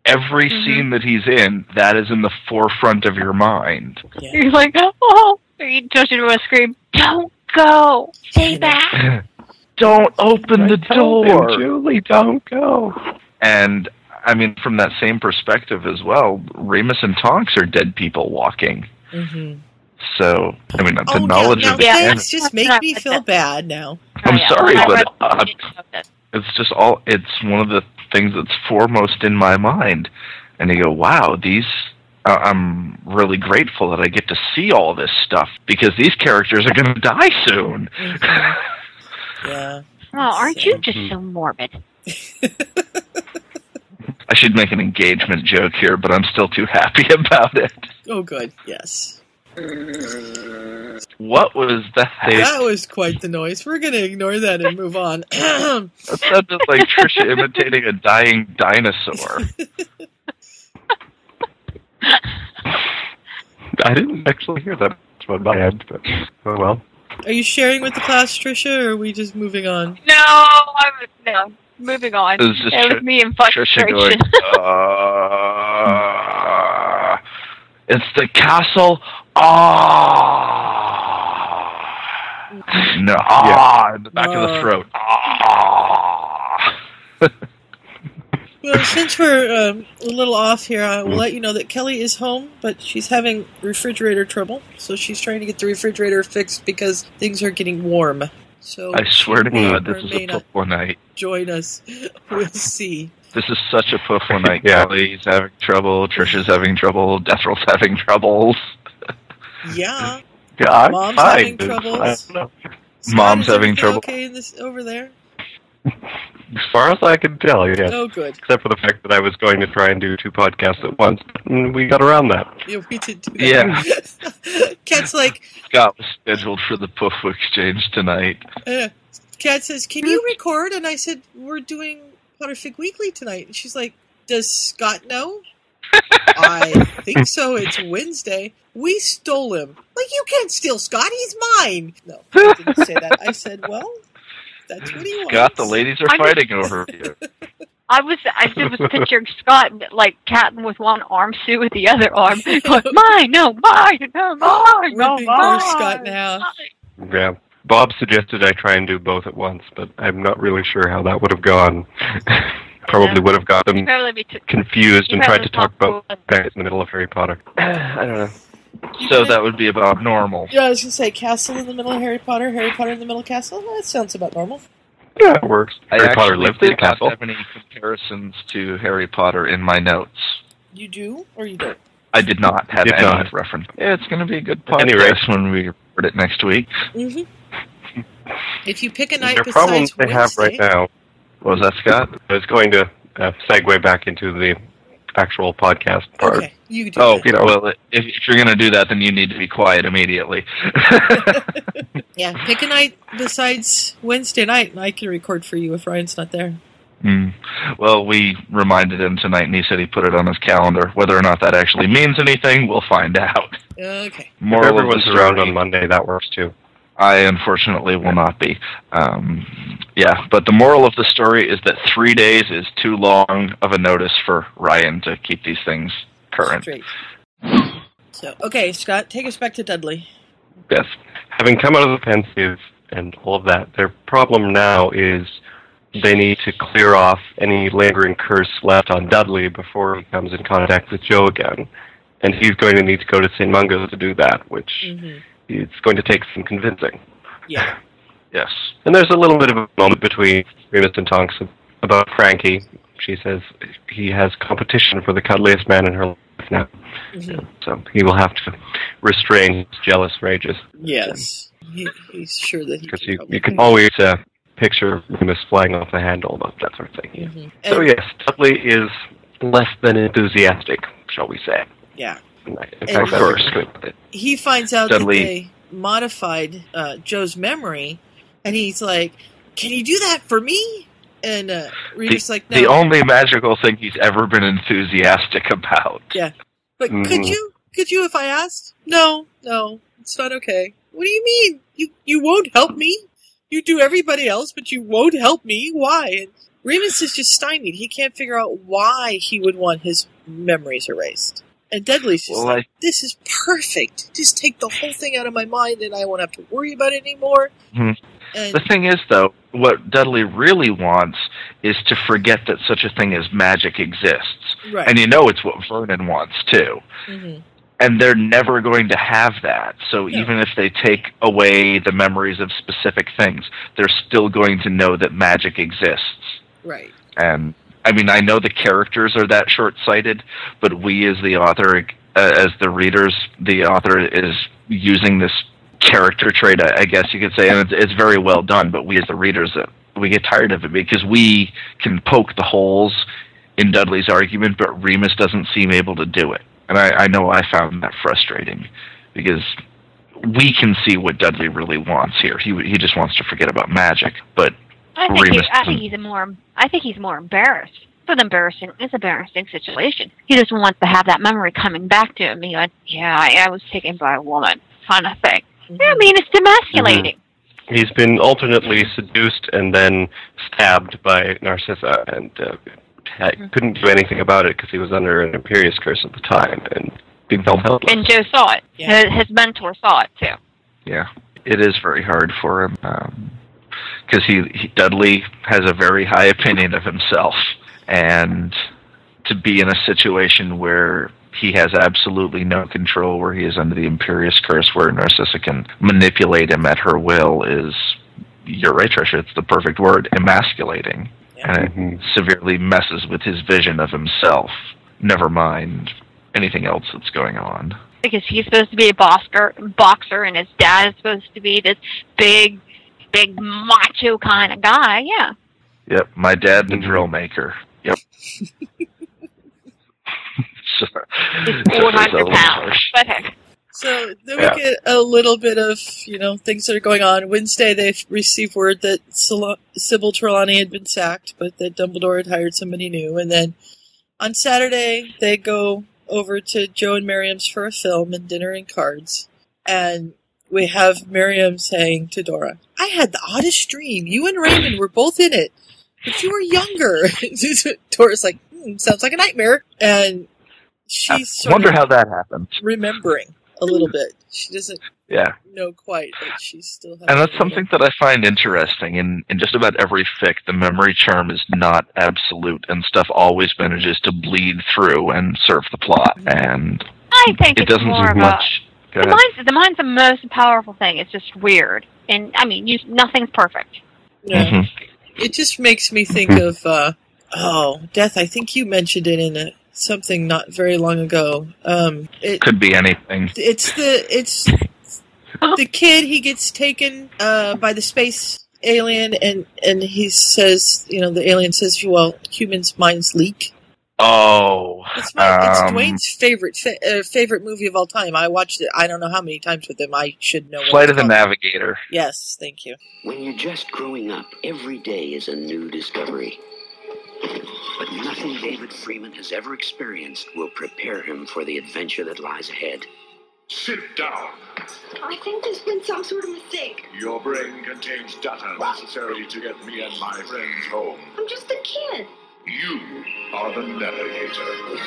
Every Mm-hmm. scene that he's in, that is in the forefront of your mind. You're like, oh, Josie want to scream, "Don't go! Stay back!" Don't open the Tell door. them, Julie, don't go. And I mean, from that same perspective as well, Remus and Tonks are dead people walking. Mm-hmm. So I mean, the Oh, knowledge now, of now the thanks just make me feel bad now. I'm sorry, but uh, it's just all. It's one of the things that's foremost in my mind. And you go, wow, these. Uh, I'm really grateful that I get to see all this stuff because these characters are going to die soon. Yeah. Oh, aren't you just so morbid? I should make an engagement joke here, but I'm still too happy about it. Oh, good. Yes. What was that? That was quite the noise. We're going to ignore that and move on. That sounded like Trisha imitating a dying dinosaur. I didn't actually hear that on my end, but oh well. Are you sharing with the class, Trisha, or are we just moving on? No, I'm no. Moving on. It was just It Tr- was me in Trisha frustration. going, uh, it's the castle. Ah, no, ah, in the back of the Uh. throat. Ah. Well, since we're um, a little off here, I will let you know that Kelly is home, but she's having refrigerator trouble. So she's trying to get the refrigerator fixed because things are getting warm. So I swear to God, this is a not Puffwa night. join us. We'll see. This is such a Puffwa night. Yeah. Kelly's having trouble. Trisha's having trouble. Deathrel's having troubles. Yeah. Yeah, I'm Mom's fine. having It's- troubles. I don't know. Scott, Mom's having everything trouble. Okay, in this over there. As far as I can tell, yeah. Oh, good. Except for the fact that I was going to try and do two podcasts at once, and we got around that. Yeah, we did do Yeah. Kat's like, Scott was scheduled for the Puffwa exchange tonight. uh, Kat says, "Can you record?" And I said, "We're doing Potterfic Weekly tonight." And she's like, "Does Scott know?" I think so. It's Wednesday. We stole him. Like you can't steal Scott. He's mine. No, I didn't say that. I said, "Well, that's what he wants." Scott, the ladies are I'm just- fighting over you. I was I just was picturing Scott like catting with one arm, Sue with the other arm. Like, mine, no, mine, no, mine, no, Ripping poor mine. Scott now. half. Yeah. Bob suggested I try and do both at once, but I'm not really sure how that would have gone. Probably would have got them Probably too- confused and tried to talk talk about guys in the middle of Harry Potter. I don't know. So that would be about normal. Yeah, I was gonna say castle in the middle of Harry Potter, Harry Potter in the middle of castle. That sounds about normal. Yeah, it works. I Harry Potter actually lives in did the castle. not have any comparisons to Harry Potter in my notes. You do or you don't? I did not have Did any not. reference. Yeah, it's going to be a good At any podcast rate. when we record it next week. hmm If you pick a night The besides problems they have Wednesday, right now. What was that, Scott? I was going to uh, segue back into the actual podcast part. Okay, you do Oh, that. You know, well, if, if you're going to do that, then you need to be quiet immediately. Yeah, pick a night besides Wednesday night, and I can record for you if Ryan's not there. Hmm. Well, we reminded him tonight, and he said he put it on his calendar. Whether or not that actually means anything, we'll find out. Okay. if Moral of everyone's around on Monday, that works too. I unfortunately will not be. Um, yeah, but the moral of the story is that three days is too long of a notice for Ryan to keep these things current. Straight. So, okay, Scott, take us back to Dudley. Yes. Having come out of the Pensieve and all of that, their problem now is they need to clear off any lingering curse left on Dudley before he comes in contact with Jo again. And he's going to need to go to St. Mungo's to do that, which Mm-hmm. It's going to take some convincing. Yeah. Yes. And there's a little bit of a moment between Remus and Tonks about Frankie. She says he has competition for the cuddliest man in her life now. Mhm. So he will have to restrain his jealous rages. Yes. He, he's sure that he Because you, you can always uh, picture Remus flying off the handle, that, that sort of thing. Yeah. Mhm. So yes, Dudley is less than enthusiastic, shall we say. Yeah. In fact, And- Of course. a good way to put it. He finds out Dudley- that they modified uh, Jo's memory, and he's like, "Can you do that for me?" And uh, Remus like, "No." The only magical thing he's ever been enthusiastic about. Yeah. But could Mhm. you? Could you if I asked? No, no, it's not okay. What do you mean? You you won't help me? You do everybody else, but you won't help me. Why? And Remus is just stymied. He can't figure out why he would want his memories erased. And Dudley's just Well, like, this is perfect. Just take the whole thing out of my mind and I won't have to worry about it anymore. Mhm. And The thing is, though, what Dudley really wants is to forget that such a thing as magic exists. Right. And you know it's what Vernon wants, too. hmm And they're never going to have that. So even if they take away the memories of specific things, they're still going to know that magic exists. Right. And I mean, I know the characters are that short-sighted, but we as the author, uh, as the readers, the author is using this character trait, I I guess you could say, and it's, it's very well done. But we as the readers, uh, we get tired of it because we can poke the holes in Dudley's argument, but Remus doesn't seem able to do it. And I, I know I found that frustrating because we can see what Dudley really wants here. He he just wants to forget about magic, but I think, he, I think he's a more. I think he's more embarrassed. It's an embarrassing. It's an embarrassing situation. He just wants to have that memory coming back to him. Being like, yeah, I, I was taken by a woman, kind of thing. Yeah, I mm-hmm. mean, it's demasculating. Mm-hmm. He's been alternately seduced and then stabbed by Narcissa, and uh, ha- mm-hmm. couldn't do anything about it because he was under an Imperius curse at the time, and he felt helpless. And Jo saw it. His, his mentor saw it too. Yeah, it is very hard for him um, because he, he Dudley has a very high opinion of himself, and to be in a situation where he has absolutely no control, where he is under the Imperius curse, where Narcissa can manipulate him at her will, is you're right, Trisha. It's the perfect word, emasculating, and it mm-hmm. severely messes with his vision of himself. Never mind anything else that's going on. Because he's supposed to be a boxer, boxer, and his dad is supposed to be this big, big macho kind of guy. Yeah. Yep, my dad, the drill maker. Yep. Sorry. He's 400 pounds. But heck. So then Yeah. we get a little bit of you know things that are going on. Wednesday they received word that Syl- Sybil Trelawney had been sacked, but that Dumbledore had hired somebody new. And then on Saturday they go over to Jo and Miriam's for a film and dinner and cards. And we have Miriam saying to Dora, "I had the oddest dream. You and Raymond were both in it, but you were younger." Dora's like, hmm, "Sounds like a nightmare." And she's sort Wonder how that happened. remembering a little bit. She doesn't Yeah. know quite, but she still. And that's something that I find interesting. In, in just about every fic, the memory charm is not absolute, and stuff always manages to bleed through and serve the plot. And I think it it's doesn't more do of much. A. Go The ahead. mind's, the mind's the most powerful thing. It's just weird. And, I mean, you, nothing's perfect. Yeah. Mhm. It just makes me think of uh, oh, death. I think you mentioned it in a, something not very long ago. Um, it, Could be anything. it's the it's the kid. He gets taken uh, by the space alien, and and he says, you know, the alien says, well, humans' minds leak. Oh, It's my it's um, Dwayne's favorite fa- uh, favorite movie of all time. I watched it. I don't know how many times with him. I should know. Flight it's of the called. Navigator. Yes, thank you. When you're just growing up, every day is a new discovery. But nothing David Freeman has ever experienced will prepare him for the adventure that lies ahead. Sit down. I think there's been some sort of mistake. Your brain contains data necessary to get me and my friends home. I'm just a kid. You are the navigator.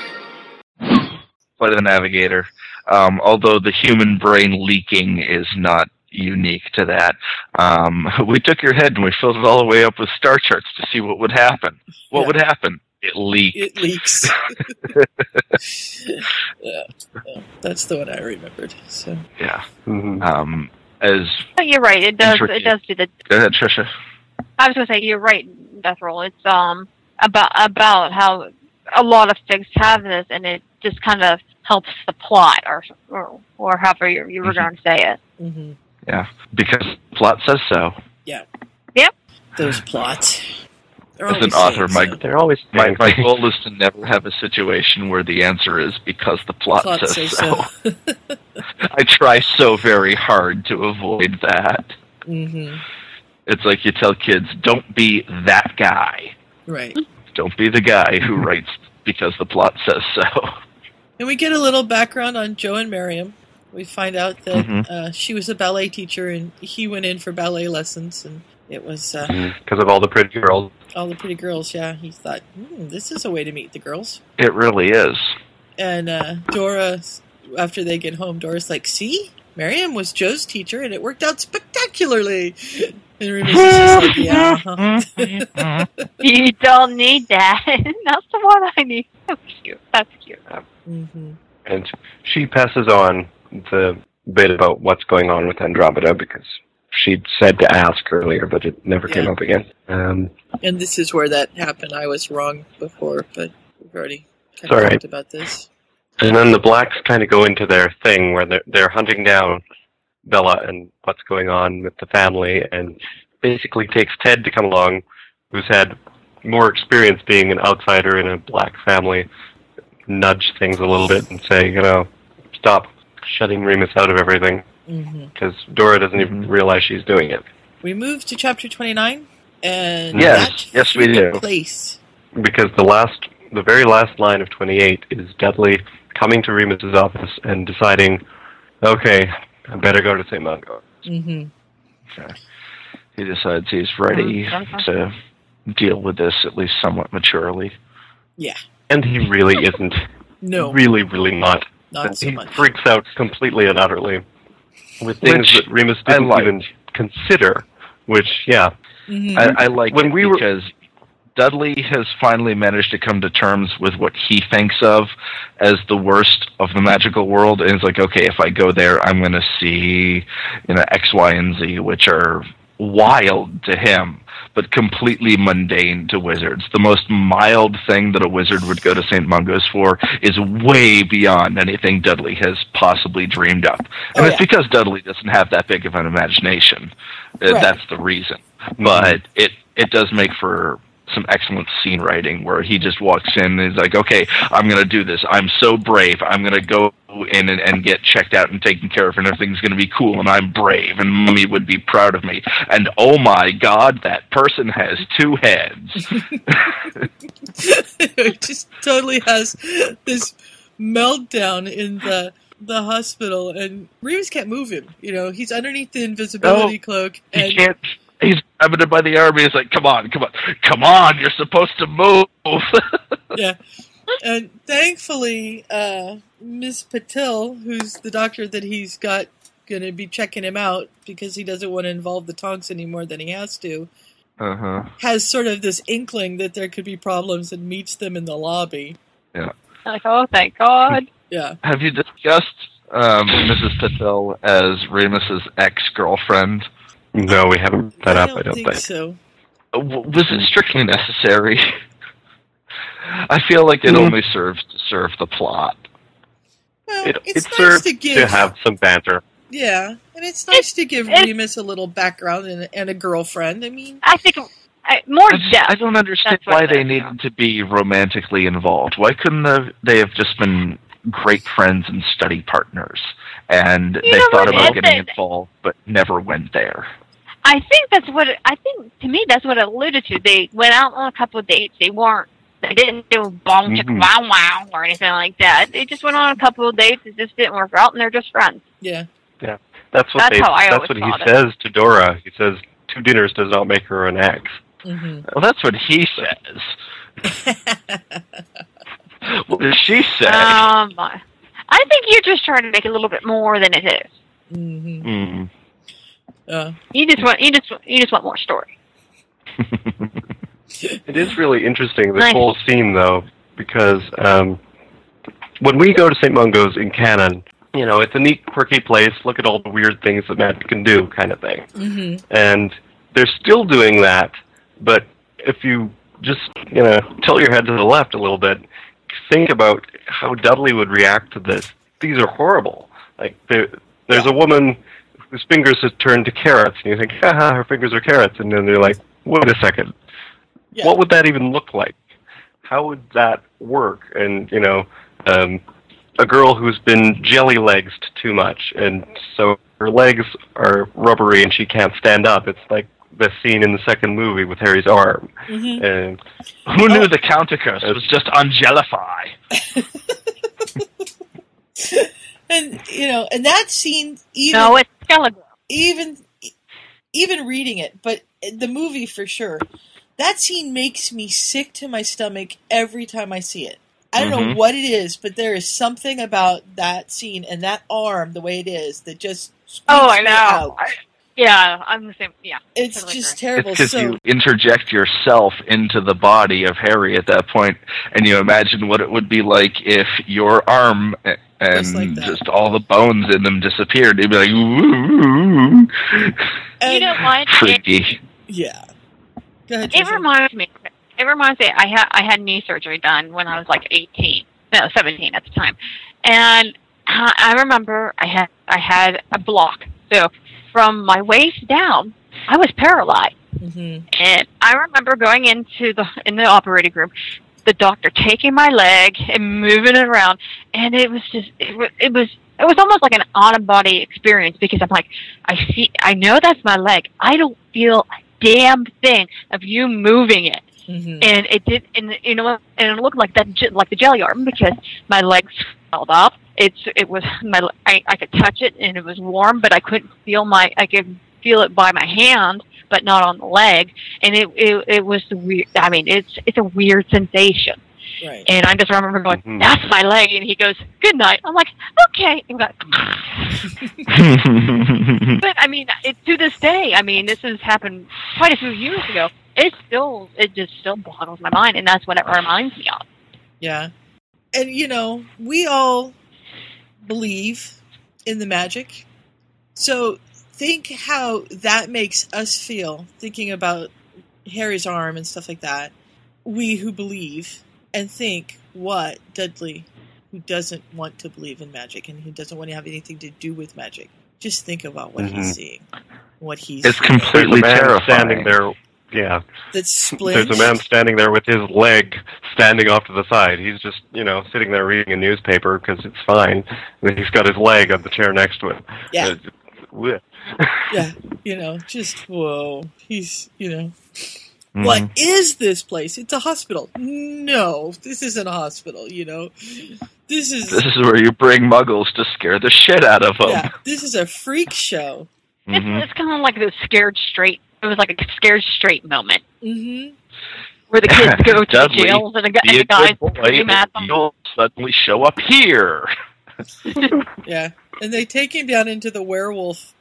Flight of the Navigator. Um, although the human brain leaking is not unique to that. Um, we took your head and we filled it all the way up with star charts to see what would happen. What Yeah. would happen? It leaked. It leaks. yeah, yeah, that's the one I remembered. So Yeah. Um, as But you're right. It does. It does do the. go ahead, Trisha. I was going to say you're right, Death Roll. It's um about about how a lot of things have this, and it just kind of helps the plot, or or, or however you, you were Mm-hmm. going to say it. hmm Yeah, because plot says so. yeah, Yep. those plots. They're As an author, saying my so. They're always my, my goal is to never have a situation where the answer is because the plot, Plot says, says so. so. I try so very hard to avoid that. hmm It's like you tell kids, don't be that guy. Right. Don't be the guy who writes because the plot says so. And we get a little background on Jo and Miriam. We find out that Mhm. uh, she was a ballet teacher and he went in for ballet lessons, and it was uh, because of all the pretty girls. all the pretty girls. Yeah, he thought, hmm, this is a way to meet the girls. It really is. And uh, Dora, after they get home, Dora's like, "See, Miriam was Jo's teacher, and it worked out spectacularly." And Remus just like, "Yeah." uh-huh." you don't need that. That's the one I need. That's cute. That's cute. mm-hmm. And she passes on the bit about what's going on with Andromeda because she'd said to ask earlier, but it never came up again. Um, And this is where that happened. I was wrong before, but we've already kind It's of all right. talked about this. and then the blacks kind of go into their thing where they're, they're hunting down Bella and what's going on with the family, and basically takes Ted to come along, who's had more experience being an outsider in a black family, nudge things a little bit and say, you know, stop shutting Remus out of everything mm-hmm. because Dora doesn't even mm-hmm. realize she's doing it. We move to chapter twenty-nine, and Yes, that yes, we do. Place. because the last, the very last line of 28 is Dudley coming to Remus's office and deciding, okay, I better go to St. Mungo. Mm-hmm. He decides he's ready to deal with this at least somewhat maturely. Yeah. And he really isn't. No. Really, really not. Not so he much. freaks out completely and utterly with things Which that Remus didn't like. even consider. Which, yeah. Mm-hmm. I, I like When it we were- because Dudley has finally managed to come to terms with what he thinks of as the worst of the magical world, and it's like, okay, if I go there, I'm going to see you know X, Y, and Z, which are wild to him, but completely mundane to wizards. The most mild thing that a wizard would go to St. Mungo's for is way beyond anything Dudley has possibly dreamed up. And Oh, it's yeah. because Dudley doesn't have that big of an imagination. Right. That's the reason. But it it does make for some excellent scene writing where he just walks in and is like, okay, I'm going to do this. I'm so brave. I'm going to go in and, and get checked out and taken care of, and everything's going to be cool, and I'm brave, and mommy would be proud of me. And oh my God, that person has two heads. it just totally has this meltdown in the the hospital, and Remus can't move him. You know, he's underneath the invisibility No, cloak, He and can't. He's grabbing him by the arm. He's like, "Come on, come on, come on! You're supposed to move." yeah. And thankfully, uh, Miss Patil, who's the doctor that he's got going to be checking him out because he doesn't want to involve the Tonks any more than he has to, Uh huh. has sort of this inkling that there could be problems and meets them in the lobby. Yeah. Like, oh, thank God. Yeah. Have you discussed um, Mrs. Patil as Remus's ex-girlfriend? No, we haven't put that I up, don't I don't think think. so. Uh, Was it strictly necessary? I feel like it Mm. only serves to serve the plot. Well, It, it's it nice serves to give. have some banter. Yeah, and it's nice to give it- Remus a little background and, and a girlfriend. I mean, I think I, more I, depth. I don't understand That's why they is, needed to be romantically involved. Why couldn't they, they have just been great friends and study partners? And You they thought about getting a- involved, but never went there. I think that's what it, I think. To me, that's what it alluded to. They went out on a couple of dates. They weren't. They didn't do bong chick Mhm. wow wow or anything like that. They just went on a couple of dates. It just didn't work out, and they're just friends. yeah. Yeah, that's what That's they. how I that's what he it. says to Dora. He says, two dinners does not make her an ex." hmm Well, that's what he says. what does she say? Um, I think you're just trying to make it a little bit more than it is. hmm Mm. Uh, You just want you just you just want more story. It is really interesting this Nice. whole scene though, because um, when we go to St. Mungo's in canon, you know, it's a neat, quirky place. Look at all the weird things that magic can do, kind of thing. hmm And they're still doing that, but if you just you know tilt your head to the left a little bit, think about how Dudley would react to this. These are horrible. Like there, there's a woman whose fingers have turned to carrots, and you think, haha, her fingers are carrots, and then they're like, wait a second, Yeah. what would that even look like? How would that work? And you know, um, a girl who's been jelly legs too much, and so her legs are rubbery and she can't stand up. It's like the scene in the second movie with Harry's arm. hmm And Who knew the Counticus was just Angelify? and you know, and that scene, even No, it's Skeletor. even even reading it, but the movie for sure. That scene makes me sick to my stomach every time I see it. I don't know Mhm. what it is, but there is something about that scene and that arm, the way it is, that just Oh, I know. Out. I, yeah, I'm the same. Yeah, It's totally just agree. terrible. It's because so you interject yourself into the body of Harry at that point, and you imagine what it would be like if your arm a- and just all the bones in them disappeared. You'd be like, ooh, you know what? It, freaky. yeah. Go ahead. it reminds me. It reminds me. I had I had knee surgery done when I was like 18, no 17 at the time, and I I remember I had I had a block. So from my waist down, I was paralyzed. Mm-hmm. And I remember going into the in the operating room, the doctor taking my leg and moving it around, and it was just it was it was it was almost like an out of body experience because I'm like, I see, I know that's my leg. I don't feel a damn thing of you moving it, Mm-hmm. and it did, and you know, what? and it looked like that, j- like the jelly arm because my legs swelled up. It's it was my I I could touch it and it was warm, but I couldn't feel my I could feel it by my hand, but not on the leg, and it it, it was the weird. I mean, it's it's a weird sensation. Right. And I just remember going, Mm-hmm. "That's my leg," and he goes, "Good night." I'm like, "Okay." And got, but I mean, it, to this day, I mean, this has happened quite a few years ago. It still, it just still boggles my mind, and that's what it reminds me of. Yeah. And, you know, we all believe in the magic. So think how that makes us feel thinking about Harry's arm and stuff like that. We who believe and think what Dudley, who doesn't want to believe in magic and who doesn't want to have anything to do with magic, just think about what Mhm. he's seeing, what he's It's feeling. completely There's a man terrifying. standing there. Yeah. That's There's a man standing there with his leg standing off to the side. He's just, you know, sitting there reading a newspaper because it's fine. And he's got his leg on the chair next to him. Yeah. Uh, bleh. yeah, you know, just whoa. He's, you know, Mhm. what is this place? It's a hospital. No, this isn't a hospital. You know, this is This is where you bring muggles to scare the shit out of them. yeah, this is a freak show. Mhm. It's kind of like the scared straight. It was like a scared straight moment Mm-hmm. where the kids go to the Dudley, jails and the, and a the guys scream at them. You'll suddenly show up here. Yeah, and they take him down into the werewolf.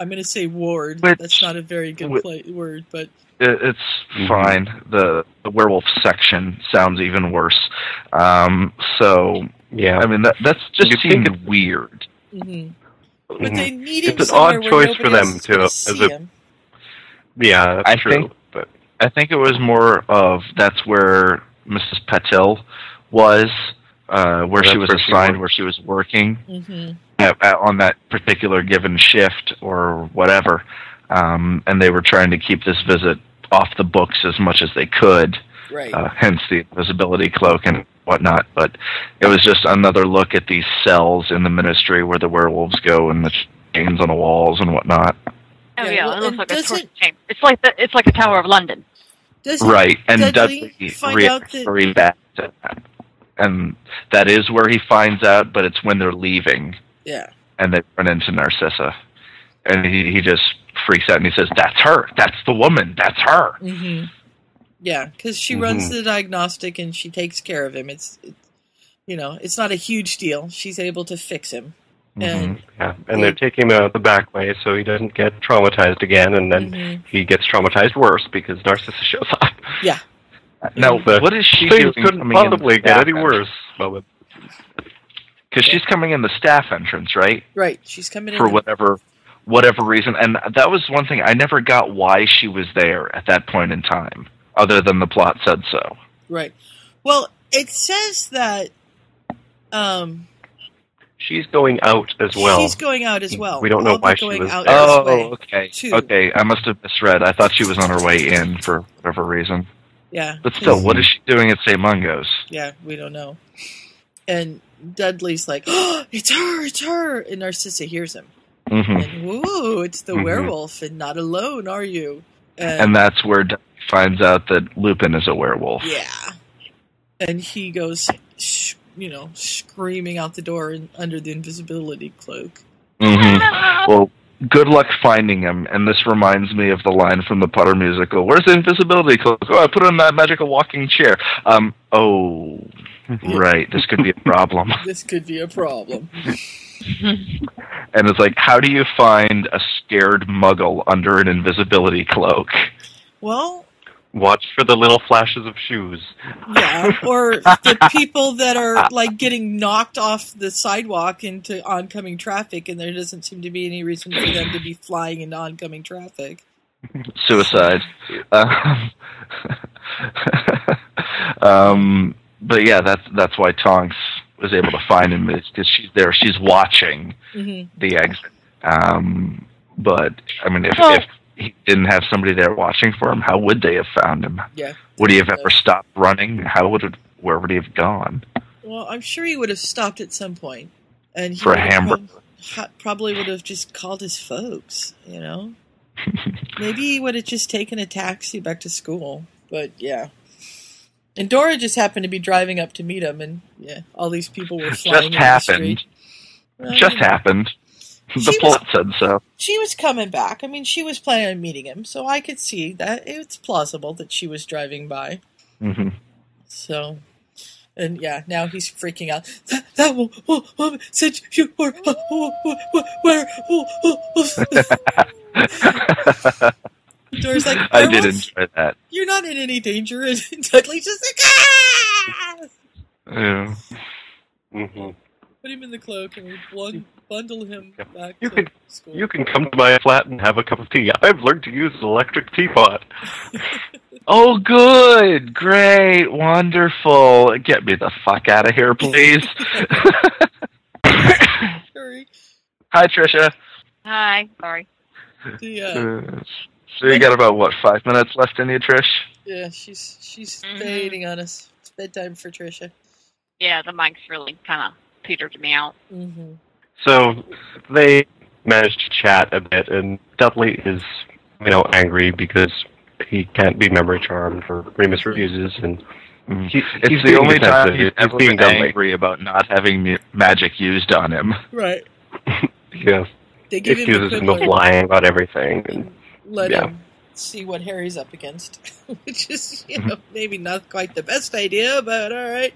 I'm going to say ward. Which- That's not a very good whi- play, word, but it's Mhm. fine. The the werewolf section sounds even worse. Um, so Yeah. I mean that that's just You think seemed weird. hmm but Mhm. they need him It's an somewhere odd choice for them to, as see a- him. Yeah, that's I true. think- but I think it was more of that's where Mrs. Patil was, uh, where That's she was where assigned, worked. where she was working. hmm at, at- on that particular given shift or whatever. Um, and they were trying to keep this visit off the books as much as they could, Right. uh, hence the invisibility cloak and whatnot. But it was just another look at these cells in the ministry where the werewolves go and the chains on the walls and whatnot. Oh Yeah, yeah, well, it looks like a doesn't- torture chamber. It's like the it's like the Tower of London. Doesn't Right, and Dudley Dudley, find out that- very to that. And that is where he finds out, but it's when they're leaving. Yeah. and they run into Narcissa, and he he just freaks out and he says, "That's her. That's the woman. That's her." hmm Yeah, because she Mhm. runs the diagnostic and she takes care of him. It's, it's, you know, it's not a huge deal. She's able to fix him. And yeah, and they're taking him out the back way so he doesn't get traumatized again, and then Mhm. he gets traumatized worse because Narcissa shows up. yeah, Now, The what is she things doing couldn't coming possibly get any worse. Because she's coming in the staff entrance, right? right. She's coming in. For whatever whatever reason, and that was one thing I never got why she was there at that point in time, other than the plot said so. Right. Well, it says that um, She's going out as well. she's going out as well. We don't know I'll why she going was out there. this Oh, okay, too. okay. I must have misread. I thought she was on her way in for whatever reason. Yeah. But still, what is she doing at St. Mungo's? Yeah, we don't know. And Dudley's like, oh, it's her, it's her. And Narcissa hears him. Mm-hmm. And, ooh, it's the Mhm. werewolf, and not alone, are you? And that's where Dudley finds out that Lupin is a werewolf. Yeah. And he goes, sh- you know, screaming out the door in, under the invisibility cloak. hmm Well, good luck finding him. And this reminds me of the line from the Potter musical. Where's the invisibility cloak? Oh, I put it in that magical walking chair. Um, oh, right. This could be a problem. This could be a problem. and it's like, how do you find a scared muggle under an invisibility cloak? Well, Watch for the little flashes of shoes. yeah, or the people that are like getting knocked off the sidewalk into oncoming traffic, and there doesn't seem to be any reason for them to be flying into oncoming traffic. Suicide. Um, um, but yeah, that's that's why Tonks was able to find him because she's there. She's watching Mhm. the exit. Um, but I mean, if, Well- if he didn't have somebody there watching for him, how would they have found him? Yeah. Would he have ever stopped running? How would it? Where would he have gone? Well, I'm sure he would have stopped at some point, and he For a hamburger. prob- probably would have just called his folks. You know, maybe he would have just taken a taxi back to school. But yeah. And Dora just happened to be driving up to meet him, and yeah, all these people were flying Just happened. Just know. happened. The She was- plot said so. She was coming back. I mean, she was planning on meeting him, so I could see that it's plausible that she was driving by. hmm So, and yeah, now he's freaking out. That, that wo- wo- woman said you were uh, where? wo- wo- wo-" Dora's like, I did "Werewolf, enjoy that. You're not in any danger, and Dudley's just like, ah! Yeah. hmm Put him in the cloak and we blun- bundle him back You to could school. you can come to my flat and have a cup of tea. I've learned to use an electric teapot. Oh, good, great, wonderful. Get me the fuck out of here, please. Sorry. Hi, Trisha. Hi, sorry. The, uh, Uh, so you got about what five minutes left in you, Trish? yeah, she's she's Mm-hmm. fading on us. It's bedtime for Trisha. Yeah, the mic's really kind of petered me out. Mm-hmm. So they managed to chat a bit, and Dudley is, you know, angry because he can't be memory charmed, or Remus refuses, and he, It's he's the being only time defensive. he's ever being been Dudley. angry about not having mu- magic used on him. Right. Yes. They give him Accuses him of lying about everything. And, Let yeah. him see what Harry's up against, which is you know maybe not quite the best idea, but all right.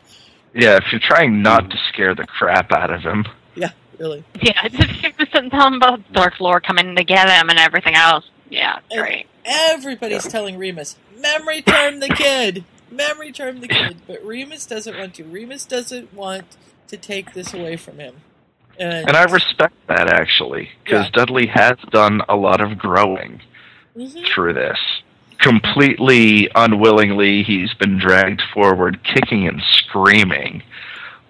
Yeah, if you're trying not to scare the crap out of him. Yeah, really. Yeah, just tell him about Dark Lord coming to get him and everything else. Yeah, great. Everybody's telling Remus, memory charm the kid, memory charm the kid, but Remus doesn't want to. Remus doesn't want to take this away from him. And, And I respect that actually, because Yeah. Dudley has done a lot of growing Mhm. through this. Completely unwillingly, he's been dragged forward, kicking and screaming,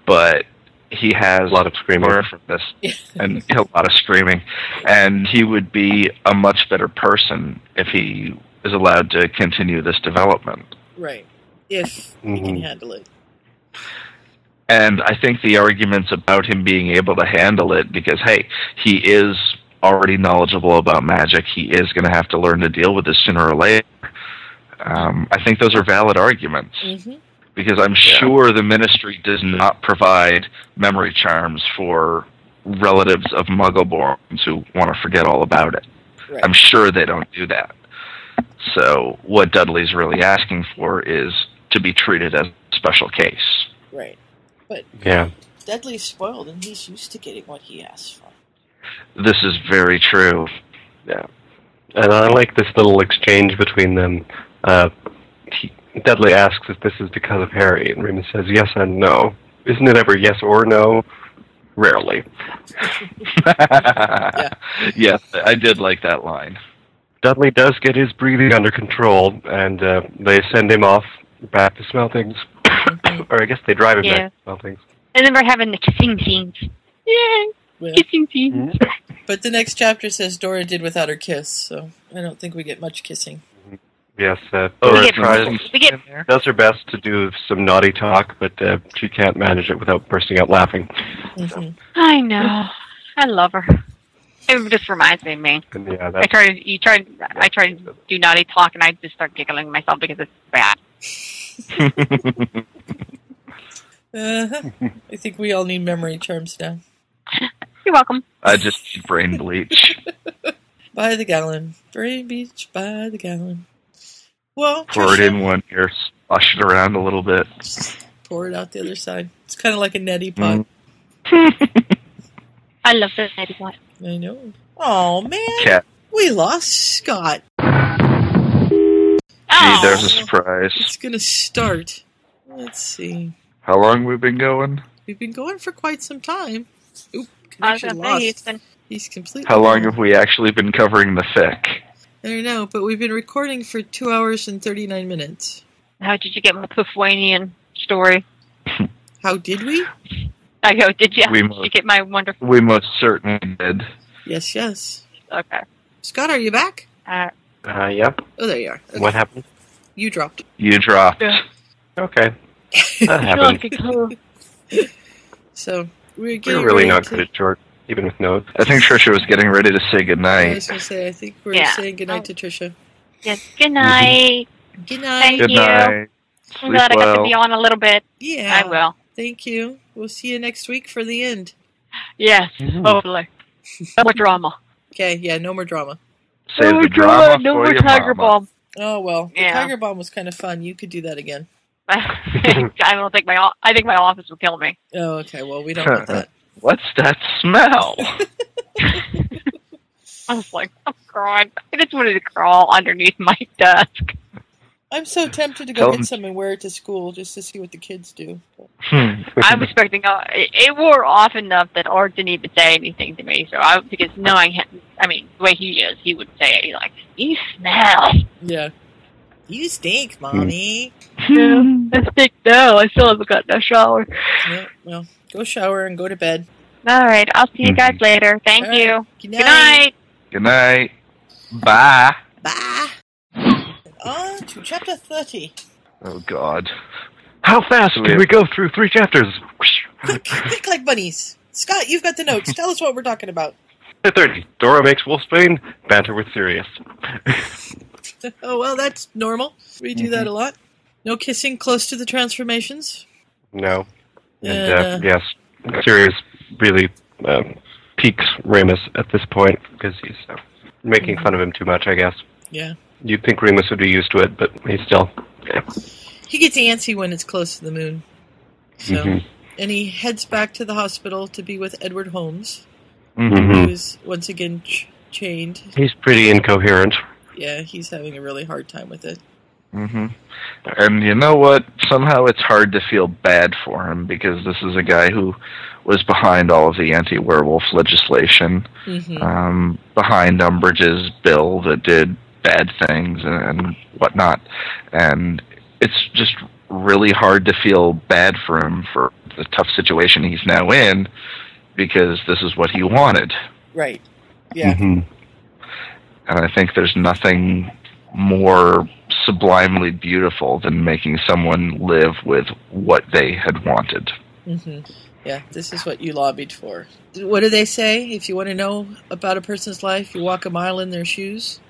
but he has a lot of screaming from this, and a lot of screaming, and he would be a much better person if he is allowed to continue this development. right, if he Mm-hmm. can handle it. And I think the arguments about him being able to handle it, because hey, he is already knowledgeable about magic. He is going to have to learn to deal with this sooner or later. Um, I think those are valid arguments Mm-hmm. because I'm sure the ministry does not provide memory charms for relatives of Muggleborns who want to forget all about it. Right. I'm sure they don't do that. So what Dudley's really asking for is to be treated as a special case. Right, but Yeah. Dudley's spoiled, and he's used to getting what he asks for. This is very true. Yeah. And I like this little exchange between them. Uh, he, Dudley asks if this is because of Harry, and Remus says yes and no. Isn't it ever yes or no? Rarely. Yes, I did like that line. Dudley does get his breathing under control, and uh, they send him off back to Smeltings. or I guess they drive him Yeah. back to Smeltings. And then we're having the kissing scenes. Yay! Well, Kissing scenes. but the next chapter says Dora did without her kiss, so I don't think we get much kissing. Yes, uh, Dora we get- tries, we get- does her best to do some naughty talk, but uh, she can't manage it without bursting out laughing. Mm-hmm. I know. I love her. It just reminds me of me. Yeah, I that's, try to you try I try to do naughty talk and I just start giggling myself because it's bad. Uh-huh. I think we all need memory charms now. You're welcome. I just need brain bleach. by the gallon. Brain bleach by the gallon. Well, Pour it in one ear, splash it around a little bit. pour it out the other side. It's kind of like a neti pot. Mm. I love the lady one. I know. Oh man, Kat. we lost Scott. Gee, there's a surprise. It's gonna start. Let's see. How long we've been going? We've been going for quite some time. Oop, I was connection gonna lost. he's been- He's completely. How long gone. have we actually been covering the fic? I don't know, but we've been recording for two hours and thirty nine minutes. How did you get my Puffwanian story? How did we? I go, did you? We did you get my wonderful? We most certainly did. Yes, yes. Okay. Scott, are you back? Uh, Uh, yep. Oh, there you are. Okay. What happened? You dropped. You dropped. Okay. That happened. So we're We're really ready not to- good at short, even with notes. I think Trisha was getting ready to say I goodnight. was gonna say, I think we're Yeah. saying goodnight to oh. Trisha. yes. Good night. Mm-hmm. Good night. Thank Good you. night. I'm Sleep glad I got to be on a little bit. Yeah. I will. Thank you. We'll see you next week for the end. Yes, mm. hopefully. No more drama. Okay, yeah, no more drama. Save no more drama No more tiger mama. bomb. Oh well, the Yeah. tiger bomb was kind of fun. You could do that again. I don't think my o- I think my office will kill me. Oh, okay. Well, we don't want that. What's that smell? I was like, oh god, I just wanted to crawl underneath my desk. I'm so tempted to go Tell get them- some and wear it to school just to see what the kids do. Hmm. I'm expecting uh, it, it wore off enough that Art didn't even say anything to me. So I because knowing him, I mean the way he is, he would say it. He's like, "You smell." Yeah. You stink, hmm. mommy. Yeah, I stink now. I still haven't gotten a shower. Yeah, well, go shower and go to bed. All right, I'll see you guys hmm. later. Thank All right. you. Good Good night. Good night. Bye. Bye. On to chapter 30. Oh God. How fast So we can we go through three chapters? Quick like bunnies. Scott, you've got the notes. Tell us what we're talking about. Chapter 30. Dora makes Wolfsbane banter with Sirius. oh, well, that's normal. We do that a lot. No kissing close to the transformations. No. And, Uh, uh, yes, Sirius really uh, piques Remus at this point because he's uh, making fun of him too much, I guess. Yeah. You'd think Remus would be used to it, but he's still. Yeah. He gets antsy when it's close to the moon. So, Mhm. and he heads back to the hospital to be with Edward Holmes, Mhm. who's once again ch- chained. He's pretty incoherent. Yeah, he's having a really hard time with it. Mm-hmm. And you know what? Somehow it's hard to feel bad for him because this is a guy who was behind all of the anti-werewolf legislation, Mhm. um, behind Umbridge's bill that did bad things and, and whatnot, and it's just really hard to feel bad for him for the tough situation he's now in because this is what he wanted. Right. Yeah. Mhm. And I think there's nothing more sublimely beautiful than making someone live with what they had wanted. hmm Yeah, this is what you lobbied for. What do they say? If you want to know about a person's life, you walk a mile in their shoes.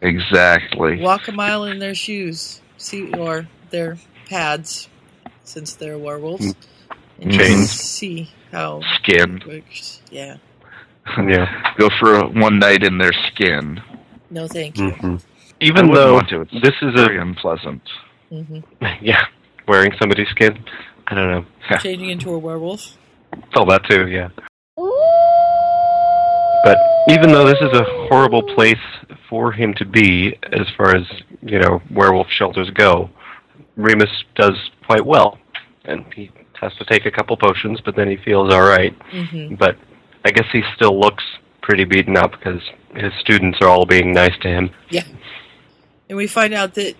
Exactly. Walk a mile in their shoes. See, or their pads, since they're werewolves. And Chains. See how Skin. works. Yeah. Yeah. Go for a, one night in their skin. No, thank you. Mhm. Even though want to. This is very a unpleasant. hmm yeah, wearing somebody's skin. I don't know. Changing into a werewolf. Oh, that too. Yeah. But even though this is a horrible place for him to be, as far as you know, werewolf shelters go, Remus does quite well, and he has to take a couple potions, but then he feels all right. hmm But I guess he still looks pretty beaten up because his students are all being nice to him. Yeah. And we find out that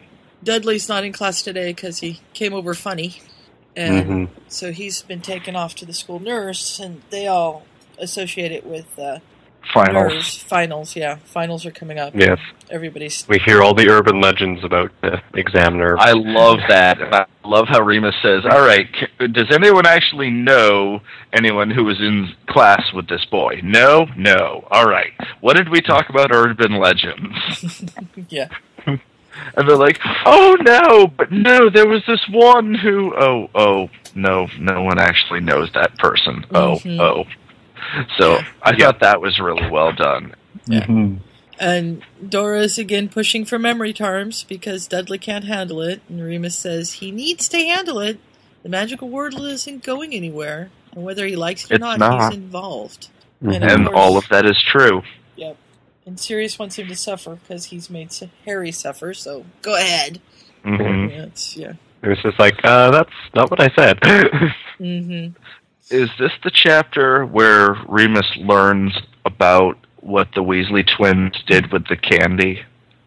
Dudley's not in class today because he came over funny. And Mhm. so he's been taken off to the school nurse, and they all associate it with uh, Finals. nerves. Finals, yeah. Finals are coming up. Yes. Everybody's. We hear all the urban legends about the examiner. I love that. I love how Remus says, "All right, does anyone actually know anyone who was in class with this boy? No, no. All right. What did we talk about? Urban legends." Yeah. And they're like, "Oh no, but no, there was this one who oh oh no, no one actually knows that person. Oh Mhm. oh." So I thought that was really well done. Yeah. And Dora's again pushing for memory charms because Dudley can't handle it, and Remus says he needs to handle it. The magical world isn't going anywhere, and whether he likes it or not, not. he's involved. And, of course- all of that is true. Yep. And Sirius wants him to suffer because he's made Harry suffer. So go ahead. Mhm. Yeah, it's, yeah. It was just like, uh, that's not what I said. Mm-hmm. Is this the chapter where Remus learns about what the Weasley twins did with the candy?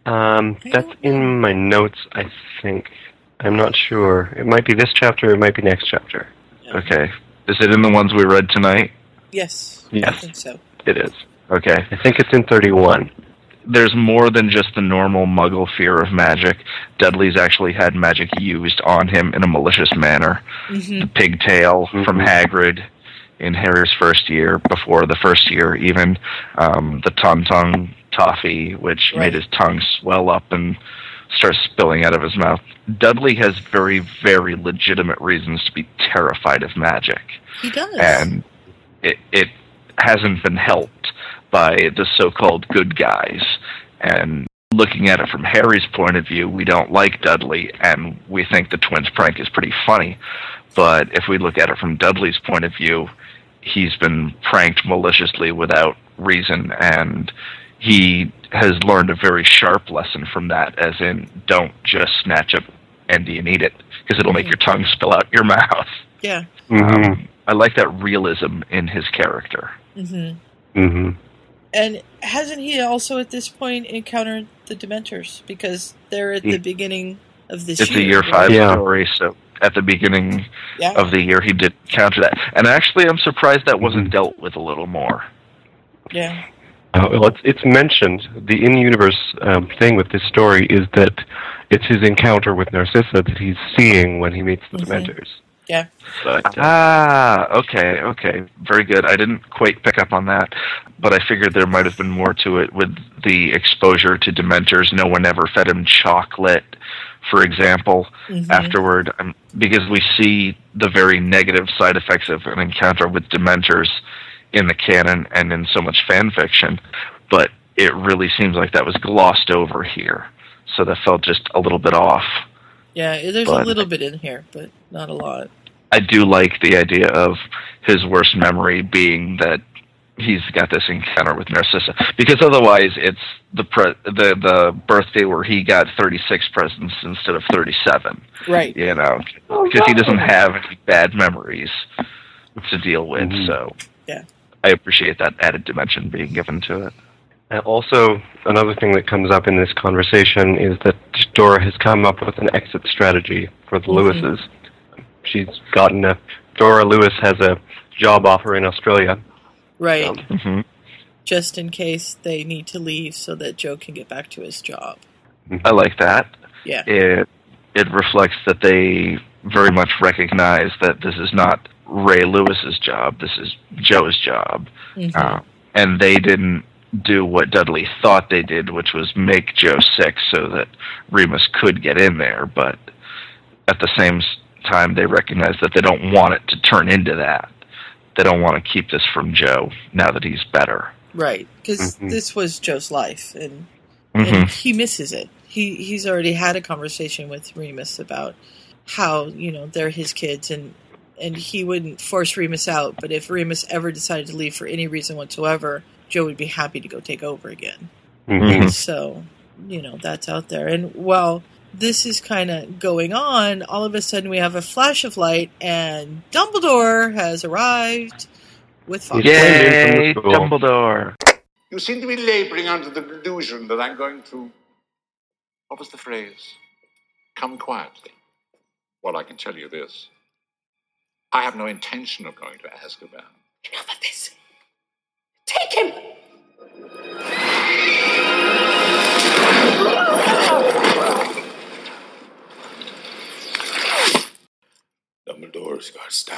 um, that's in my notes, I think. I'm not sure. It might be this chapter, it might be next chapter. Okay. Is it in the ones we read tonight? Yes. I Yes. think so. It is. Okay. I think it's in 31. There's more than just the normal muggle fear of magic. Dudley's actually had magic used on him in a malicious manner. Mm-hmm. The pigtail from Hagrid in Harry's first year, before the first year even, um, the Ton-Tongue toffee, which Right. made his tongue swell up and start spilling out of his mouth. Dudley has very, very legitimate reasons to be terrified of magic He does. and it it hasn't been helped by the so-called good guys. And looking at it from Harry's point of view, we don't like Dudley, and we think the twins prank is pretty funny. But if we look at it from Dudley's point of view, he's been pranked maliciously without reason, and he has learned a very sharp lesson from that, as in don't just snatch up Andy and eat it, because it'll make your tongue spill out your mouth. Yeah. Um, I like that realism in his character. Mm-hmm. Mm-hmm. And hasn't he also at this point encountered the Dementors because they're at the beginning of this It's year? a year right? five Yeah. story, so at the beginning Yeah. of the year he did counter that. And actually, I'm surprised that wasn't dealt with a little more. Yeah. Uh, well, it's it's mentioned. The in-universe um, thing with this story is that it's his encounter with Narcissa that he's seeing when he meets the Mhm. Dementors. Yeah. But uh, Ah, okay, okay, very good. I didn't quite pick up on that, but I figured there might have been more to it with the exposure to Dementors. No one ever fed him chocolate, for example. Mhm. Afterward, um, because we see the very negative side effects of an encounter with Dementors in the canon and in so much fan fiction, but it really seems like that was glossed over here. So that felt just a little bit off. Yeah, there's But- a little bit in here, but not a lot. I do like the idea of his worst memory being that he's got this encounter with Narcissa, because otherwise it's the pre- the the birthday where he got 36 presents instead of 37. Right. You know, because he doesn't have any bad memories to deal with. So Yeah. I appreciate that added dimension being given to it. And also, another thing that comes up in this conversation is that Dora has come up with an exit strategy for the Mhm. Lewises. She's gotten a Dora Lewis has a job offer in Australia. Right. Um, Mm-hmm. Just in case they need to leave so that Joe can get back to his job. I like that. Yeah. It it reflects that they very much recognize that this is not Ray Lewis's job. This is Joe's job, Mhm. uh, and they didn't do what Dudley thought they did, which was make Joe sick so that Remus could get in there. But at the same s- time, they recognize that they don't want it to turn into that. They don't want to keep this from Joe now that he's better. Right. Because Mhm. this was Joe's life, and, Mhm. and he misses it. He he's already had a conversation with Remus about how you know they're his kids, and and he wouldn't force Remus out. But if Remus ever decided to leave for any reason whatsoever, Joe would be happy to go take over again. Mhm. So, you know, that's out there. And while this is kind of going on, all of a sudden we have a flash of light, and Dumbledore has arrived with Fawkes. Yay, Dumbledore! You seem to be laboring under the delusion that I'm going to. What was the phrase? Come quietly. Well, I can tell you this. I have no intention of going to Azkaban. Enough of this. Take him! Dumbledore's got style.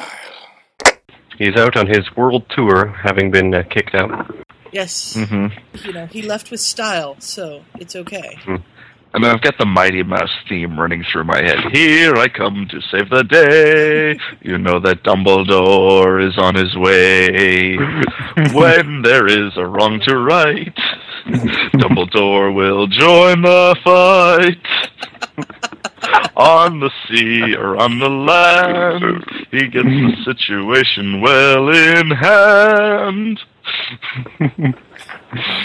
He's out on his world tour, having been uh, kicked out. Yes. Mm-hmm. You know, he left with style, so it's okay. I mean, I've got the Mighty Mouse theme running through my head. Here I come to save the day. You know that Dumbledore is on his way. when there is a wrong to right, Dumbledore will join the fight. on the sea or on the land, he gets the situation well in hand.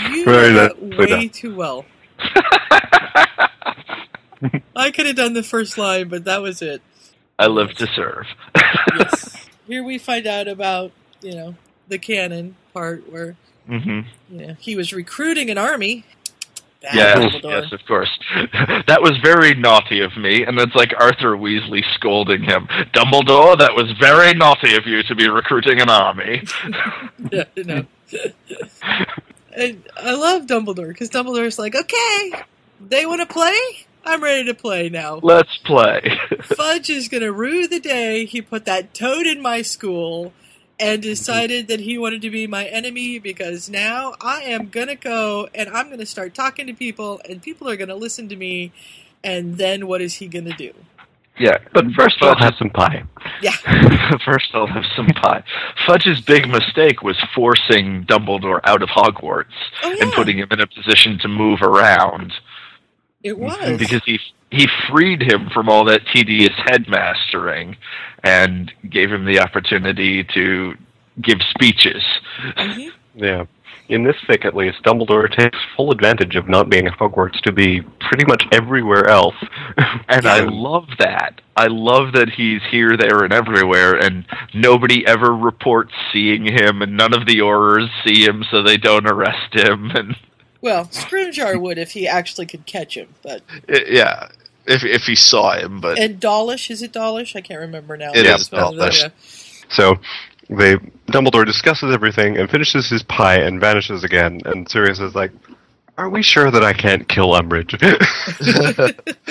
You Very did that nicely way too well. I could have done the first line, but that was it. I live to serve. yes. Here we find out about, you know, the canon part where, hmm you know, he was recruiting an army. Bad Yes, Dumbledore. yes, of course. that was very naughty of me, and it's like Arthur Weasley scolding him. Dumbledore, that was very naughty of you to be recruiting an army. you know. and I love Dumbledore because Dumbledore's like, okay, they want to play? I'm ready to play now. Let's play. Fudge is going to rue the day he put that toad in my school and decided that he wanted to be my enemy because now I am going to go and I'm going to start talking to people and people are going to listen to me. And then what is he going to do? yeah, But mm-hmm. first, I'll have some pie. Yeah. First, I'll have some pie. Fudge's big mistake was forcing Dumbledore out of Hogwarts Oh, and putting him in a position to move around. It was. because he he freed him from all that tedious headmastering and gave him the opportunity to give speeches. Mm-hmm. Yeah. In this fic, at least, Dumbledore takes full advantage of not being at Hogwarts to be pretty much everywhere else. And I love that. I love that he's here, there, and everywhere, and nobody ever reports seeing him, and none of the Aurors see him, so they don't arrest him. And Well, Scrimgeour would if he actually could catch him, but yeah, if if he saw him, but and Dawlish is it Dawlish? I can't remember now. It's is one of the- Dawlish. yeah. So they Dumbledore discusses everything and finishes his pie and vanishes again. And Sirius is like, "Are we sure that I can't kill Umbridge?"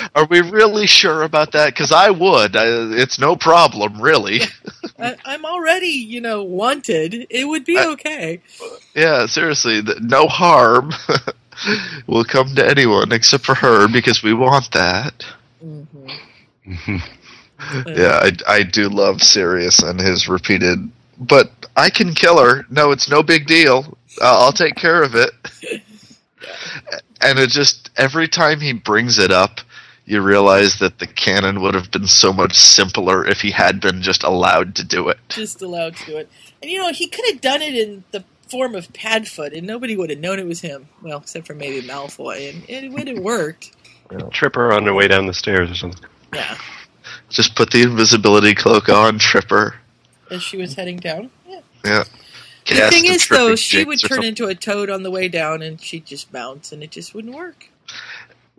are we really sure about that? Because I would. I, it's no problem, really. I, I'm already, you know, wanted. It would be okay. Yeah, seriously, no harm will come to anyone except for her because we want that. Yeah, I, I do love Sirius and his repeated, but I can kill her. No, it's no big deal. Uh, I'll take care of it. And it just, every time he brings it up, you realize that the canon would have been so much simpler if he had been just allowed to do it. Just allowed to do it. And you know, he could have done it in the form of Padfoot, and nobody would have known it was him. Well, except for maybe Malfoy, and it would have worked. Trip her on her way down the stairs or something. Yeah, Just put the invisibility cloak on, trip her. as she was heading down. Yeah. Yeah. The thing is, though, she would turn something. into a toad on the way down, and she'd just bounce, and it just wouldn't work.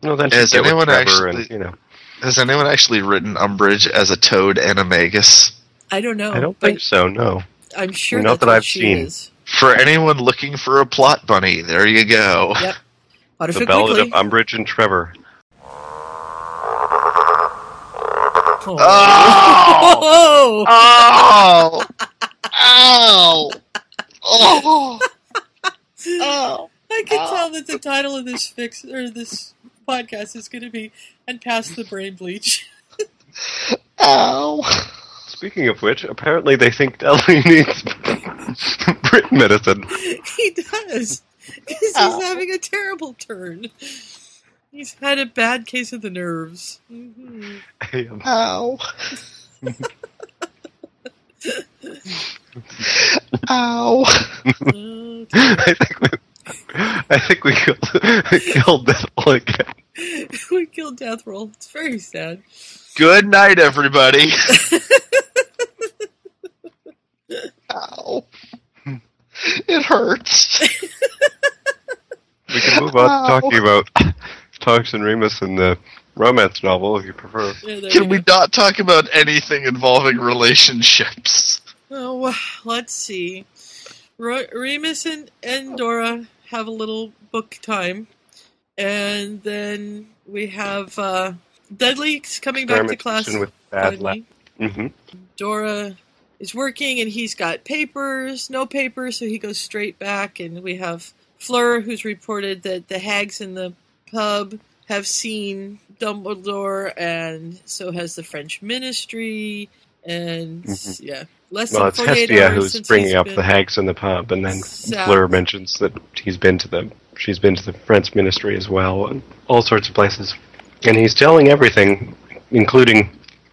No, then Has she'd get with anyone actually- and, you know. Has anyone actually written Umbridge as a toad Animagus? I don't know. I don't think so. No. I'm sure Not that's that I've she seen. is. For anyone looking for a plot bunny, there you go. Yep. The Potterfic Ballad Weekly. of Umbridge and Trevor. Oh! Oh! oh. oh! Ow! Oh! Oh! I can tell that the title of this fix or this podcast is going to be "And Pass the Brain Bleach." Ow! Speaking of which, apparently they think Dudley needs Brit medicine. he does because he's having a terrible turn. He's had a bad case of the nerves. hmm Ow! Ow! I think we, I think we killed, killed this one again. we killed Death Roll. It's very sad. Good night, everybody. Ow! It hurts. We can move on to talking about Tonks and Remus and the romance novel if you prefer. Can we not talk about anything involving relationships? Oh, let's see. Remus and, and Dora have a little book time, and then we have uh, Dudley's coming back to class. With bad finally. luck. hmm Dora is working, and he's got papers, no papers, so he goes straight back. And we have Fleur, who's reported that the hags in the pub have seen Dumbledore, and so has the French ministry. And Mhm. yeah, less Well, it's Hestia who's bringing up been the hags in the pub, and then South. Fleur mentions that he's been to the she's been to the French ministry as well, and all sorts of places. And he's telling everything, including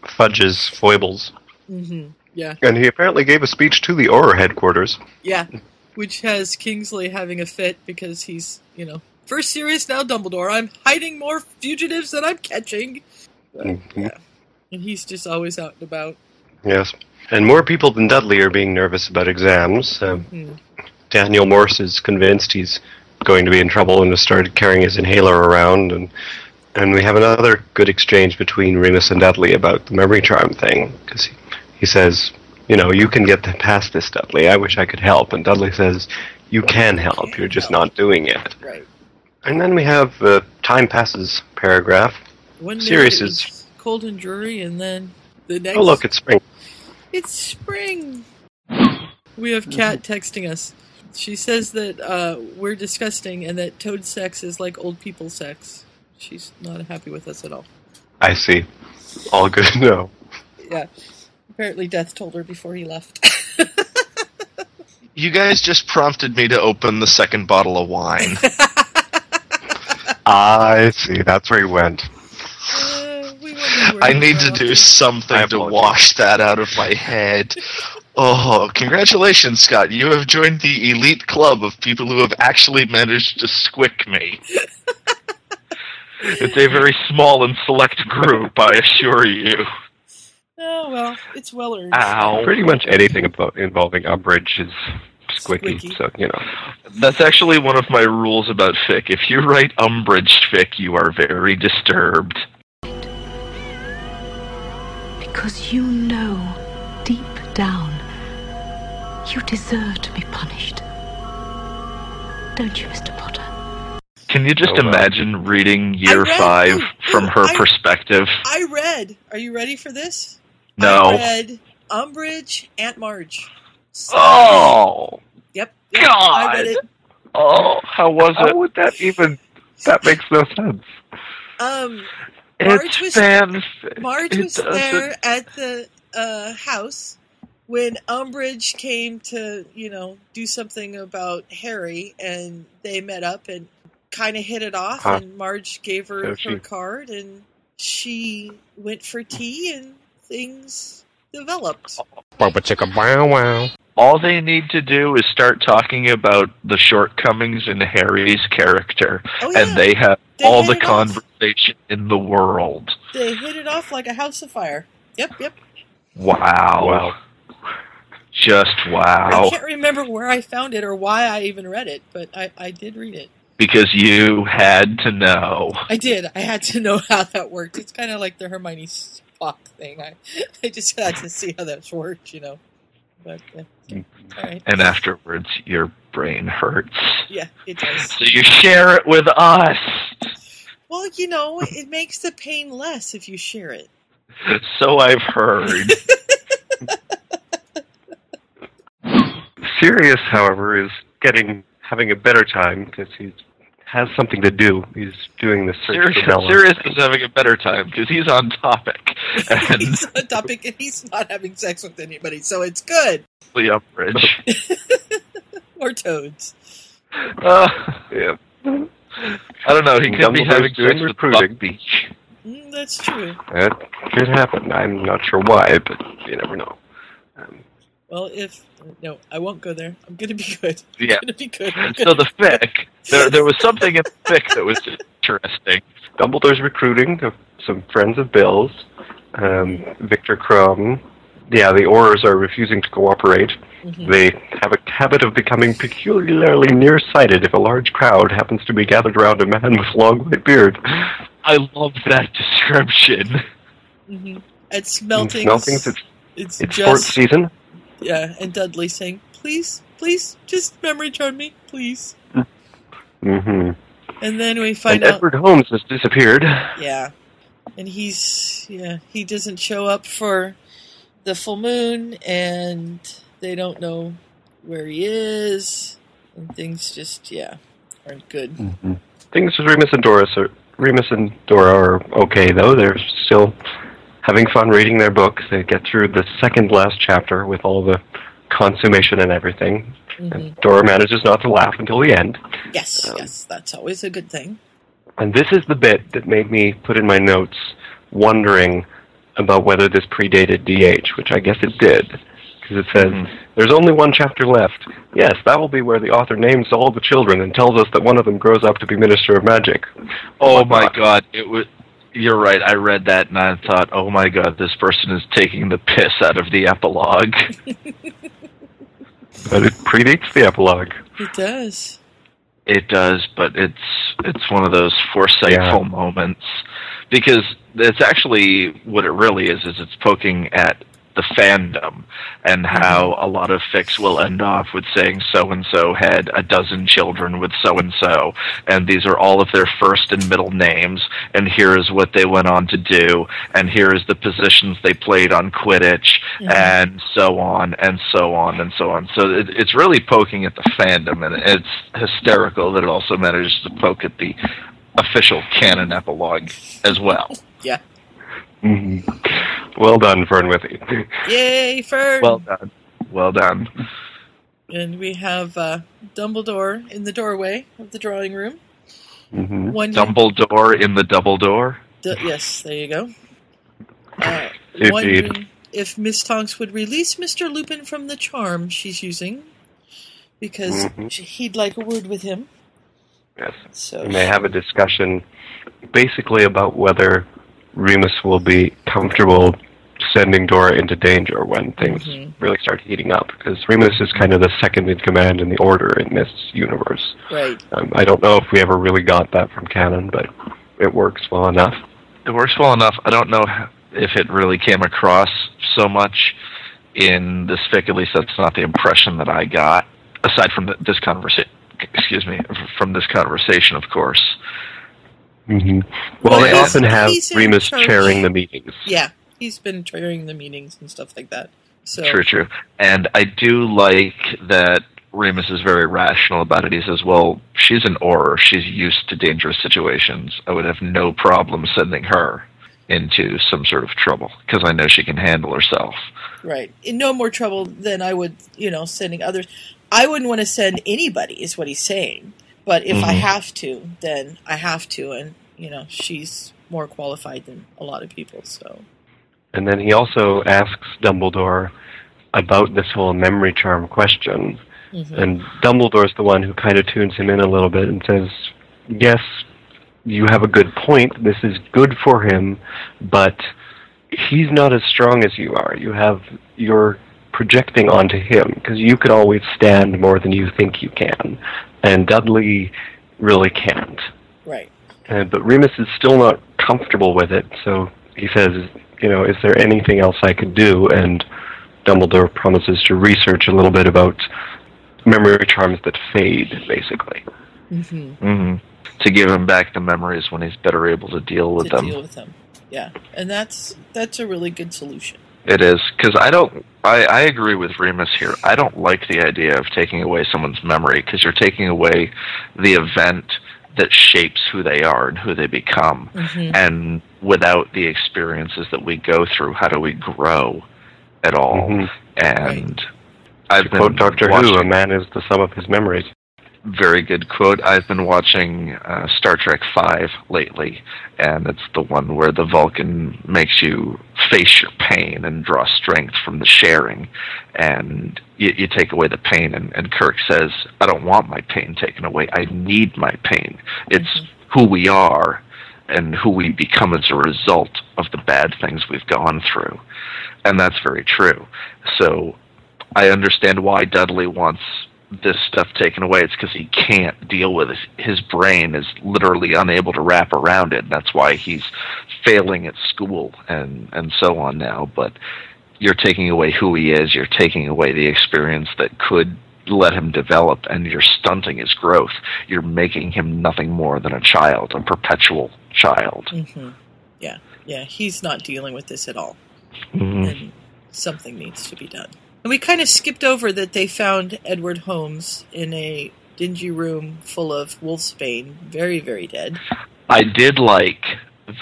Fudge's foibles. hmm Yeah. And he apparently gave a speech to the Auror headquarters. Yeah. Which has Kingsley having a fit because he's, you know, first Sirius now Dumbledore. I'm hiding more fugitives than I'm catching. Mhm. And he's just always out and about. Yes. And more people than Dudley are being nervous about exams. Um, Hmm. Daniel Morse is convinced he's going to be in trouble and has started carrying his inhaler around. And and we have another good exchange between Remus and Dudley about the memory charm thing. Because he, he says, you know, you can get past this, Dudley. I wish I could help. And Dudley says, you can help. You're just not doing it. Right. And then we have the time passes paragraph. One Sirius is. cold and dreary, and then the next. Oh, look, it's spring. It's spring. We have Kat texting us. She says that uh, we're disgusting and that toad sex is like old people sex. She's not happy with us at all. I see. All good to know. Yeah. Apparently, Death told her before he left. You guys just prompted me to open the second bottle of wine. I see. That's where he went. I need to do something to wash that out of my head. Oh, congratulations, Scott. You have joined the elite club of people who have actually managed to squick me. It's a very small and select group, I assure you. oh, well, it's well earned. Pretty much anything about involving Umbridge is squicky, Squicky. so, you know. That's actually one of my rules about fic. If you write Umbridge fic, you are very disturbed. Because you know, deep down, you deserve to be punished. Don't you, Mr. Potter? Can you just Oh, well. imagine reading year read- five ooh, from her I- perspective? I read. Are you ready for this? No. I read Umbridge, Aunt Marge. Oh! Yep. yep I read it. Oh, how was it? How it? would that even. That makes no sense. Um, Marge It's was fanfic. Marge was there at the uh, house when Umbridge came to, you know, do something about Harry, and they met up and kind of hit it off. Huh. And Marge gave her So her she- card, and she went for tea, and things developed. Bubba chicka bow wow. All they need to do is start talking about the shortcomings in Harry's character, Oh, yeah. and they have They all the it off. conversation in the world. They hit it off like a house of fire. Yep, yep. Wow. Wow. Just wow. I can't remember where I found it or why I even read it, but I, I did read it. Because you had to know. I did. I had to know how that worked. It's kind of like the Hermione Spock thing. I, I just had to see how that worked, you know. But uh, all right. And afterwards, your brain hurts. Yeah, it does. So you share it with us. Well, you know, it makes the pain less if you share it. So I've heard. Sirius, however, is getting having a better time because he has something to do. He's doing the search Sirius, for Bella. Sirius is having a better time because he's on topic. And He's on topic and he's not having sex with anybody, so it's good. the Umbridge. Or toads. Uh, yeah. I don't know. He could be having sex with recruiting. Buck Beach. Mm, that's true. That could happen. I'm not sure why, but you never know. Well, if no, I won't go there. I'm gonna be good. Yeah. I'm gonna be good. I'm So gonna the fic, there, there was something in the fic that was interesting. Dumbledore's recruiting some friends of Bill's. Um, Viktor Krum. Yeah, the Aurors are refusing to cooperate. Mhm. They have a habit of becoming peculiarly nearsighted if a large crowd happens to be gathered around a man with long white beard. I love that description. hmm At Smeltings, Smeltings, it's, it's, it's sports season. Yeah, and Dudley saying, "Please, please, just memory charm me, please." hmm And then we find And out, Edward Holmes has disappeared. yeah, and he's yeah, he doesn't show up for the full moon, and they don't know where he is, and things just yeah aren't good. Things with Remus and Doris are Remus and Dora are okay though. They're still having fun reading their book. They get through the second last chapter with all the consummation and everything. Mhm. Dora manages not to laugh until the end. Yes, Um, yes, that's always a good thing. And this is the bit that made me put in my notes wondering about whether this predated DH, which I guess it did. Because it says, there's only one chapter left. Yes, that will be where the author names all the children and tells us that one of them grows up to be Minister of Magic. Oh my god, it was. You're right. I read that and I thought, oh my god, this person is taking the piss out of the epilogue. But it predates the epilogue. It does. It does, but it's it's one of those foresightful moments because it's actually what it really is. Is it's poking at the fandom and how mm-hmm. a lot of fics will end off with saying so and so had a dozen children with so and so, and these are all of their first and middle names, and here is what they went on to do, and here is the positions they played on Quidditch, mm-hmm. and so on and so on and so on. So it, it's really poking at the fandom, and it's hysterical that it also manages to poke at the official canon epilogue as well. Yeah. Mhm. Well done, Fernwithy. Yay, Fern! Well done. Well done. and we have uh, Dumbledore in the doorway of the drawing room. Mm-hmm. One- Dumbledore in the double door. D- yes, there you go. Uh, Indeed. wondering if Miss Tonks would release Mr. Lupin from the charm she's using, because Mhm. she- he'd like a word with him. Yes. So And they have a discussion basically about whether Remus will be comfortable sending Dora into danger when things Mhm. really start heating up. Because Remus is kind of the second in command in the Order in this universe. Right. Um, I don't know if we ever really got that from canon, but it works well enough. It works well enough. I don't know if it really came across so much in this fic. At least that's not the impression that I got. Aside from this conversation, excuse me, from this conversation, of course. Hmm Well, they he's- often have Remus chairing the meetings. Yeah, he's been chairing the meetings and stuff like that. So True, true. And I do like that Remus is very rational about it. He says, "Well, she's an Auror. She's used to dangerous situations. I would have no problem sending her into some sort of trouble because I know she can handle herself." Right. In no more trouble than I would, you know, sending others. I wouldn't want to send anybody, is what he's saying. But if I Mhm. have to, then I have to. And, you know, she's more qualified than a lot of people. So, And then he also asks Dumbledore about this whole memory charm question. Mhm. And Dumbledore's the one who kind of tunes him in a little bit and says, Yes, you have a good point. This is good for him, but he's not as strong as you are. You have you're projecting onto him because you could always stand more than you think you can, and Dudley really can't. right. Uh, but Remus is still not comfortable with it, so he says, you know, is there anything else I could do? And Dumbledore promises to research a little bit about memory charms that fade, basically. Mm-hmm. hmm To give him back the memories when he's better able to deal with to them. deal with them. Yeah. And that's that's a really good solution. It is because I don't. I, I agree with Remus here. I don't like the idea of taking away someone's memory because you're taking away the event that shapes who they are and who they become. Mhm. And without the experiences that we go through, how do we grow at all? Mhm. And I've To been quote Doctor Who, a man is the sum of his memories. Very good quote. I've been watching uh, Star Trek Five lately, and it's the one where the Vulcan makes you face your pain and draw strength from the sharing, and you, you take away the pain. And, and Kirk says, "I don't want my pain taken away. I need my pain. It's who we are." And who we become as a result of the bad things we've gone through. And that's very true. So I understand why Dudley wants this stuff taken away. It's because he can't deal with it. His brain is literally unable to wrap around it. That's why he's failing at school and and so on now. But you're taking away who he is. You're taking away the experience that could let him develop, and you're stunting his growth. You're making him nothing more than a child, a perpetual child. hmm Yeah. Yeah. He's not dealing with this at all. Mhm. And something needs to be done. And we kind of skipped over that they found Edward Holmes in a dingy room full of wolfsbane, very, very dead. I did like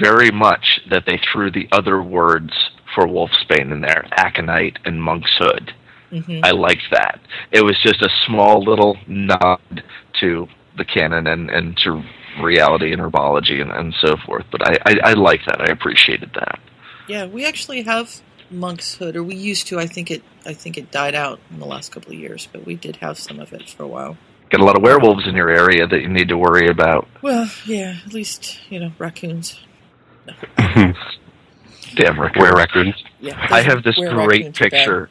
very much that they threw the other words for Wolfsbane in there, Aconite and Monkshood. Mhm. I liked that. It was just a small little nod to the canon and, and to reality and herbology and, and so forth. But I, I, I like that. I appreciated that. Yeah, we actually have monk's hood, or we used to. I think it. I think it died out in the last couple of years, but we did have some of it for a while. Got a lot of werewolves in your area that you need to worry about. Well, yeah, at least you know raccoons. Damn raccoons. Were raccoons? Yeah, I have this great raccoons are bad. picture.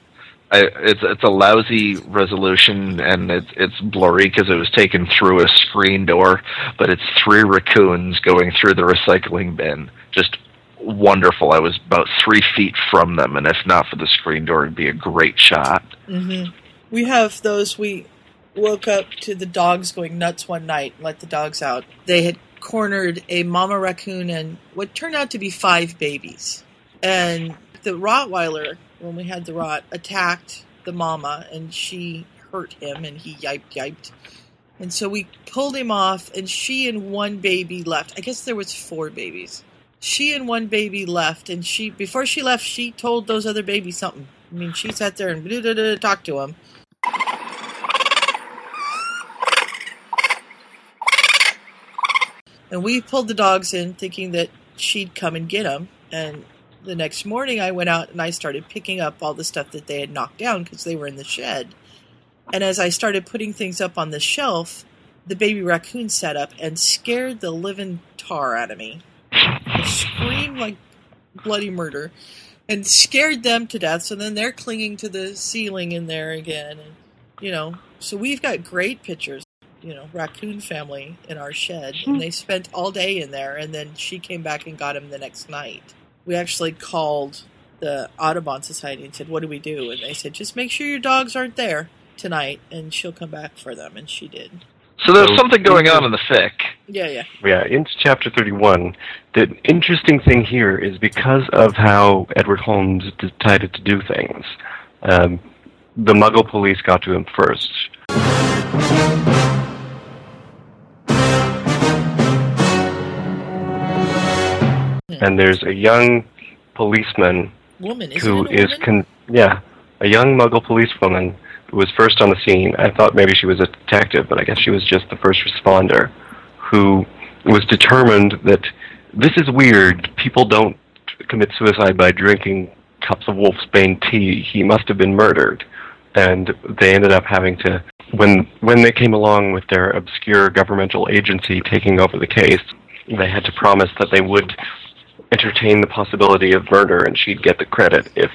I, it's it's a lousy resolution and it's it's blurry because it was taken through a screen door, but it's three raccoons going through the recycling bin. Just wonderful. I was about three feet from them, and if not for the screen door, it'd be a great shot. hmm We have those. We woke up to the dogs going nuts one night. And let the dogs out. They had cornered a mama raccoon and what turned out to be five babies. And the Rottweiler, when we had the Rot, attacked the mama, and she hurt him, and he yiped yiped. And so we pulled him off, and she and one baby left. I guess there was four babies. She and one baby left, and she before she left, she told those other babies something. I mean, she sat there and talked to them. And we pulled the dogs in, thinking that she'd come and get them. And the next morning, I went out and I started picking up all the stuff that they had knocked down because they were in the shed. And as I started putting things up on the shelf, the baby raccoon sat up and scared the living tar out of me. Screamed like bloody murder and scared them to death. So then they're clinging to the ceiling in there again. And, you know, so we've got great pictures, you know, raccoon family in our shed. And they spent all day in there. And then she came back and got him the next night. We actually called the Audubon Society and said, What do we do? And they said, Just make sure your dogs aren't there tonight and she'll come back for them. And she did. So there's So- something going on in the fic. Yeah, yeah. Yeah, into chapter 31. The interesting thing here is because of how Edward Holmes decided to do things, um, the Muggle police got to him first. And there's a young policeman Woman, is who it a is con- yeah, a young Muggle policewoman who was first on the scene. I thought maybe she was a detective, but I guess she was just the first responder who was determined that this is weird. People don't commit suicide by drinking cups of wolfsbane tea. He must have been murdered. And they ended up having to when when they came along with their obscure governmental agency taking over the case, they had to promise that they would entertain the possibility of murder and she'd get the credit if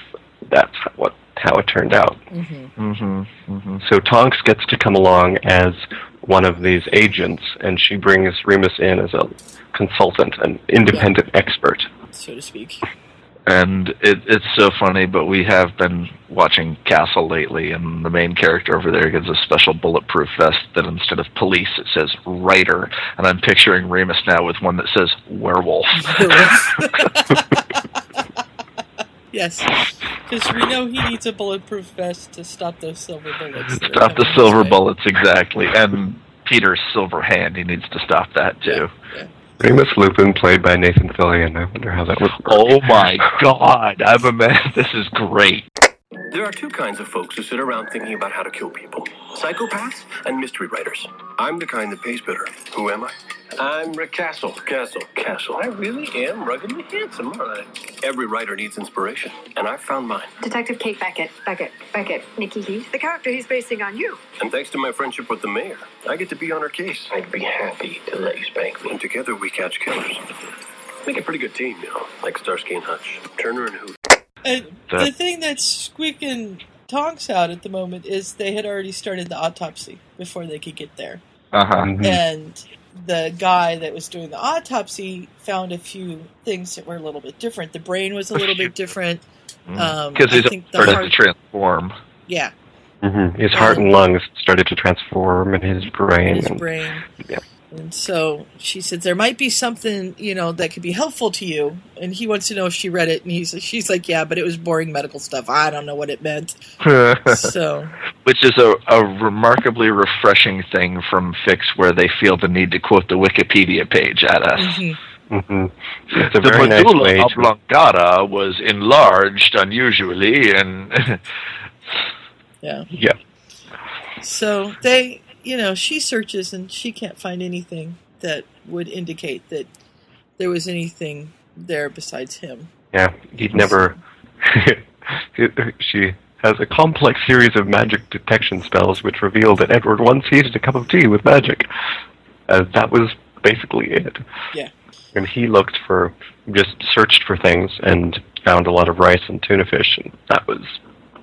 that's what how it turned out. Mm-hmm. Mm-hmm. So Tonks gets to come along as one of these agents, and she brings Remus in as a consultant, an independent expert. So to speak. And it, it's so funny, but we have been watching Castle lately, and the main character over there gets a special bulletproof vest that instead of police it says writer, and I'm picturing Remus now with one that says werewolf. Yes, because we know he needs a bulletproof vest to stop those silver bullets. stop the silver bullets, exactly. And Peter's silver hand, he needs to stop that too. Remus Lupin, played by Nathan Fillion. I wonder how that would work. Oh my god, I'm a man. This is great. There are two kinds of folks who sit around thinking about how to kill people psychopaths and mystery writers. I'm the kind that pays better. Who am I? I'm Rick Castle. Castle. Castle. I really am ruggedly handsome, aren't I? Every writer needs inspiration, and I've found mine. Detective Kate Beckett. Beckett. Beckett. Nikki Heat. The character he's basing on you. And thanks to my friendship with the mayor, I get to be on her case. I'd be happy to let you spank me. And together we catch killers. Make a pretty good team, you know, like Starsky and Hutch, Turner and Hooch. And That- the thing that's squeaking Tonks out at the moment is they had already started the autopsy before they could get there. Uh-huh. Mm-hmm. And the guy that was doing the autopsy found a few things that were a little bit different. The brain was a little bit different. Um, Because I he's started heart, to transform. yeah, hmm His heart and lungs started to transform, and his brain. his and, brain. Yeah. And so she said, "There might be something, you know, that could be helpful to you." And he wants to know if she read it, and he's she's like, "Yeah, but it was boring medical stuff. I don't know what it meant." So Which is a, a remarkably refreshing thing from fics where they feel the need to quote the Wikipedia page at us. mhm. hmm It's a the very nice medulla way oblongata was enlarged unusually, and Yeah. Yeah. So they, you know, she searches and she can't find anything that would indicate that there was anything there besides him. Yeah, he'd never. she has a complex series of magic detection spells which reveal that Edward once heated a cup of tea with magic. Uh, that was basically it. Yeah. And he looked for, just searched for things and found a lot of rice and tuna fish, and that was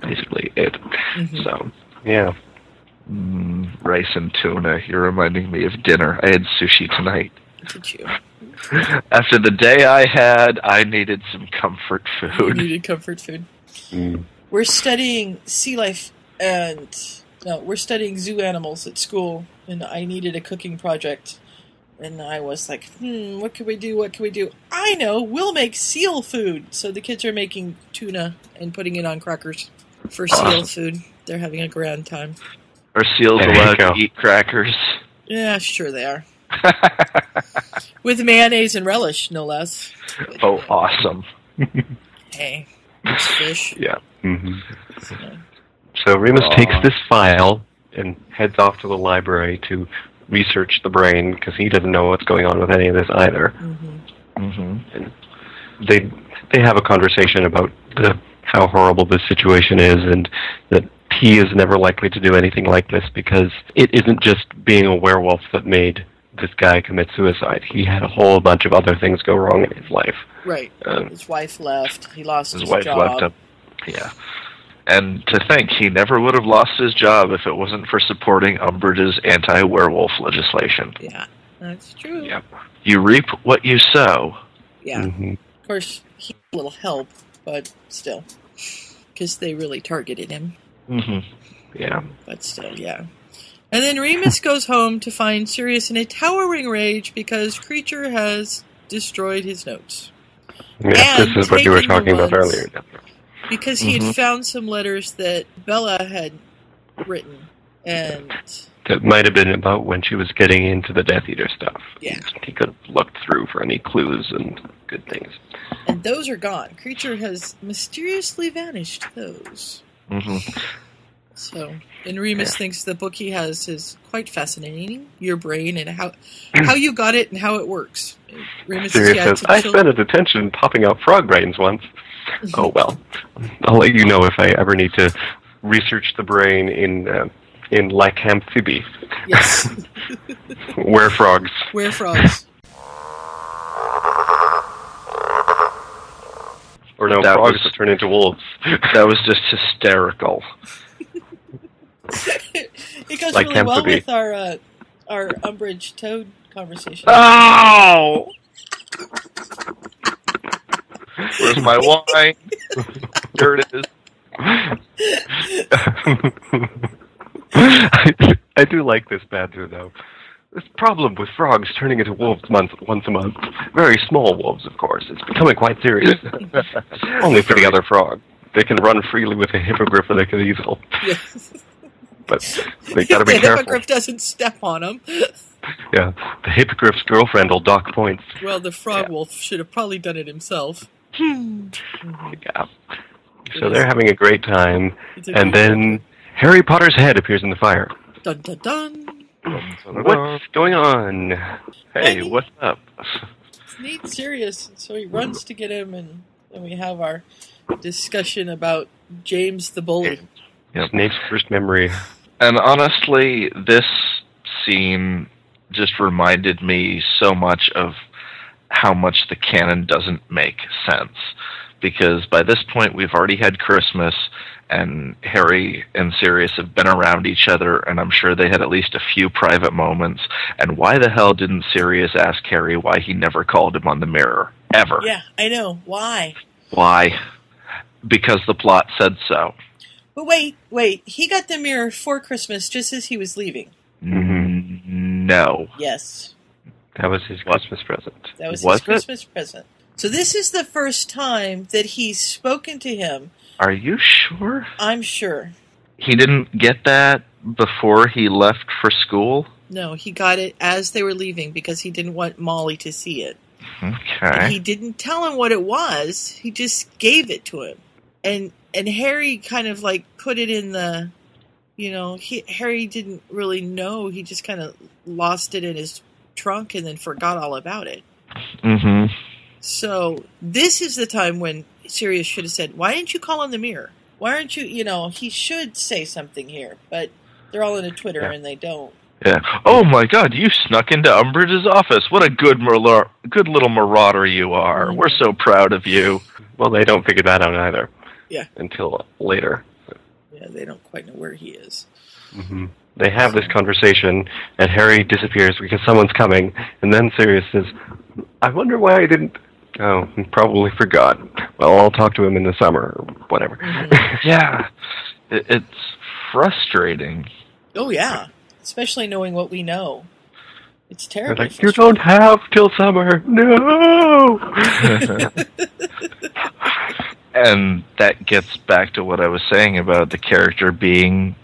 basically it. Mhm. So, yeah. Mm, rice and tuna. You're reminding me of dinner. I had sushi tonight. Did you? After the day I had, I needed some comfort You food. needed comfort food. Mm. We're studying sea life and no, we're studying zoo animals at school, and I needed a cooking project. And I was like, hmm, what can we do? What can we do? I know, we'll make seal food. So the kids are making tuna and putting it on crackers for seal Awesome. food. They're having a grand time. Are seals There you allowed to eat crackers? Yeah, sure they are. With mayonnaise and relish, no less. Oh, awesome. Hey, it's fish. Yeah. hmm So Remus takes this file and heads off to the library to research the brain because he doesn't know what's going on with any of this either. Mm-hmm. And they they have a conversation about the, how horrible this situation is and that he is never likely to do anything like this because it isn't just being a werewolf that made this guy commit suicide. He had a whole bunch of other things go wrong in his life. Right. Um, His wife left. He lost his, His wife job. left him. Yeah. And to think he never would have lost his job if it wasn't for supporting Umbridge's anti-werewolf legislation. Yeah, that's true. Yep. You reap what you sow. Yeah. hmm Of course, he had a little help, but still, because they really targeted him. Hmm Yeah. But still, yeah. And then Remus goes home to find Sirius in a towering rage because Kreacher has destroyed his notes. Yeah, And this is what you were talking about earlier. Because he Mhm. had found some letters that Bella had written. And That might have been about when she was getting into the Death Eater stuff. Yeah. He could have looked through for any clues and good things. and those are gone. Kreacher has mysteriously vanished those. Hmm So, and Remus Yeah. thinks the book he has is quite fascinating. Your brain and how how you got it and how it works. Remus yeah, says, I spent a detention popping out frog brains once. oh, well. I'll let you know if I ever need to research the brain in uh, in Lycanthropy, Yes, where frogs. where frogs. Or no, That frogs was- that turn into wolves. That was just hysterical. It goes Like really well Lycanthropy. with our uh, our Umbridge Toad conversation. Oh! Where's my wine? There it is. I, I do like this banter, though. This problem with frogs turning into wolves month, once a month. Very small wolves, of course. It's becoming quite serious. Only for the other frog. They can run freely with a hippogriff and a easel. Yes. But they gotta be the careful. hippogriff doesn't step on them. Yeah, the hippogriff's girlfriend will dock points. Well, the frog wolf should have probably done it himself. Yeah. So they're having a great time, a and great then Harry Potter's head appears in the fire. Dun dun dun. What's going on? Hey, Hey. what's up? It's neat, Sirius. So he runs to get him, and then we have our discussion about James the bully. Snape's first memory. And honestly, this scene just reminded me so much of how much the canon doesn't make sense. Because by this point, we've already had Christmas, and Harry and Sirius have been around each other, and I'm sure they had at least a few private moments. And why the hell didn't Sirius ask Harry why he never called him on the mirror? Ever. Yeah, I know. Why? Why? Because the plot said so. But wait, wait. He got the mirror for Christmas just as he was leaving. Mm, No. Yes. That was his Christmas present. That was, Was his it? Christmas present. So this is the first time that he's spoken to him. Are you sure? I'm sure. He didn't get that before he left for school? No, he got it as they were leaving because he didn't want Molly to see it. And Okay. he didn't tell him what it was. He just gave it to him. And and Harry kind of like put it in the you know, he, Harry didn't really know. He just kind of lost it in his trunk and then forgot all about it. Mm-hmm. So this is the time when Sirius should have said, "Why didn't you call on the mirror? Why aren't you?" You know, he should say something here, but they're all into Twitter Yeah. and they don't. Yeah. Oh my God! You snuck into Umbridge's office. What a good mar- good little marauder you are. We're so proud of you. Well, they don't figure that out either Yeah, until later. yeah, they don't quite know where he is. hmm They have this conversation, and Harry disappears because someone's coming, and then Sirius says, "I wonder why I didn't." Oh, probably forgot. Well, I'll talk to him in the summer or whatever. yeah, it, it's frustrating. Oh yeah, especially knowing what we know. It's terrible. like, you don't have till summer. No. and that gets back to what I was saying about the character being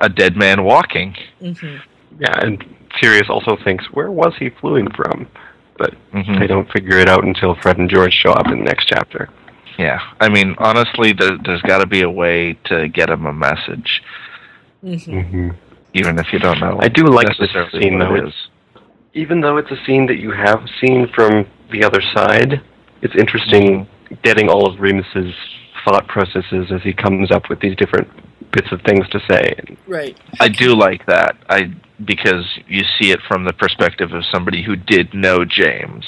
a dead man walking. hmm Yeah, and Sirius also thinks, where was he fleeing from? But Mhm. they don't figure it out until Fred and George show up in the next chapter. Yeah, I mean, honestly, there, there's got to be a way to get him a message, Mm-hmm. even if you don't know. I do like this scene, though. it It's, even though it's a scene that you have seen from the other side, it's interesting getting all of Remus's thought processes as he comes up with these different bits of things to say. Right. I do like that. I because you see it from the perspective of somebody who did know James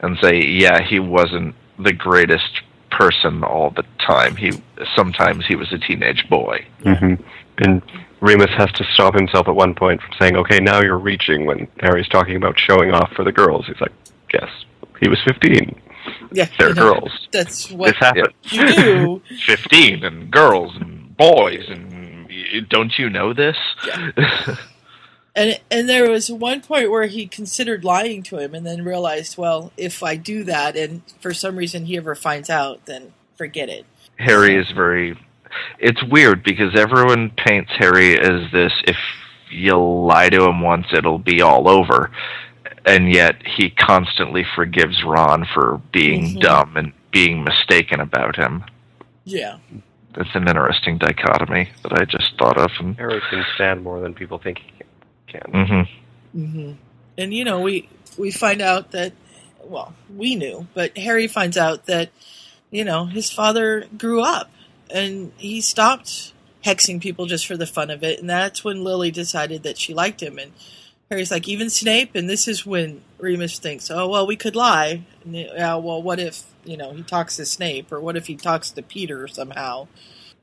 and say, yeah, he wasn't the greatest person all the time. He sometimes he was a teenage boy. hmm And Remus has to stop himself at one point from saying, "Okay, now you're reaching." When Harry's talking about showing off for the girls, he's like, "Yes, he was 15. Yeah, They're you know, girls. That's what this happened." you do. Fifteen and girls and boys and don't you know this? And and there was one point where he considered lying to him, and then realized, well, if I do that, and for some reason he ever finds out, then forget it. Harry is very. It's weird because everyone paints Harry as this. If you lie to him once, it'll be all over, and yet he constantly forgives Ron for being Mhm. dumb and being mistaken about him. Yeah. That's an interesting dichotomy that I just thought of. And Harry can stand more than people think he can. Mm-hmm. Mm-hmm. And you know, we we find out that, well, we knew, but Harry finds out that, you know, his father grew up, and he stopped hexing people just for the fun of it, and that's when Lily decided that she liked him, and Harry's like, even Snape, and this is when Remus thinks, oh well, we could lie, and, yeah, well, what if you know he talks to Snape, or what if he talks to Peter somehow,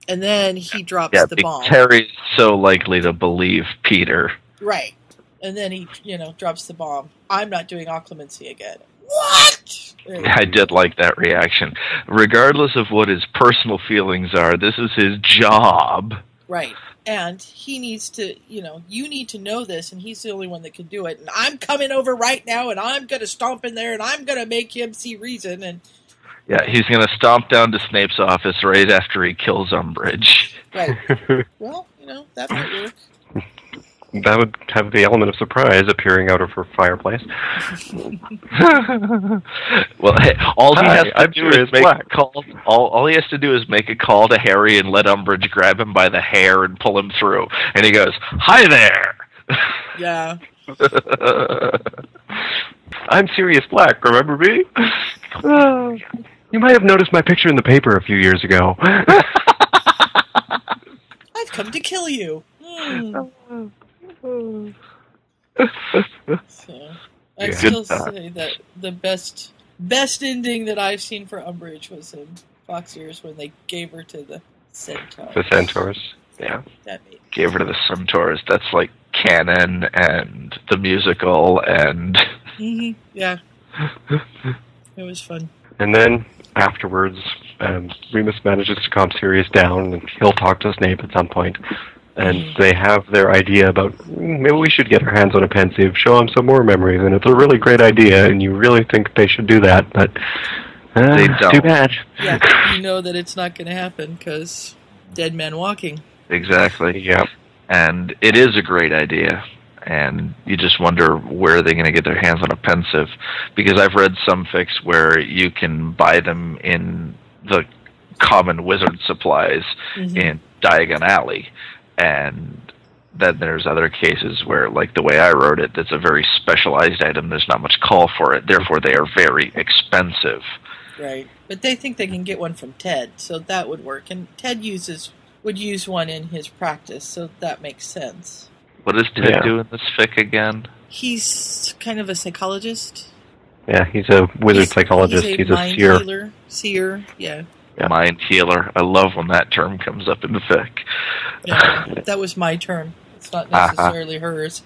and then he drops yeah, the bomb. Harry's so likely to believe Peter. Right. And then he, you know, drops the bomb. I'm not doing occlumency again. What? I did like that reaction. Regardless of what his personal feelings are, this is his job. Right. And he needs to, you know, you need to know this, and he's the only one that can do it. And I'm coming over right now, and I'm going to stomp in there, and I'm going to make him see reason. And, Yeah, he's going to stomp down to Snape's office right after he kills Umbridge. right. well, you know, that might work. That would have the element of surprise appearing out of her fireplace. well, hey, all he Hi, has to I'm do is make Black. a call. All, all he has to do is make a call to Harry and let Umbridge grab him by the hair and pull him through. And he goes, "Hi there." Yeah. I'm Sirius Black, remember me? You might have noticed my picture in the paper a few years ago. I've come to kill you. Hmm. So, I Yeah. still say that the best best ending that I've seen for Umbridge was in Fox Years when they gave her to the centaur. the centaurs. Yeah. That made Gave her to the Centaurs. That's like canon and the musical and hmm Yeah, it was fun. And then afterwards, um, Remus manages to calm Sirius down, and he'll talk to Snape at some point. And they have their idea about "Mm, maybe we should get our hands on a Pensieve, show them some more memories, and it's a really great idea, and you really think they should do that, but uh, They don't. too bad. Yeah, you know that it's not going to happen because dead man walking. exactly. Yeah. And it is a great idea. And you just wonder where they're going to get their hands on a Pensieve, because I've read some fics where you can buy them in the common wizard supplies Mhm. in Diagon Alley, and then there's other cases where, like the way I wrote it, that's a very specialized item. There's not much call for it. Therefore, they are very expensive. Right. But they think they can get one from Ted, so that would work. And Ted uses would use one in his practice, so that makes sense. What does Ted Yeah. do in this fic again? He's kind of a psychologist. Yeah, he's a wizard psychologist. He's a, He's a, mind seer. healer. Seer, yeah. Mind healer. I love when that term comes up in the fic. Yeah. that was my term. It's not Uh-huh. necessarily hers.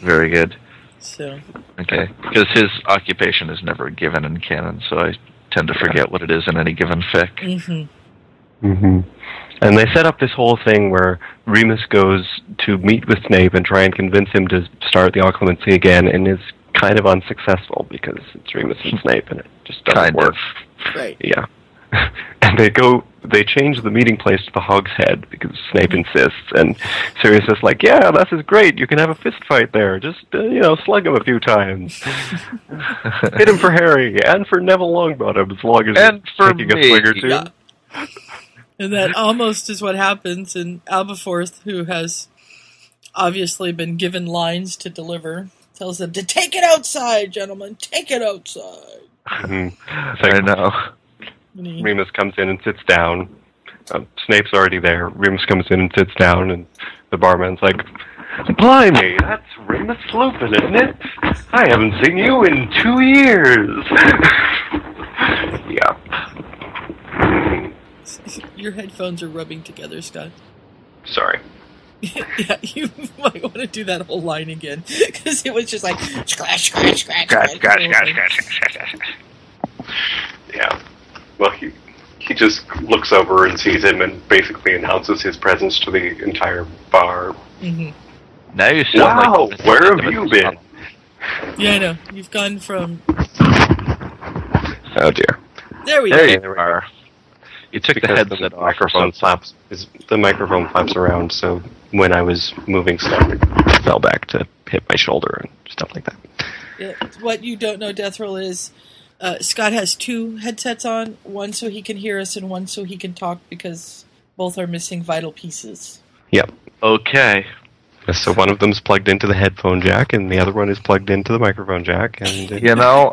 Very good. So Okay, because his occupation is never given in canon, so I tend to forget what it is in any given fic. hmm hmm And they set up this whole thing where Remus goes to meet with Snape and try and convince him to start the Occlumency again, and is kind of unsuccessful because it's Remus and Snape, and it just doesn't Kind work. of. Right. Yeah. and they go, they change the meeting place to the Hog's Head because Snape insists, and Sirius is like, "Yeah, this is great. You can have a fist fight there. Just uh, you know, slug him a few times. Hit him for Harry and for Neville Longbottom, as long as And you're for taking a me. swig or two." Yeah. And that almost is what happens. And Aberforth, who has obviously been given lines to deliver, tells them to take it outside, gentlemen. Take it outside. Mhm. I know. Remus comes in and sits down. Um, Snape's already there. Remus comes in and sits down, and the barman's like, Blimey, that's Remus Lupin, isn't it? I haven't seen you in two years. Your headphones are rubbing together, Scott. Sorry. yeah, you might want to do that whole line again because it was just like scratch, scratch, scratch, Scratch, scratch, the scratch, scratch, scratch, Yeah. Well, he he just looks over and sees him and basically announces his presence to the entire bar. Mm-hmm. Now you sound Wow, like where have you been? Yeah, I know. You've gone from Oh dear. there we There go. you are. You took the because headset the off. microphone flaps is the microphone flaps around so when i was moving stuff it fell back to hit my shoulder and stuff like that Yeah, what you don't know, Death Roll, is uh, Scott has two headsets on, one so he can hear us and one so he can talk because both are missing vital pieces. yep Okay. So one of them's plugged into the headphone jack and the other one is plugged into the microphone jack and uh, You know,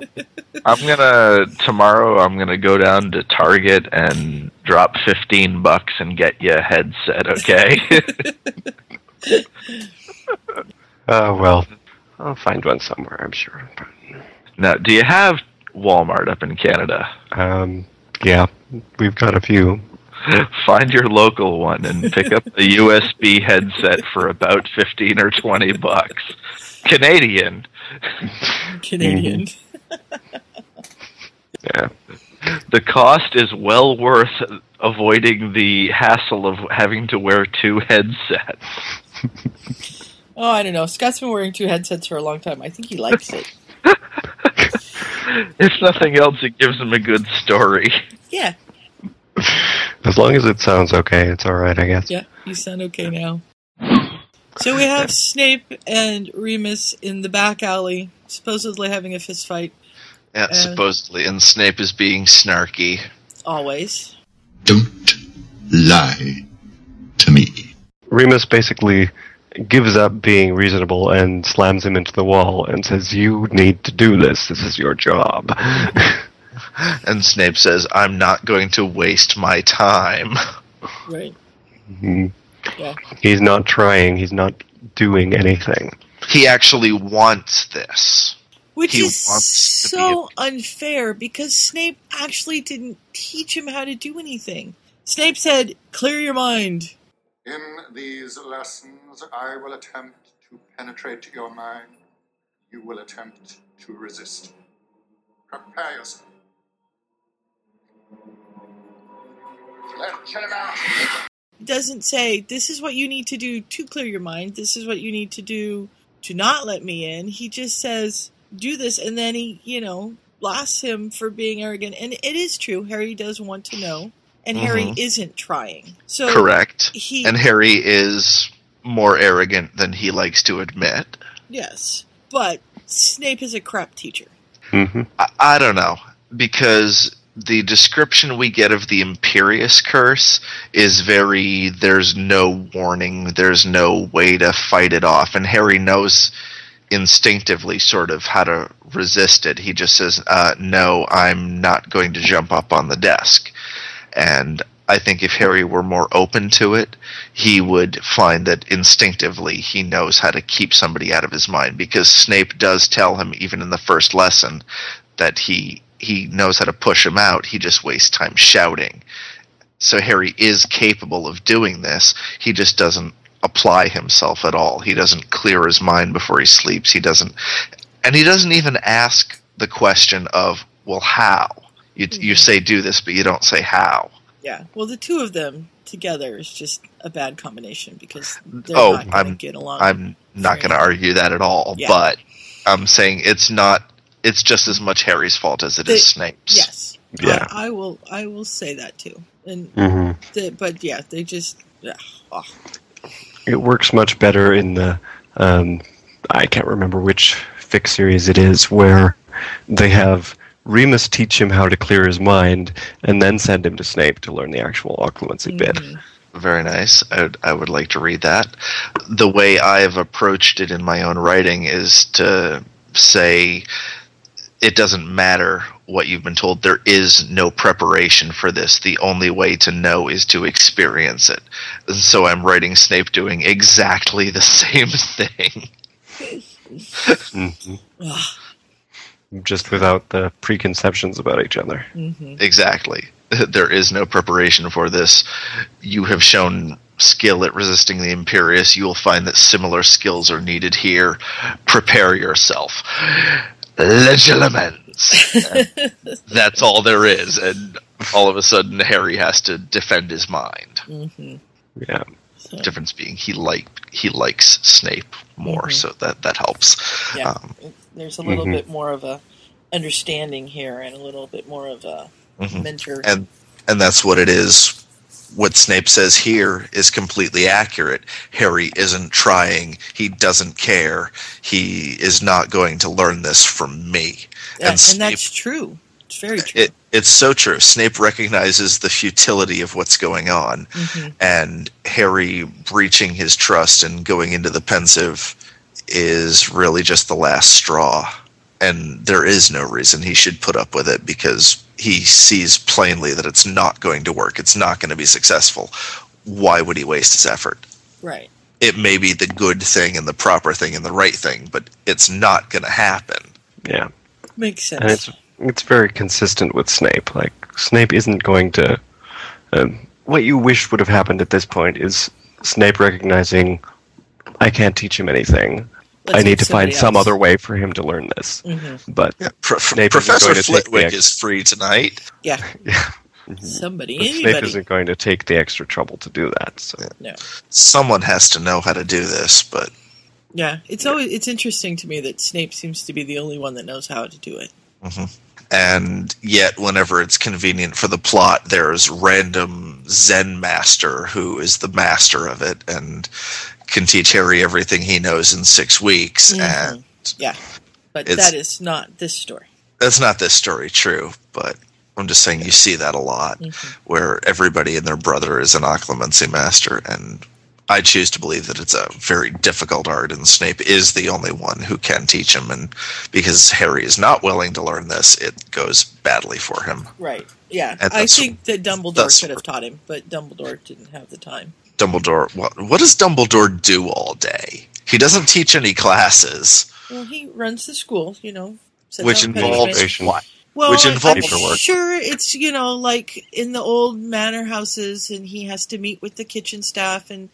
I'm gonna tomorrow. I'm gonna go down to Target and drop fifteen bucks and get you a headset. Okay. oh well i'll find one somewhere i'm sure now, do you have Walmart up in Canada? um yeah we've got a few Find your local one and pick up a USB headset for about fifteen or twenty bucks. Canadian. Canadian. yeah The cost is well worth avoiding the hassle of having to wear two headsets. Oh, I don't know. Scott's been wearing two headsets for a long time. I think he likes it. If nothing else, it gives him a good story. Yeah, as long as it sounds okay it's all right i guess yeah. You sound okay now. So we have Snape and Remus in the back alley, supposedly having a fist fight. Yeah, Uh, supposedly. And Snape is being snarky. Always. Don't lie to me. Remus basically gives up being reasonable and slams him into the wall and says, You need to do this. This is your job. And Snape says, I'm not going to waste my time. Right. Mhm. Yeah. He's not trying, he's not doing anything. He actually wants this. Which He is wants to so unfair because Snape actually didn't teach him how to do anything. Snape said, "Clear your mind." In these lessons, I will attempt to penetrate your mind. You will attempt to resist. Prepare yourself. It doesn't say this is what you need to do to clear your mind. This is what you need to do to not let me in. He just says, "Do this," and then he, you know, blasts him for being arrogant. And it is true. Harry does want to know, and Harry Mhm. isn't trying. So Correct. He, And Harry is more arrogant than he likes to admit. yes, but Snape is a crap teacher. Mm-hmm. I, I don't know because the description we get of the Imperius curse is very there's no warning, there's no way to fight it off, and Harry knows instinctively sort of how to resist it. He just says, uh, "No, I'm not going to jump up on the desk." And I think if Harry were more open to it, he would find that instinctively he knows how to keep somebody out of his mind because Snape does tell him even in the first lesson that he he knows how to push him out. He just wastes time shouting. So Harry is capable of doing this. He just doesn't apply himself at all. He doesn't clear his mind before he sleeps. He doesn't and he doesn't even ask the question of, well, how? You you mm-hmm. say do this but you don't say how. Yeah. Well, the two of them together is just a bad combination because they're oh, not going to I'm get along. I'm not going to argue that at all. Yeah. But I'm saying it's not. It's just as much Harry's fault as it is They- Snape's. Yes. Yeah. I, I will. I will say that too. And Mhm. the, but yeah, they just. Yeah. Oh. It works much better in the um, I can't remember which fic series it is where they have Remus teach him how to clear his mind and then send him to Snape to learn the actual occlumency bit. Very nice. I would, I would like to read that. The way I've approached it in my own writing is to say it doesn't matter what you've been told. There is no preparation for this. The only way to know is to experience it. And so I'm writing Snape doing exactly the same thing. Mhm. Just without the preconceptions about each other. Exactly. There is no preparation for this. You have shown skill at resisting the Imperius. You will find that similar skills are needed here. Prepare yourself. Legilimens. That's all there is. And all of a sudden, Harry has to defend his mind. Mm-hmm. Yeah. Difference being he like he likes Snape more, Mhm. so that that helps. Yeah. Um, There's a little Mhm. bit more of a understanding here, and a little bit more of a Mhm. mentor. and and that's what it is. What Snape says here is completely accurate. Harry isn't trying. He doesn't care. He is not going to learn this from me. Yeah, and, Snape, that's true. It's very true. it, it's so true. Snape recognizes the futility of what's going on, Mhm. and Harry breaching his trust and going into the Pensieve is really just the last straw. And there is no reason he should put up with it because he sees plainly that it's not going to work. It's not going to be successful. Why would he waste his effort? Right. It may be the good thing and the proper thing and the right thing, but it's not going to happen. Yeah. Makes sense. And it's it's very consistent with Snape. Like Snape isn't going to. Um, what you wish would have happened at this point is Snape recognizing, I can't teach him anything. Let's I need to find somebody some other way for him to learn this. Mhm. But Pro- Snape Professor going to take the Flitwick ex- is free tonight. Yeah. Somebody, but Snape isn't going to take the extra trouble to do that. So No. Someone has to know how to do this, but Yeah, it's always it's interesting to me that Snape seems to be the only one that knows how to do it. Mhm. And yet, whenever it's convenient for the plot, there's random Zen master who is the master of it and can teach Harry everything he knows in six weeks. Mhm. And Yeah, but that is not this story. that's not this story true, but I'm just saying you see that a lot, Mhm. where everybody and their brother is an occlumency master, and I choose to believe that it's a very difficult art, and Snape is the only one who can teach him, and because Harry is not willing to learn this, it goes badly for him. Right. Yeah, I think that Dumbledore could have taught him, but Dumbledore didn't have the time. Dumbledore, what, what does Dumbledore do all day? He doesn't teach any classes, Well, he runs the school, you know. which out involves what? Well, which I'm- involves I'm sure it's you know like in the old manor houses, and he has to meet with the kitchen staff and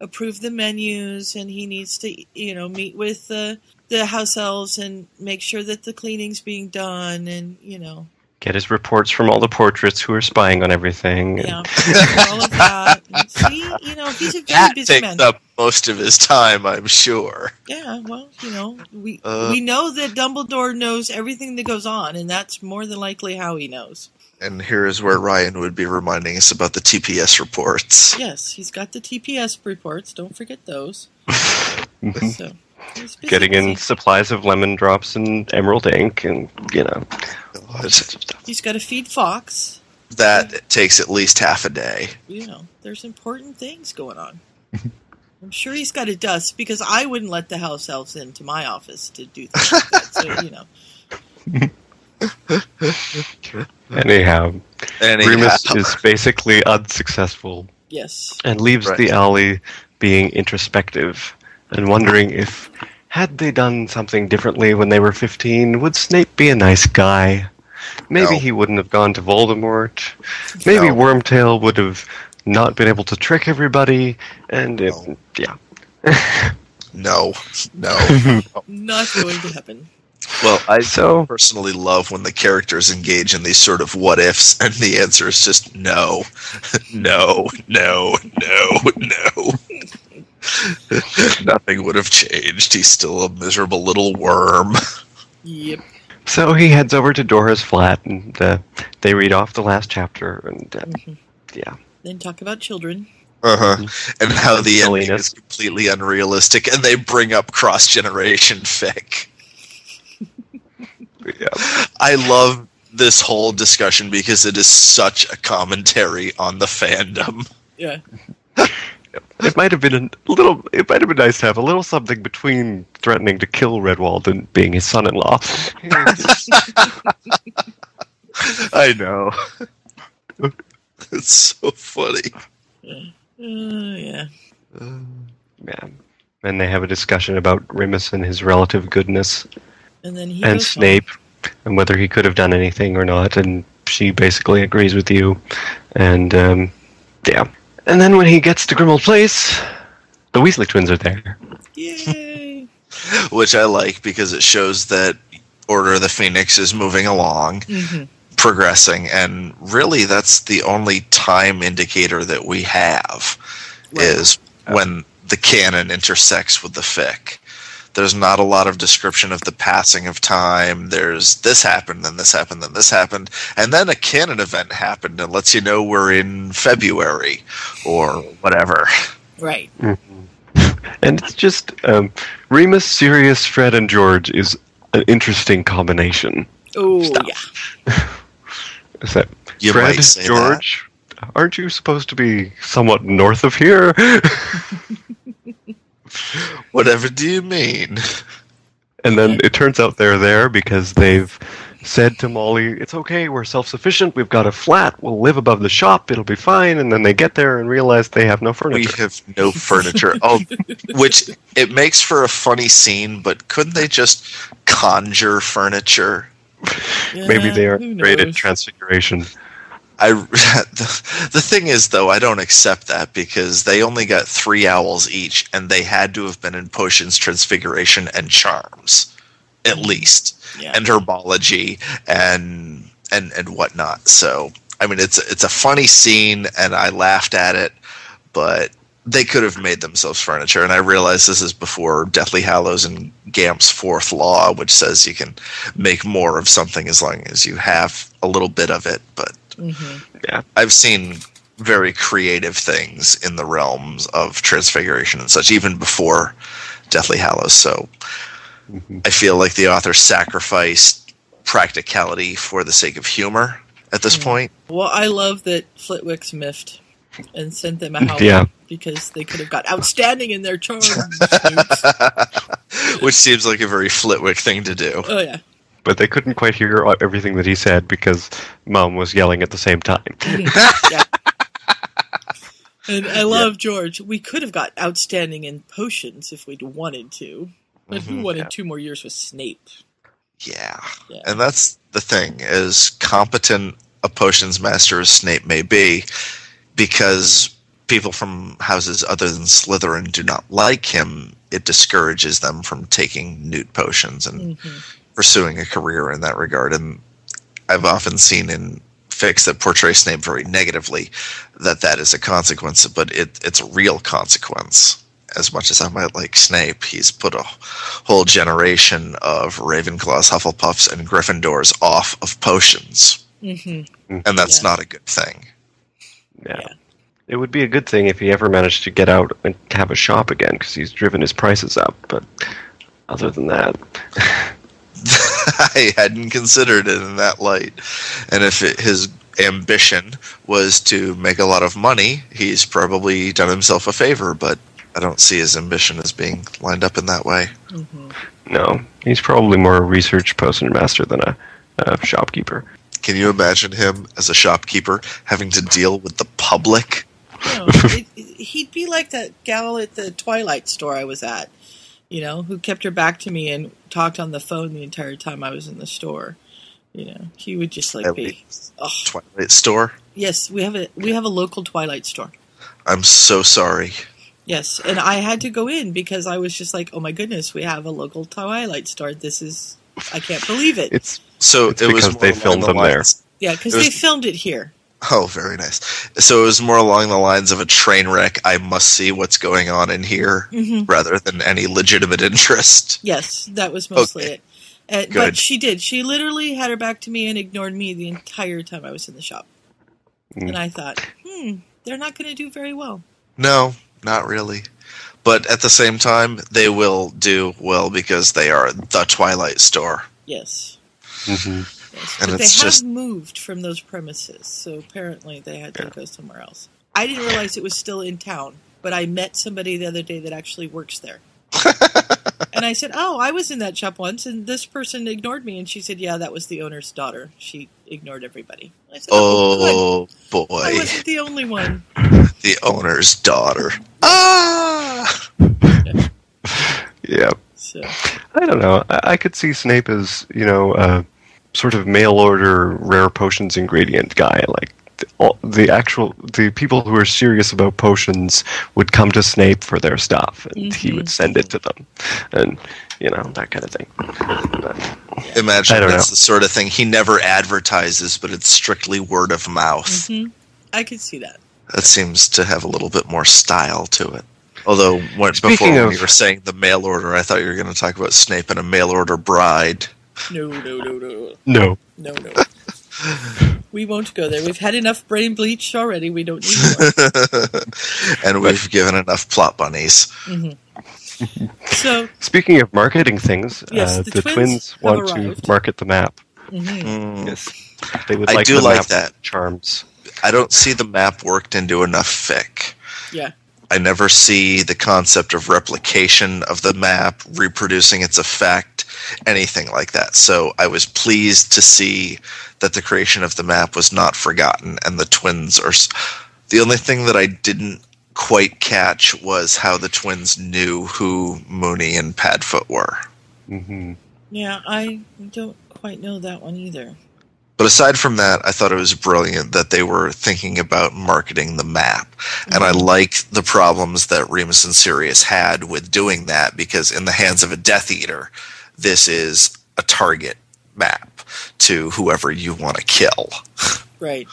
approve the menus, and he needs to you know meet with the the house elves and make sure that the cleaning's being done, and you know get his reports from all the portraits who are spying on everything. and- yeah, all of that. And see, you know he's a very That busy takes man. up most of his time, I'm sure. Yeah, well, you know, we Uh. we know that Dumbledore knows everything that goes on, and that's more than likely how he knows. And here is where Ryan would be reminding us about the TPS reports. Yes, he's got the TPS reports. Don't forget those. So busy, Getting in supplies of lemon drops and emerald ink, and you know, all sorts of stuff. He's got to feed Fawkes. That takes at least half a day. You know, there's important things going on. I'm sure he's got to dust because I wouldn't let the house elves into my office to do things like that. So you know, Anyhow, Anyhow. Remus is basically unsuccessful yes. and leaves Right. the alley being introspective and wondering if, had they done something differently when they were 15, would Snape be a nice guy? Maybe No. he wouldn't have gone to Voldemort. Maybe No. Wormtail would have not been able to trick everybody. And it, yeah. No, no. Not going to happen. Well, I So- personally love when the characters engage in these sort of what ifs, and the answer is just no, no, no, no, no. Nothing would have changed. He's still a miserable little worm. Yep. So he heads over to Dora's flat and uh, they read off the last chapter. And uh, yeah. Then talk about children. Uh huh. And how the ending is completely unrealistic, and they bring up cross generation fic. yeah. I love this whole discussion because it is such a commentary on the fandom. Yeah. It might have been a little. It might have been nice to have a little something between threatening to kill Redwald and being his son-in-law. I know. it's so funny. Uh, yeah. yeah. And they have a discussion about Remus and his relative goodness, And then he and goes Snape, and whether he could have done anything or not. And she basically agrees with you. And um, yeah. And then when he gets to Grimmauld Place, the Weasley twins are there. Yay! Which I like because it shows that Order of the Phoenix is moving along, hmm progressing, and really that's the only time indicator that we have is when the canon intersects with the fic. There's not a lot of description of the passing of time. There's this happened, then this happened, then this happened, and then a canon event happened and lets you know we're in February or whatever. Right. And it's just um, Remus, Sirius, Fred, and George is an interesting combination. Oh yeah. Is that You Fred, might say George? Aren't you supposed to be somewhat north of here? Whatever do you mean? and then it turns out they're there because they've said to Molly, "It's okay, we're self-sufficient. We've got a flat. We'll live above the shop. It'll be fine." And then they get there and realize they have no furniture. We have no furniture. Oh, which it makes for a funny scene, but couldn't they just conjure furniture? Maybe they are who great at transfiguration. I the, the thing is though, I don't accept that because they only got three owls each, and they had to have been in potions, transfiguration, and charms, at least, Yeah. and herbology and and and whatnot. So I mean, it's it's a funny scene, and I laughed at it, but they could have made themselves furniture. And I realize this is before Deathly Hallows and Gamp's fourth law, which says you can make more of something as long as you have a little bit of it, but. Hmm Yeah. I've seen very creative things in the realms of transfiguration and such, even before Deathly Hallows. So I feel like the author sacrificed practicality for the sake of humor at this point. Well, I love that Flitwick's miffed and sent them a howl Yeah. because they could have got outstanding in their charms. Which seems like a very Flitwick thing to do. oh yeah. But they couldn't quite hear everything that he said because Mom was yelling at the same time. yeah. And I love George. We could have got outstanding in potions if we'd wanted to, but who Mhm. wanted Yeah. two more years with Snape? Yeah. Yeah. And that's the thing, as competent a potions master as Snape may be, because people from houses other than Slytherin do not like him, it discourages them from taking newt potions and pursuing a career in that regard. And I've often seen in fics that portray Snape very negatively that that is a consequence, but it, it's a real consequence. As much as I might like Snape, he's put a whole generation of Ravenclaws, Hufflepuffs, and Gryffindors off of potions, Mm-hmm. and that's not a good thing. Yeah. It would be a good thing if he ever managed to get out and have a shop again because he's driven his prices up. But other than that, I hadn't considered it in that light. And if it, his ambition was to make a lot of money, he's probably done himself a favor, but I don't see his ambition as being lined up in that way. Mm-hmm. No, he's probably more a research potions master than a, a shopkeeper. Can you imagine him as a shopkeeper having to deal with the public? No, it, he'd be like that gal at the Twilight store I was at, you know, who kept her back to me and talked on the phone the entire time I was in the store. You know, he would just like be. Oh, Twilight store? yes, we have a we have a local Twilight store. I'm so sorry. Yes, and I had to go in because I was just like, oh my goodness, we have a local Twilight store. This is I can't believe it. It's So it's it was because more they filmed the them lines- yeah, because they filmed it here. Oh, very nice. So it was more along the lines of a train wreck. I must see what's going on in here, Mhm. rather than any legitimate interest. Yes, that was mostly Okay. it. Uh, but she did. She literally had her back to me and ignored me the entire time I was in the shop. Mm. And I thought, hmm, they're not going to do very well. No, not really. But at the same time, they will do well because they are the Twilight Store. Yes. Mm-hmm. And but they it's have moved from those premises, so apparently they had to go somewhere else. I didn't realize it was still in town, but I met somebody the other day that actually works there. and I said, "Oh, I was in that shop once, and this person ignored me." And she said, "Yeah, that was the owner's daughter. She ignored everybody." I said, oh good. boy, I wasn't the only one." the owner's daughter. Ah! Yeah. So I don't know. I, I could see Snape as you know, uh, sort of mail order rare potions ingredient guy. Like the, all, the actual the people who are serious about potions would come to Snape for their stuff, and he Mhm. would send it to them, and you know that kind of thing. But, Imagine that's know. the sort of thing he never advertises, but it's strictly word of mouth. hmm I could see that. That seems to have a little bit more style to it. Although, when, before Speaking when you were saying the mail order, I thought you were going to talk about Snape and a mail order bride. No, no, no, no, no. no, no. we won't go there. We've had enough brain bleach already. We don't need more. and we've given enough plot bunnies. hmm So, Speaking of marketing things, Yes, uh, the the, twins twins, want arrived. to market the map. mhm. Yes, they would Like I like do the like map that. charms. I don't see the map worked into enough fic. yeah. I never see the concept of replication of the map, reproducing its effect, anything like that. So I was pleased to see that the creation of the map was not forgotten and the twins are. The only thing that I didn't quite catch was how the twins knew who Moony and Padfoot were. Mm-hmm. Yeah, I don't quite know that one either. But aside from that, I thought it was brilliant that they were thinking about marketing the map. And I like the problems that Remus and Sirius had with doing that because, in the hands of a Death Eater, this is a target map to whoever you want to kill. Right.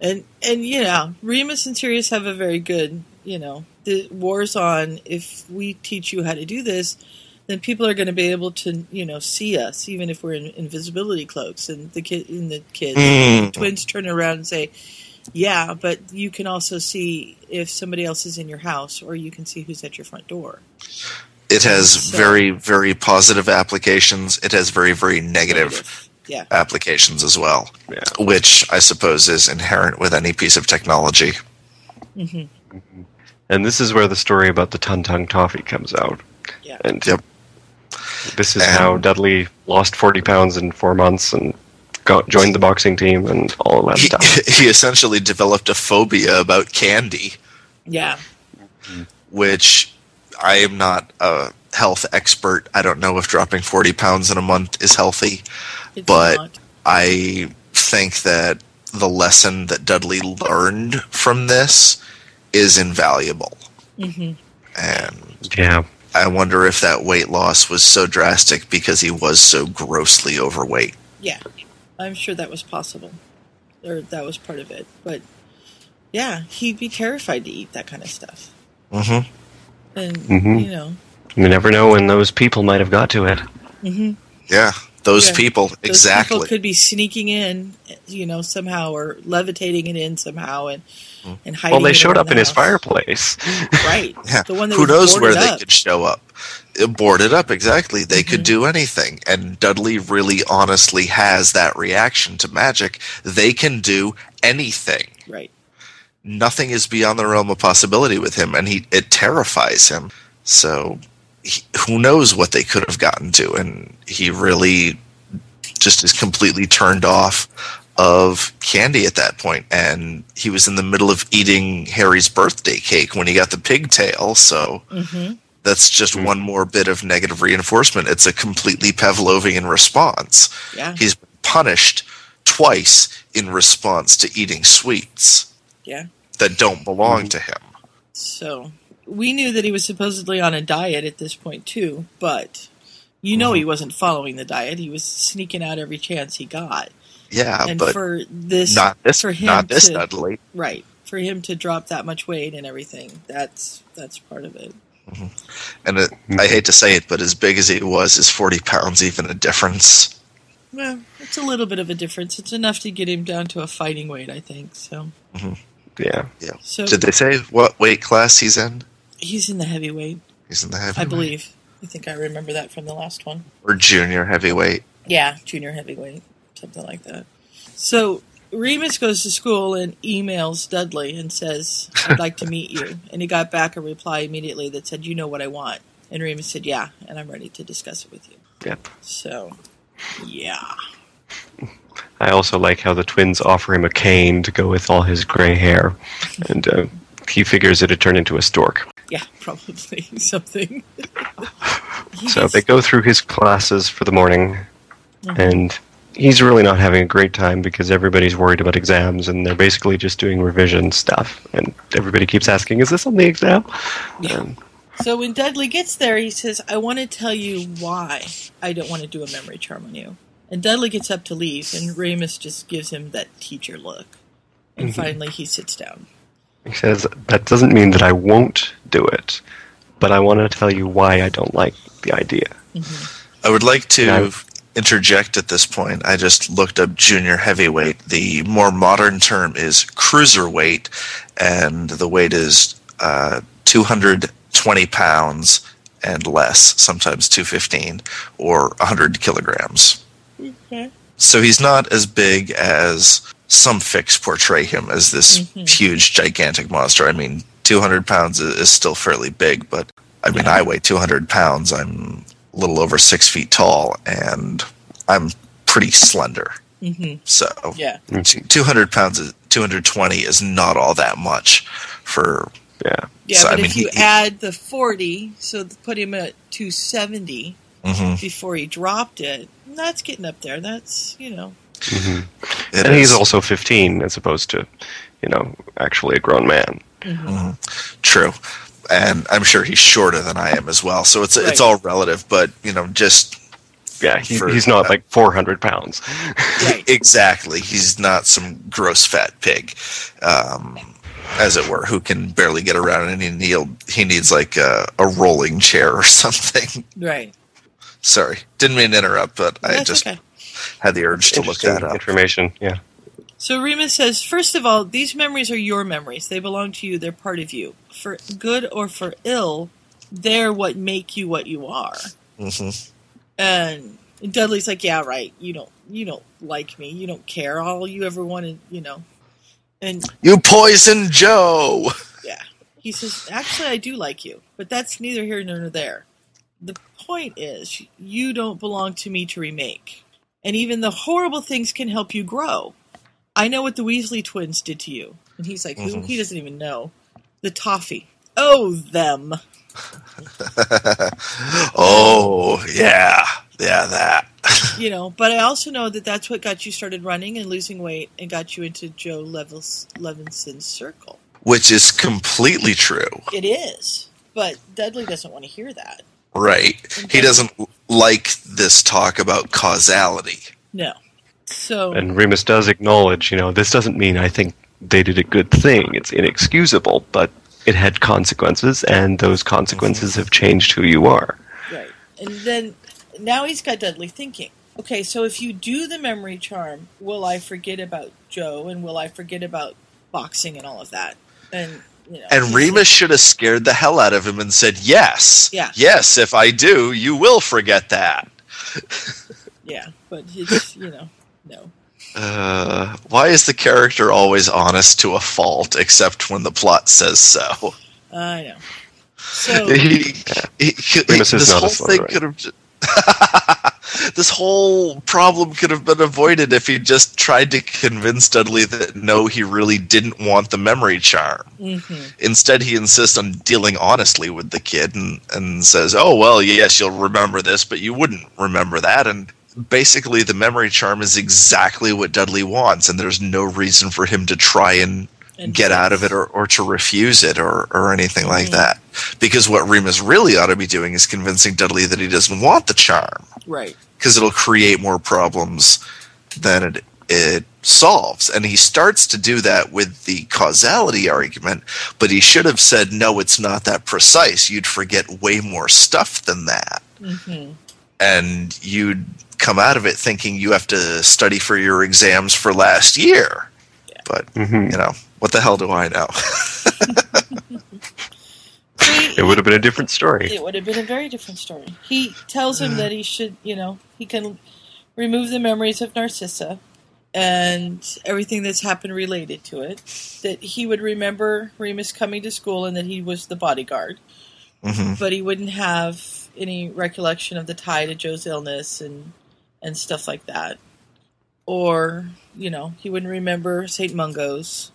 And and you know, Remus and Sirius have a very good, you know, the war's on. If we teach you how to do this, then people are going to be able to, you know, see us, even if we're in invisibility cloaks. And the kid, and the kids, Mm. the twins turn around and say, "Yeah, but you can also see if somebody else is in your house, or you can see who's at your front door." It has So- very, very positive applications. It has very, very negative Yeah. applications as well, which I suppose is inherent with any piece of technology. hmm And this is where the story about the Ton-Tongue Toffee comes out. Yeah. And Yep. this is how Dudley lost 40 pounds in four months and got, joined the boxing team and all of that He, stuff. he essentially developed a phobia about candy. Yeah. which I am not a health expert. I don't know if dropping 40 pounds in a month is healthy, It's but not. I think that the lesson that Dudley learned from this is invaluable. hmm And Yeah. I wonder if that weight loss was so drastic because he was so grossly overweight. Yeah, I'm sure that was possible, or that was part of it. But yeah, he'd be terrified to eat that kind of stuff, Mm-hmm. And Mhm. you know, You never know when those people might have got to it. hmm Yeah, those Yeah. people, those exactly. people could be sneaking in, you know, somehow, or levitating it in somehow, and and hiding. Well, they it showed around up in the his fireplace. right? Yeah. The one that Who knows where boarded they could show up? boarded up exactly they could do anything and dudley really honestly has that reaction to magic they can do anything Right. Nothing is beyond the realm of possibility with him and he it terrifies him so he, who knows what they could have gotten to and he really just is completely turned off of candy at that point and he was in the middle of eating harry's birthday cake when he got the pigtail so Mm-hmm. that's just one more bit of negative reinforcement. It's a completely Pavlovian response. Yeah. He's been punished twice in response to eating sweets Yeah. that don't belong mm-hmm. to him. So we knew that he was supposedly on a diet at this point too, but you know Mm-hmm. he wasn't following the diet. He was sneaking out every chance he got. Yeah, and but for this, not this, for him not this to, Dudley. right? For him to drop that much weight and everything, that's that's part of it. Mm-hmm. And it, I hate to say it, but as big as he was, is forty pounds even a difference? Well, it's a little bit of a difference. It's enough to get him down to a fighting weight, I think. So mm-hmm. Yeah. Yeah. So- Did they say what weight class he's in? he's in the heavyweight, He's in the heavyweight I believe. I think I remember that from the last one. or junior heavyweight. Yeah, junior heavyweight, something like that. So Remus goes to school and emails Dudley and says, "I'd like to meet you." And he got back a reply immediately that said, "You know what I want." And Remus said, "Yeah, and I'm ready to discuss it with you." Yep. So, yeah, I also like how the twins offer him a cane to go with all his gray hair, and uh, he figures it'd turn into a stork. yeah, probably something. He So they go through his classes for the morning, Mhm. and he's really not having a great time because everybody's worried about exams, and they're basically just doing revision stuff. And everybody keeps asking, "Is this on the exam?" Um, So when Dudley gets there, he says, I want to tell you why I don't want to do a memory charm on you. And Dudley gets up to leave, and Remus just gives him that teacher look. And Mhm. finally, he sits down. he says, "That doesn't mean that I won't do it, but I want to tell you why I don't like the idea." I would like to Yeah. interject at this point. I just looked up junior heavyweight. The more modern term is cruiserweight, and the weight is uh, 220 pounds and less, sometimes 215 or 100 kilograms. Okay. So he's not as big as some fics portray him as this Mhm. huge, gigantic monster. I mean, 200 pounds is, is still fairly big, but I mean, I weigh 200 pounds. I'm a little over six feet tall, and I'm pretty slender. Mm-hmm. So, Yeah. 200 pounds, is, 220 is not all that much for. Yeah. Yeah, so, but I mean, if he, you add the 40, so put him at 270 Mhm. before he dropped it, that's getting up there. That's, you know. Mhm. It and he's also 15 as opposed to, you know, actually a grown man. Mhm. True. And I'm sure he's shorter than I am as well. So it's it's all relative, but you know, just Yeah, he, For- he's not like 400 pounds. exactly. He's not some gross fat pig, um, as it were, who can barely get around and he need, he needs like a, a rolling chair or something. Right. Sorry, didn't mean to interrupt, but I That's just okay. had the urge to look Interesting that up. Information, yeah. So Remus says, first of all, these memories are your memories. They belong to you. They're part of you. For good or for ill, they're what make you what you are. hmm And Dudley's like, yeah, right. You don't, you don't like me. You don't care. All you ever wanted, you know. And You poison Joe. yeah, he says, actually, I do like you, but that's neither here nor there. The point is, you don't belong to me to remake. And even the horrible things can help you grow. I know what the Weasley twins did to you. And he's like, who? Mhm. He doesn't even know. The toffee. Oh, them. oh yeah, yeah, that. you know, but I also know that that's what got you started running and losing weight and got you into Joe Levels, Levinson's circle. Which is completely true, It is. But Dudley doesn't want to hear that. Right? He doesn't like this talk about causality. No. So, And Remus does acknowledge, you know, this doesn't mean I think they did a good thing. It's inexcusable, but it had consequences, and those consequences mm-hmm. have changed who you are. right. And then now he's got Dudley thinking, okay, so if you do the memory charm, will I forget about Joe and will I forget about boxing and all of that? And you know, And Remus should have scared the hell out of him and said, "Yes, Yeah. yes. If I do, you will forget that." Yeah, but it's you know, no. Uh, why is the character always honest to a fault, except when the plot says so? I know. So he, he, he- Remus is this not a whole thing Slytherin. could have. this whole problem could have been avoided if he just tried to convince Dudley that no, he really didn't want the memory charm. mhm. Instead, he insists on dealing honestly with the kid and, and says, Oh, well, yes, you'll remember this, but you wouldn't remember that. And basically, the memory charm is exactly what Dudley wants, and there's no reason for him to try and, get out of it or, or to refuse it or, or anything like that. Because what Remus really ought to be doing is convincing Dudley that he doesn't want the charm, right. because it'll create more problems than it it solves. And he starts to do that with the causality argument, but he should have said, no, it's not that precise. You'd forget way more stuff than that. Mm-hmm. And you'd come out of it thinking you have to study for your exams for last year. But, Mhm. you know, what the hell do I know? It would have been a different story. It would have been a very different story. He tells him that he should, you know, he can remove the memories of Narcissa and everything that's happened related to it. That he would remember Remus coming to school and that he was the bodyguard, Mhm. but he wouldn't have any recollection of the tie to Joe's illness and and stuff like that. Or, you know, he wouldn't remember St. Mungo's.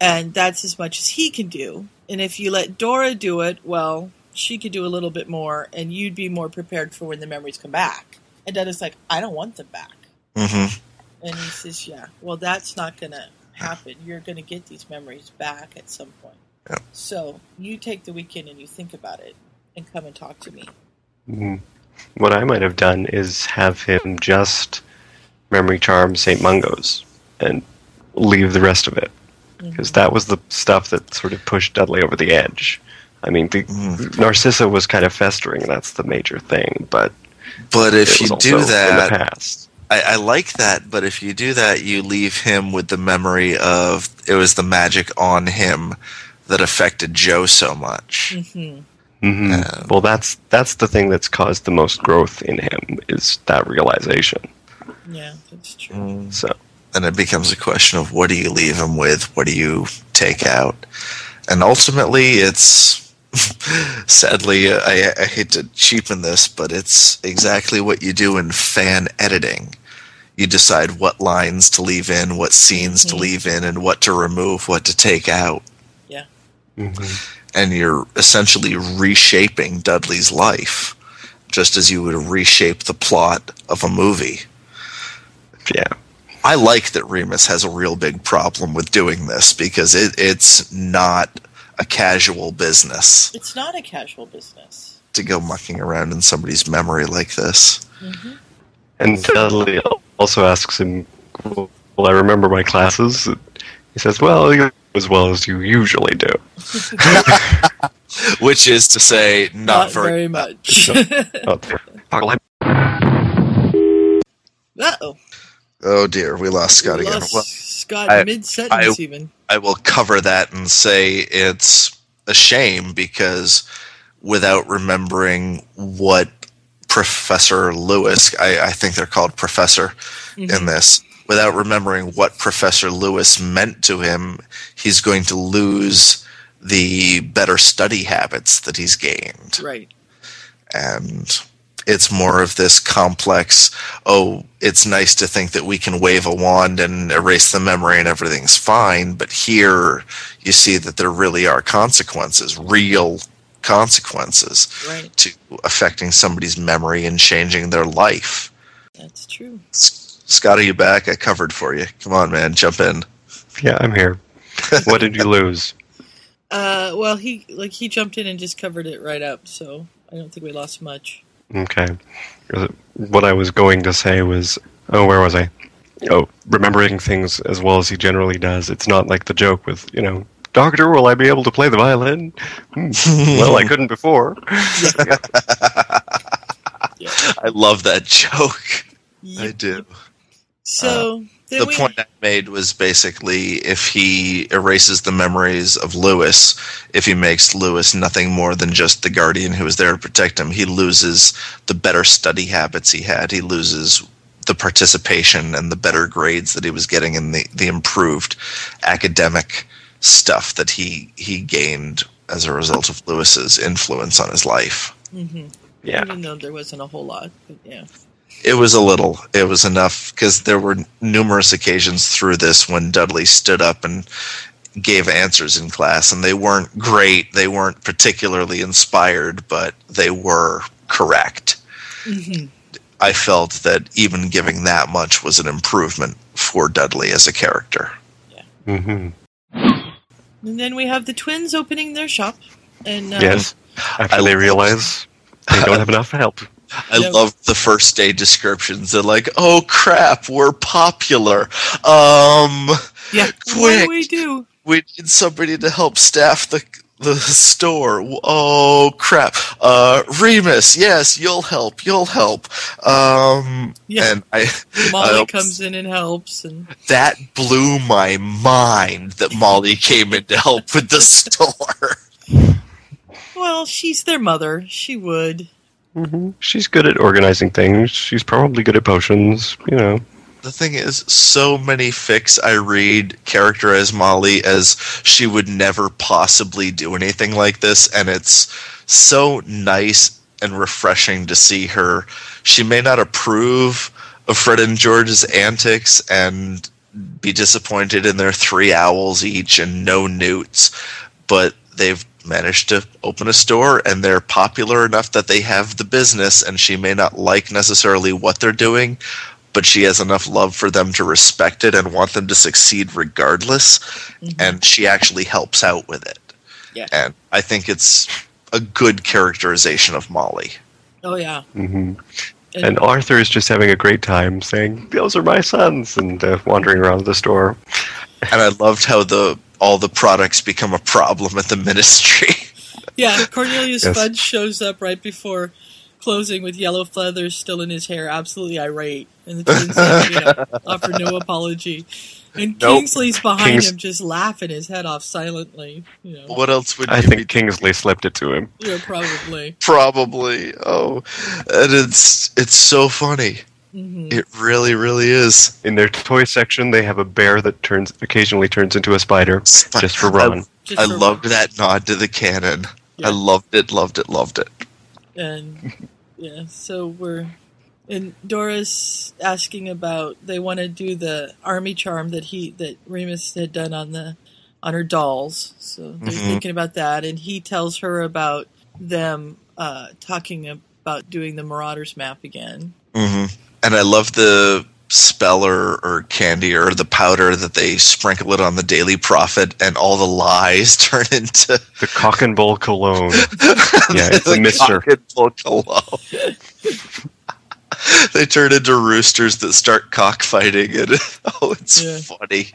And that's as much as he can do. And if you let Dora do it, well, she could do a little bit more and you'd be more prepared for when the memories come back. And Dada's like, I don't want them back. Mm-hmm. And he says, Yeah, well, that's not going to happen. You're going to get these memories back at some point. Yep. So you take the weekend and you think about it and come and talk to me. Mhm. What I might have done is have him just memory charm St. Mungo's and leave the rest of it. Because that was the stuff that sort of pushed Dudley over the edge. I mean, the, Narcissa was kind of festering, that's the major thing, but. But if you also do in the that, past. I, I like that. But if you do that, you leave him with the memory of it was the magic on him that affected Joe so much. Mm-hmm. hmm well, that's that's the thing that's caused the most growth in him is that realization. Yeah, that's true. Mm. So And it becomes a question of what do you leave him with? What do you take out? And ultimately, it's sadly, I, I hate to cheapen this, but it's exactly what you do in fan editing. You decide what lines to leave in, what scenes to mm-hmm. leave in, and what to remove, what to take out. Yeah. Mm-hmm. And you're essentially reshaping Dudley's life, just as you would reshape the plot of a movie. Yeah. I like that Remus has a real big problem with doing this because it, it's not a casual business It's not a casual business. to go mucking around in somebody's memory like this. Mm-hmm. And Dudley also asks him, "Will I remember my classes?" He says, "Well, as well as you usually do." Which is to say, not, Not very, very much. Uh oh. Oh dear, we lost Scott again. Lost Well, Scott I- mid sentence, even. I will cover that and say it's a shame because without remembering what Professor Lewis, I, I think they're called Professor in Mhm. this, without remembering what Professor Lewis meant to him, he's going to lose the better study habits that he's gained Right. and it's more of this complex oh it's nice to think that we can wave a wand and erase the memory and everything's fine but here you see that there really are consequences real consequences Right. to affecting somebody's memory and changing their life That's true. S- scott are you back i covered for you come on man jump in Yeah, I'm here. what did you lose? Uh, well, he like he jumped in and just covered it right up, so I don't think we lost much. Okay. What I was going to say was, oh, where was I? Oh, remembering things as well as he generally does. It's not like the joke with, you know, Doctor, will I be able to play the violin? Hmm. well, I couldn't before. i love that joke i do So Then the we- point I made was basically if he erases the memories of Lewis, if he makes Lewis nothing more than just the guardian who was there to protect him, he loses the better study habits he had. He loses the participation and the better grades that he was getting and the, the improved academic stuff that he he gained as a result of Lewis's influence on his life. hmm Yeah. Even though there wasn't a whole lot, but yeah. It was a little. It was enough because there were numerous occasions through this when Dudley stood up and gave answers in class, and they weren't great. They weren't particularly inspired, but they were correct. hmm I felt that even giving that much was an improvement for Dudley as a character. hmm And then we have the twins opening their shop, and uh, Yes. After they realize they don't have enough help. I love the first day descriptions. They're like, "Oh crap, we're popular." Um, yeah. What do we do? we need somebody to help staff the the store. Oh crap, uh, Remus, yes, you'll help. You'll help. Um, Yeah. and I, Molly I- comes in and helps, and that blew my mind that Molly came in to help with the store. well, she's their mother. She would. Mm-hmm. She's good at organizing things. She's probably good at potions, you know. The thing is, so many fics I read characterize Molly as she would never possibly do anything like this, and it's so nice and refreshing to see her. She may not approve of Fred and George's antics and be disappointed in their three owls each and no newts, but they've managed to open a store and they're popular enough that they have the business and she may not like necessarily what they're doing but she has enough love for them to respect it and want them to succeed regardless and she actually helps out with it Yeah. and i think it's a good characterization of molly Oh yeah. hmm And Arthur is just having a great time saying, "Those are my sons," and uh, wandering around the store. and i loved how the all the products become a problem at the ministry Yeah, Cornelius Yes. Fudge shows up right before closing with yellow feathers still in his hair, absolutely irate. And the twins you know, offer no apology. And Nope. Kingsley's behind Kings- him just laughing his head off silently. You know. what else would I you think Kingsley slipped it to him. Yeah, probably. probably oh and it's it's so funny Mhm. it really really is In their toy section, they have a bear that turns occasionally turns into a spider, just for Ron. i, I loved that nod to the canon i loved it loved it loved it and yeah, so we're and Dora's asking about they want to do the army charm that he that Remus had done on the on her dolls. So they're Mhm. thinking about that, and he tells her about them uh, talking about doing the Marauders map again. hmm And I love the spell or, or candy or the powder that they sprinkle it on the Daily Prophet, and all the lies turn into the cock and bull cologne. yeah, it's a The mister. cock and bull cologne. they turn into roosters that start cockfighting, and oh, it's Yeah. funny.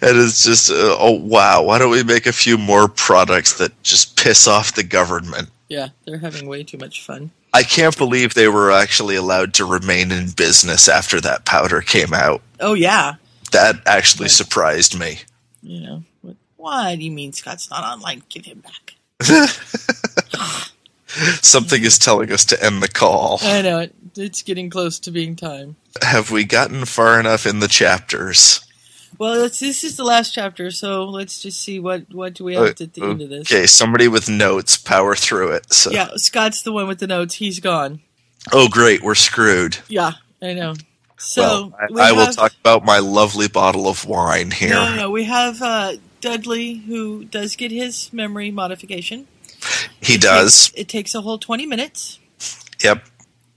And it's just, uh, oh wow, why don't we make a few more products that just piss off the government? Yeah, they're having way too much fun. I can't believe they were actually allowed to remain in business after that powder came out. Oh yeah, That actually surprised me. you know what? Why do you mean Scott's not online? Give him back. Something is telling us to end the call. I know it. It's getting close to being time. Have we gotten far enough in the chapters? Well, this is the last chapter, so let's just see what what do we have at the end of this. Okay, somebody with notes, power through it. So. Yeah, Scott's the one with the notes. He's gone. Oh, great, we're screwed. Yeah, I know. So well, I, I will talk about my lovely bottle of wine here. No, no. We have uh, Dudley who does get his memory modification. He does. It takes a whole twenty minutes, Yep.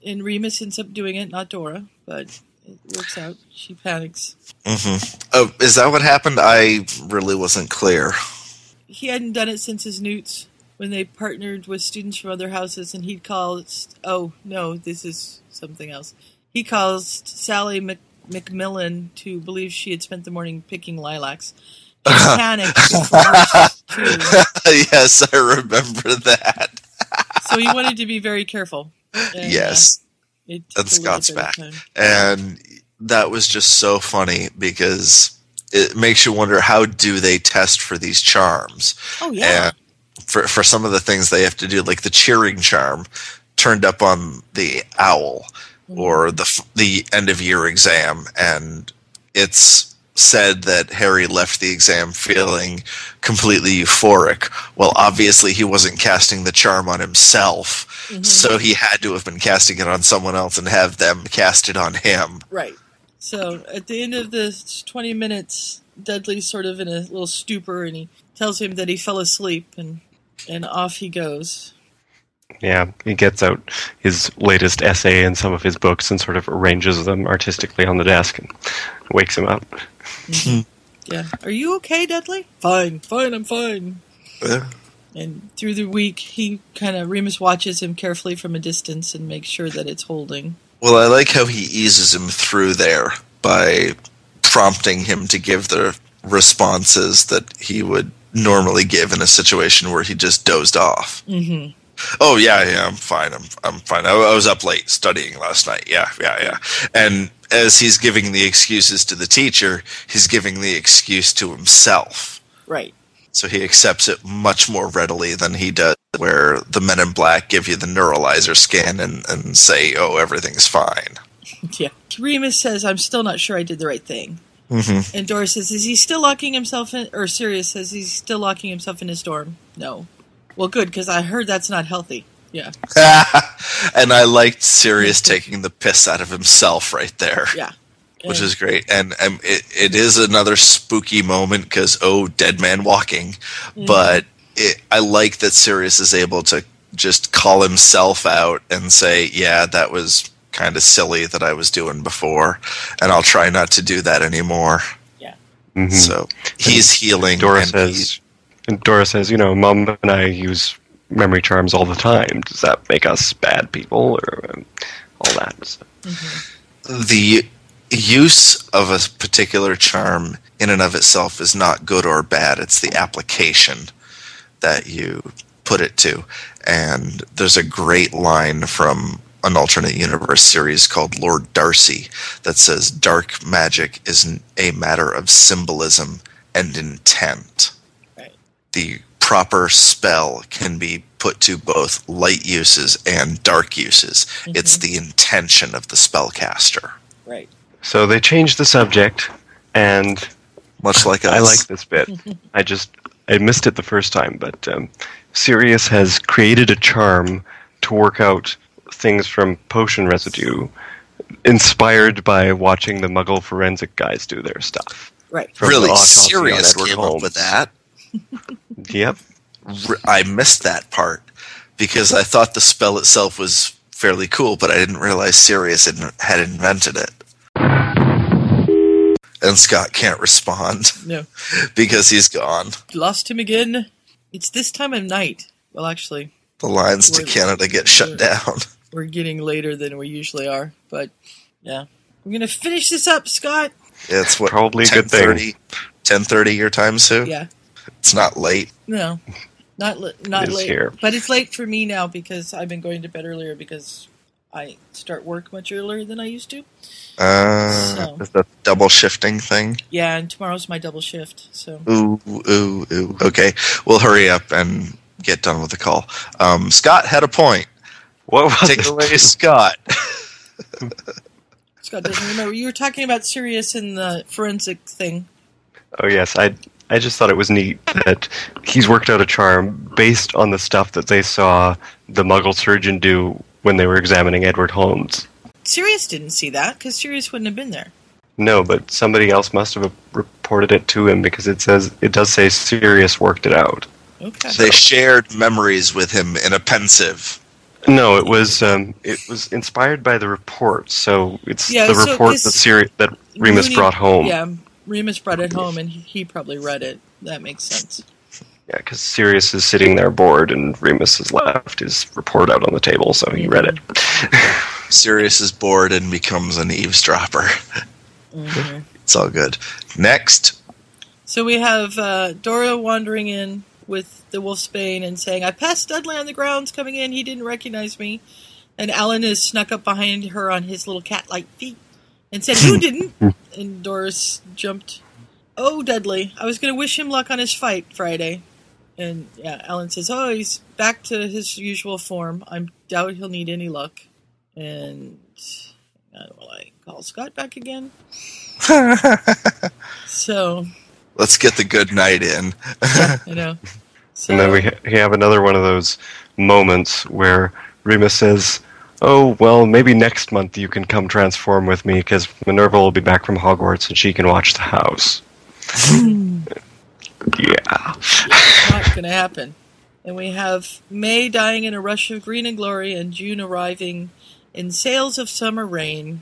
and Remus ends up doing it, not Dora, but it works out. She panics. hmm Oh, is that what happened? I really wasn't clear. He hadn't done it since his newts when they partnered with students from other houses, and he'd called. Oh no, this is something else. He caused Sally Mc, McMillan to believe she had spent the morning picking lilacs. Panicked. yes, I remember that. so he wanted to be very careful. And, uh, yes. took And Scott's back. And that was just so funny because it makes you wonder how do they test for these charms? Oh yeah. And for for some of the things they have to do, like the cheering charm, turned up on the owl, or the the end of year exam, and it's said that Harry left the exam feeling completely euphoric. Well, obviously he wasn't casting the charm on himself, mm-hmm. so he had to have been casting it on someone else and have them cast it on him. Right. So at the end of this 20 minutes, Dudley's sort of in a little stupor and he tells him that he fell asleep and, and off he goes. Yeah, he gets out his latest essay and some of his books and sort of arranges them artistically on the desk and wakes him up. Yeah. Are you okay, Dudley? Fine, fine, I'm fine. Yeah. And through the week, he kind of, Remus watches him carefully from a distance and makes sure that it's holding. Well, I like how he eases him through there by prompting him to give the responses that he would normally give in a situation where he just dozed off. Mm-hmm. Oh yeah, yeah, I'm fine. I'm I'm fine. I, I was up late studying last night. Yeah, yeah, yeah. And as he's giving the excuses to the teacher, he's giving the excuse to himself. Right. So he accepts it much more readily than he does where the men in black give you the neuralyzer scan and, and say, oh, everything's fine. Yeah. Remus says, I'm still not sure I did the right thing. Mm-hmm. And Doris says, is he still locking himself in, or Sirius says he's still locking himself in his dorm? No. Well, good, because I heard that's not healthy. Yeah. and I liked Sirius taking the piss out of himself right there. Yeah. Which is great. And um, it, it is another spooky moment because, oh, dead man walking. Mhm. But it, I like that Sirius is able to just call himself out and say, yeah, that was kind of silly that I was doing before. And I'll try not to do that anymore. Mhm. So he's healing. Dora and says, and Dora says, you know, Mom and I use memory charms all the time. Does that make us bad people or um, all that? So, the use of a particular charm in and of itself is not good or bad. It's the application that you put it to. And there's a great line from an alternate universe series called Lord Darcy that says dark magic is a matter of symbolism and intent. The proper spell can be put to both light uses and dark uses. It's the intention of the spellcaster. Right. so they changed the subject, and much like I like this bit. I just I missed it the first time, but um, Sirius has created a charm to work out things from potion residue, inspired by watching the Muggle forensic guys do their stuff. Right. From really autopsy on Sirius came Holmes. up with that. Yep. I missed that part because I thought the spell itself was fairly cool, but I didn't realize Sirius had, had invented it. And Scott can't respond No. because he's gone. Lost him again. It's this time of night. Well, actually, The lines to Canada get shut down. we're getting later than we usually are. But, yeah. We're going to finish this up, Scott. It's what Probably a good thing. 10:30 10:30 your time, Sue. Yeah. It's not late. No. Not, li- not late. here. But it's late for me now because I've been going to bed earlier because I start work much earlier than I used to. Uh, So. is that double shifting thing? Yeah, and tomorrow's my double shift. So, Ooh, ooh, ooh. Okay, we'll hurry up and get done with the call. Um, Scott had a point. What was Take it? it away, Scott. Scott doesn't remember. You were talking about Sirius and the forensic thing. Oh yes, I I just thought it was neat that he's worked out a charm based on the stuff that they saw the Muggle surgeon do when they were examining Edward Holmes. Sirius didn't see that because Sirius wouldn't have been there. No, but somebody else must have reported it to him because it says it does say Sirius worked it out. Okay. They shared memories with him in a Pensieve. No, it was um, it was inspired by the report. So it's Yeah, the so report that Sirius that Remus Moony- brought home. Yeah, Remus brought it home, and he, he probably read it. That makes sense. Yeah, because Sirius is sitting there bored, and Remus has left his report out on the table, so he read it. Sirius is bored and becomes an eavesdropper. Mhm. It's all good. Next, So we have uh, Dora wandering in with the Wolfsbane and saying, I passed Dudley on the grounds coming in. He didn't recognize me. And Alan is snuck up behind her on his little cat like feet and said, "Who didn't?" And Doris jumped. Oh, Dudley! I was going to wish him luck on his fight Friday. And yeah, Alan says, "Oh, he's back to his usual form. I doubt he'll need any luck." And uh, will I call Scott back again? So Let's get the good night in. I know. and then we, ha- we have another one of those moments where Remus says, "Oh well, maybe next month you can come transform with me because Minerva will be back from Hogwarts and she can watch the house." yeah. not going to happen. And we have May dying in a rush of green and glory, and June arriving in sails of summer rain.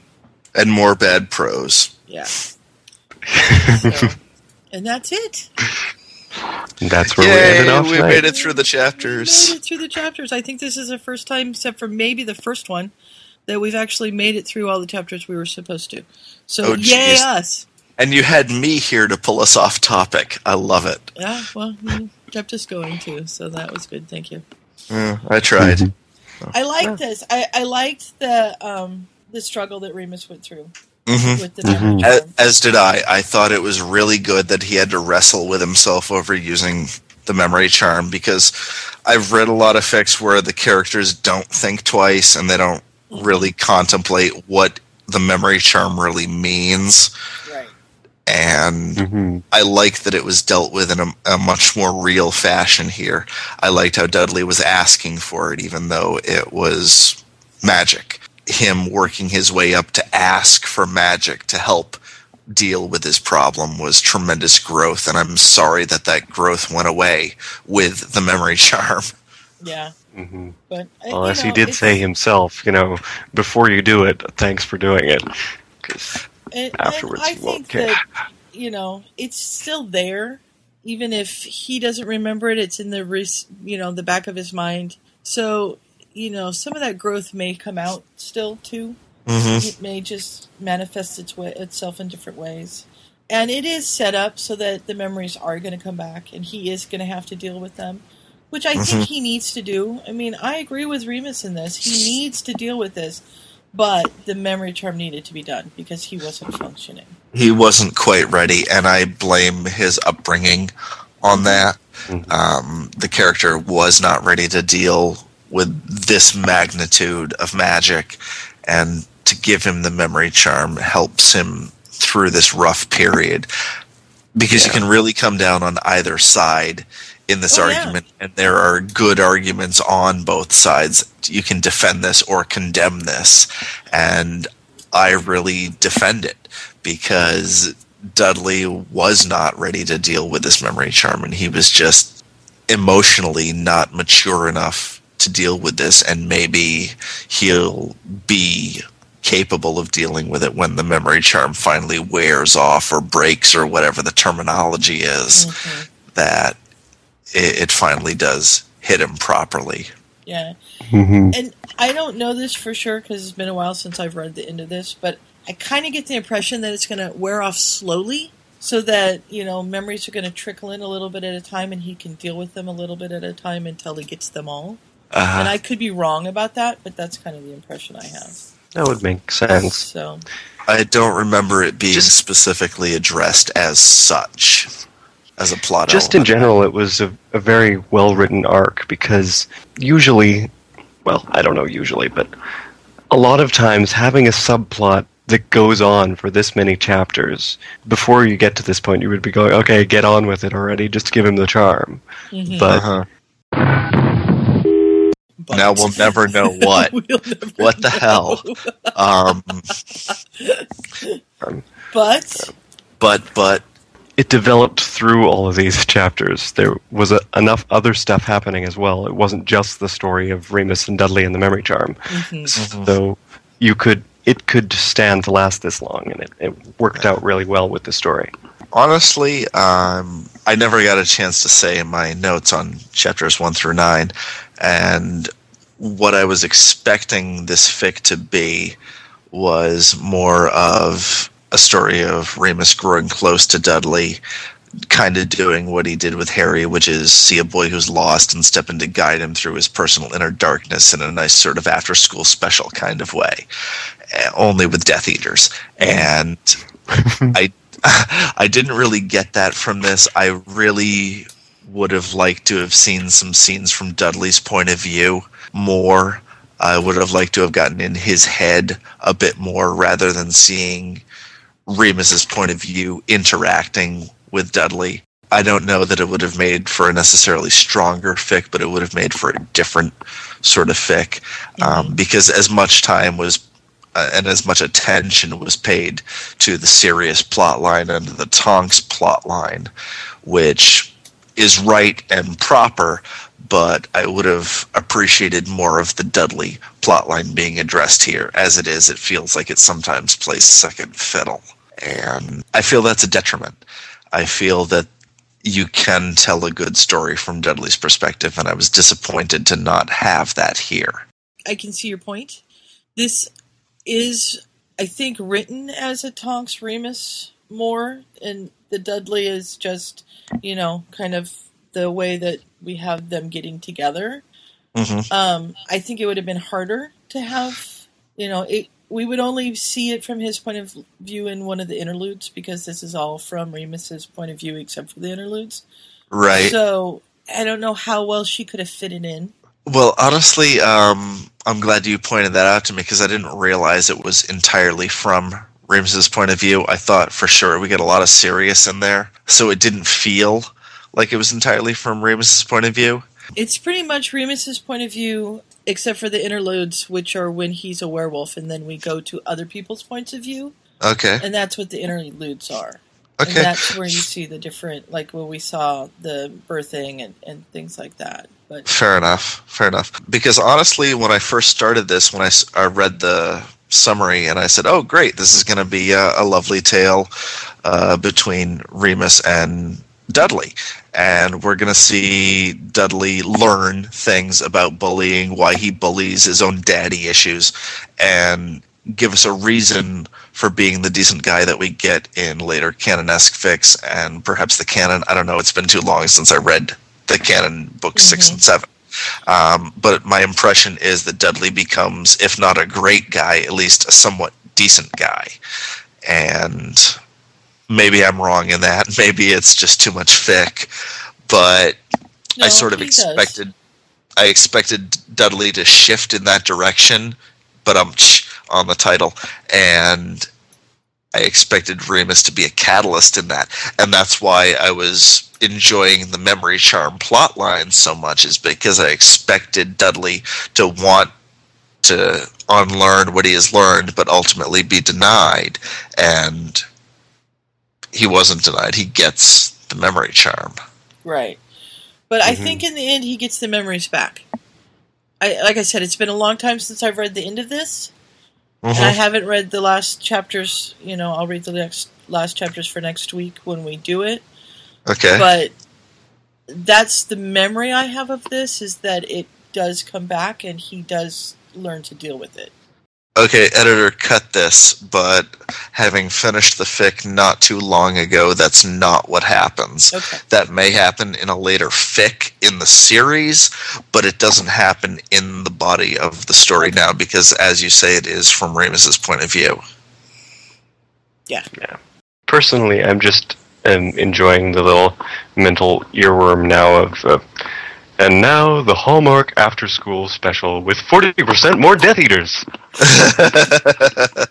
and more bad prose. Yeah. So, and that's it. And that's where we ended Yay, off. we tonight. made it through the chapters. Made chapters. it through the chapters. I think this is the first time, except for maybe the first one, that we've actually made it through all the chapters we were supposed to. So Oh, yay jeez. us! And you had me here to pull us off topic. I love it. Yeah, well, you kept us going too, so that was good. Thank you. Yeah, I tried. I liked this. I, I liked the um the struggle that Remus went through Mhm. with the mm-hmm. memory As, as did I. I thought it was really good that he had to wrestle with himself over using the memory charm because I've read a lot of fics where the characters don't think twice and they don't mm-hmm. really contemplate what the memory charm really means. Right. And mm-hmm. I like that it was dealt with in a, a much more real fashion here. I liked how Dudley was asking for it, even though it was magic. Him working his way up to ask for magic to help deal with his problem was tremendous growth, and I'm sorry that that growth went away with the memory charm. Yeah. Mm-hmm. But uh, Well, you as he did say himself, you know, before you do it, thanks for doing it. and, afterwards and I you won't think care. that you know it's still there, even if he doesn't remember it. It's in the res- you know the back of his mind. So you know some of that growth may come out still too. Mhm. It may just manifest its way itself in different ways. And it is set up so that the memories are going to come back, and he is going to have to deal with them, which I think Mhm. he needs to do. I mean, I agree with Remus in this. He needs to deal with this, but the memory charm needed to be done because he wasn't functioning. he wasn't quite ready, and I blame his upbringing on that. Um, the character was not ready to deal with this magnitude of magic, and to give him the memory charm helps him through this rough period. Because you can really come down on either side in this Oh, yeah. argument and there are good arguments on both sides. You can defend this or condemn this and i really defend it because dudley was not ready to deal with this memory charm and he was just emotionally not mature enough to deal with this and maybe he'll be capable of dealing with it when the memory charm finally wears off or breaks or whatever the terminology is that it, it finally does hit him properly Yeah. Mm-hmm. And I don't know this for sure because it's been a while since I've read the end of this, but I kind of get the impression that it's going to wear off slowly so that, you know, memories are going to trickle in a little bit at a time and he can deal with them a little bit at a time until he gets them all. Uh-huh. And I could be wrong about that, but that's kind of the impression I have. That would make sense. So, i don't remember it being specifically addressed as such as a plot Just in general, it was a, a very well written arc because usually, well, I don't know usually, but a lot of times having a subplot that goes on for this many chapters, before you get to this point, you would be going, okay, get on with it already, just give him the charm. Mhm. But Uh-huh. Now we'll never know what what the hell um but but but it developed through all of these chapters. There was a, enough other stuff happening as well. It wasn't just the story of Remus and Dudley and the Memory Charm. Mhm. So you could it could stand to last this long, and it, it worked out really well with the story. honestly um i never got a chance to say in my notes on chapters 1 through 9 and what i was expecting this fic to be was more of a story of Remus growing close to Dudley, kind of doing what he did with Harry, which is see a boy who's lost and step in to guide him through his personal inner darkness in a nice sort of after school special kind of way. uh, only with Death Eaters, and I I didn't really get that from this. I really would have liked to have seen some scenes from Dudley's point of view more. I would have liked to have gotten in his head a bit more rather than seeing Remus's point of view interacting with Dudley. I don't know that it would have made for a necessarily stronger fic, but it would have made for a different sort of fic um, because as much time was uh, and as much attention was paid to the Sirius plot line and the Tonks plot line, which is right and proper, but I would have appreciated more of the Dudley plotline being addressed here. As it is, it feels like it sometimes plays second fiddle. And I feel that's a detriment. I feel that you can tell a good story from Dudley's perspective, and I was disappointed to not have that here. I can see your point. This is, I think, written as a Tonks Remus more, and the Dudley is just, you know, kind of the way that we have them getting together. Mhm. Um, I think it would have been harder to have, you know, it. We would only see it from his point of view in one of the interludes because this is all from Remus's point of view, except for the interludes. Right. So I don't know how well she could have fitted in. Well, honestly, um, I'm glad you pointed that out to me because I didn't realize it was entirely from Remus's point of view. I thought for sure we get a lot of Sirius in there, so it didn't feel like it was entirely from Remus's point of view. It's pretty much Remus's point of view, except for the interludes, which are when he's a werewolf, and then we go to other people's points of view, Okay. and that's what the interludes are. Okay. And that's where you see the different, like when we saw the birthing and, and things like that. But Fair enough. Fair enough. Because honestly, when I first started this, when I read the summary and I said, "Oh, great! This is going to be a, a lovely tale uh, between Remus and Dudley, and we're going to see Dudley learn things about bullying, why he bullies his own daddy issues, and give us a reason for being the decent guy that we get in later canonesque fics and perhaps the canon. I don't know. It's been too long since I read the canon books six and seven. Um, but my impression is that Dudley becomes, if not a great guy, at least a somewhat decent guy. And maybe I'm wrong in that. Maybe it's just too much fic. But No, I sort of he does. expected I expected Dudley to shift in that direction, but I'm on the title, and I expected Remus to be a catalyst in that, and that's why I was enjoying the memory charm plot line so much, is because I expected Dudley to want to unlearn what he has learned, but ultimately be denied, and he wasn't denied. He gets the memory charm. right. But I Mhm. think in the end he gets the memories back. I like I said, it's been a long time since I've read the end of this. And I haven't read the last chapters. You know, I'll read the next last chapters for next week when we do it. Okay. But that's the memory I have of this is that it does come back and he does learn to deal with it. Okay, editor, cut this, but having finished the fic not too long ago, that's not what happens. Okay. That may happen in a later fic in the series, but it doesn't happen in the body of the story now because, as you say, it is from Remus's point of view. Yeah. Yeah. Personally, I'm just um, enjoying the little mental earworm now of. Uh, and now the Hallmark After School special with 40% more Death Eaters.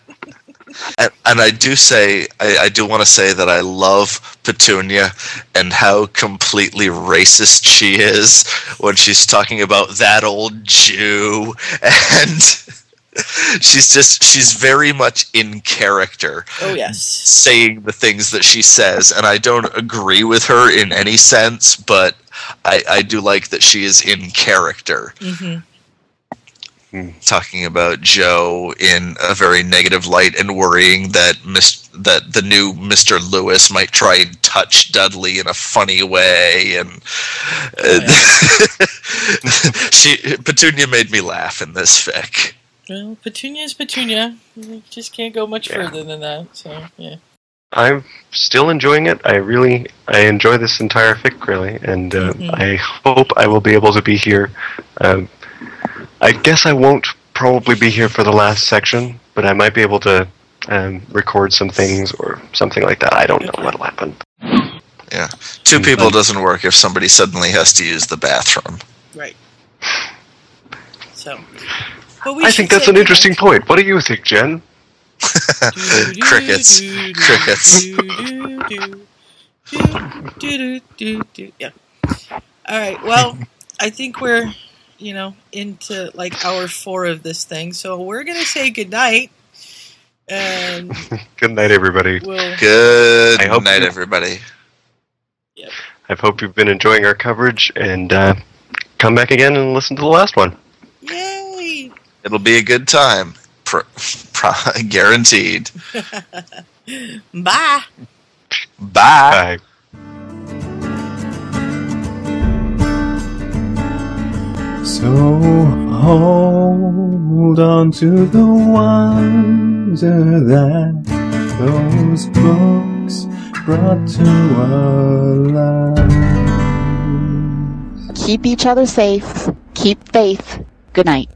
And, and I do say, I, I do want to say that I love Petunia and how completely racist she is when she's talking about that old Jew. And she's just, she's very much in character. Oh yes. Saying the things that she says. And I don't agree with her in any sense, but I, I do like that she is in character hmm talking about Joe in a very negative light and worrying that Mis- that the new Mr. Lewis might try and touch Dudley in a funny way and uh, she Petunia made me laugh in this fic. Well, Petunia's Petunia. You just can't go much Yeah. further than that. So yeah. I'm still enjoying it. I really, I enjoy this entire fic really, and uh, Mhm. I hope I will be able to be here. Um, I guess I won't probably be here for the last section, but I might be able to um, record some things or something like that. I don't know what'll happen. Yeah. Two people doesn't work if somebody suddenly has to use the bathroom. Right. So. But we I think that's an interesting point. What do you think, Jen? Crickets. Crickets. Yeah. All right. Well, I think we're, you know, into like hour four of this thing. So we're going to say goodnight. And Good night, everybody. we'll. Good I hope night, you- everybody. I hope you've been enjoying our coverage and uh, come back again and listen to the last one. Yay! It'll be a good time. Pro- pro- guaranteed. Bye. Bye. So hold on to the wonder that those books brought to our lives. Keep each other safe. Keep faith. Good night.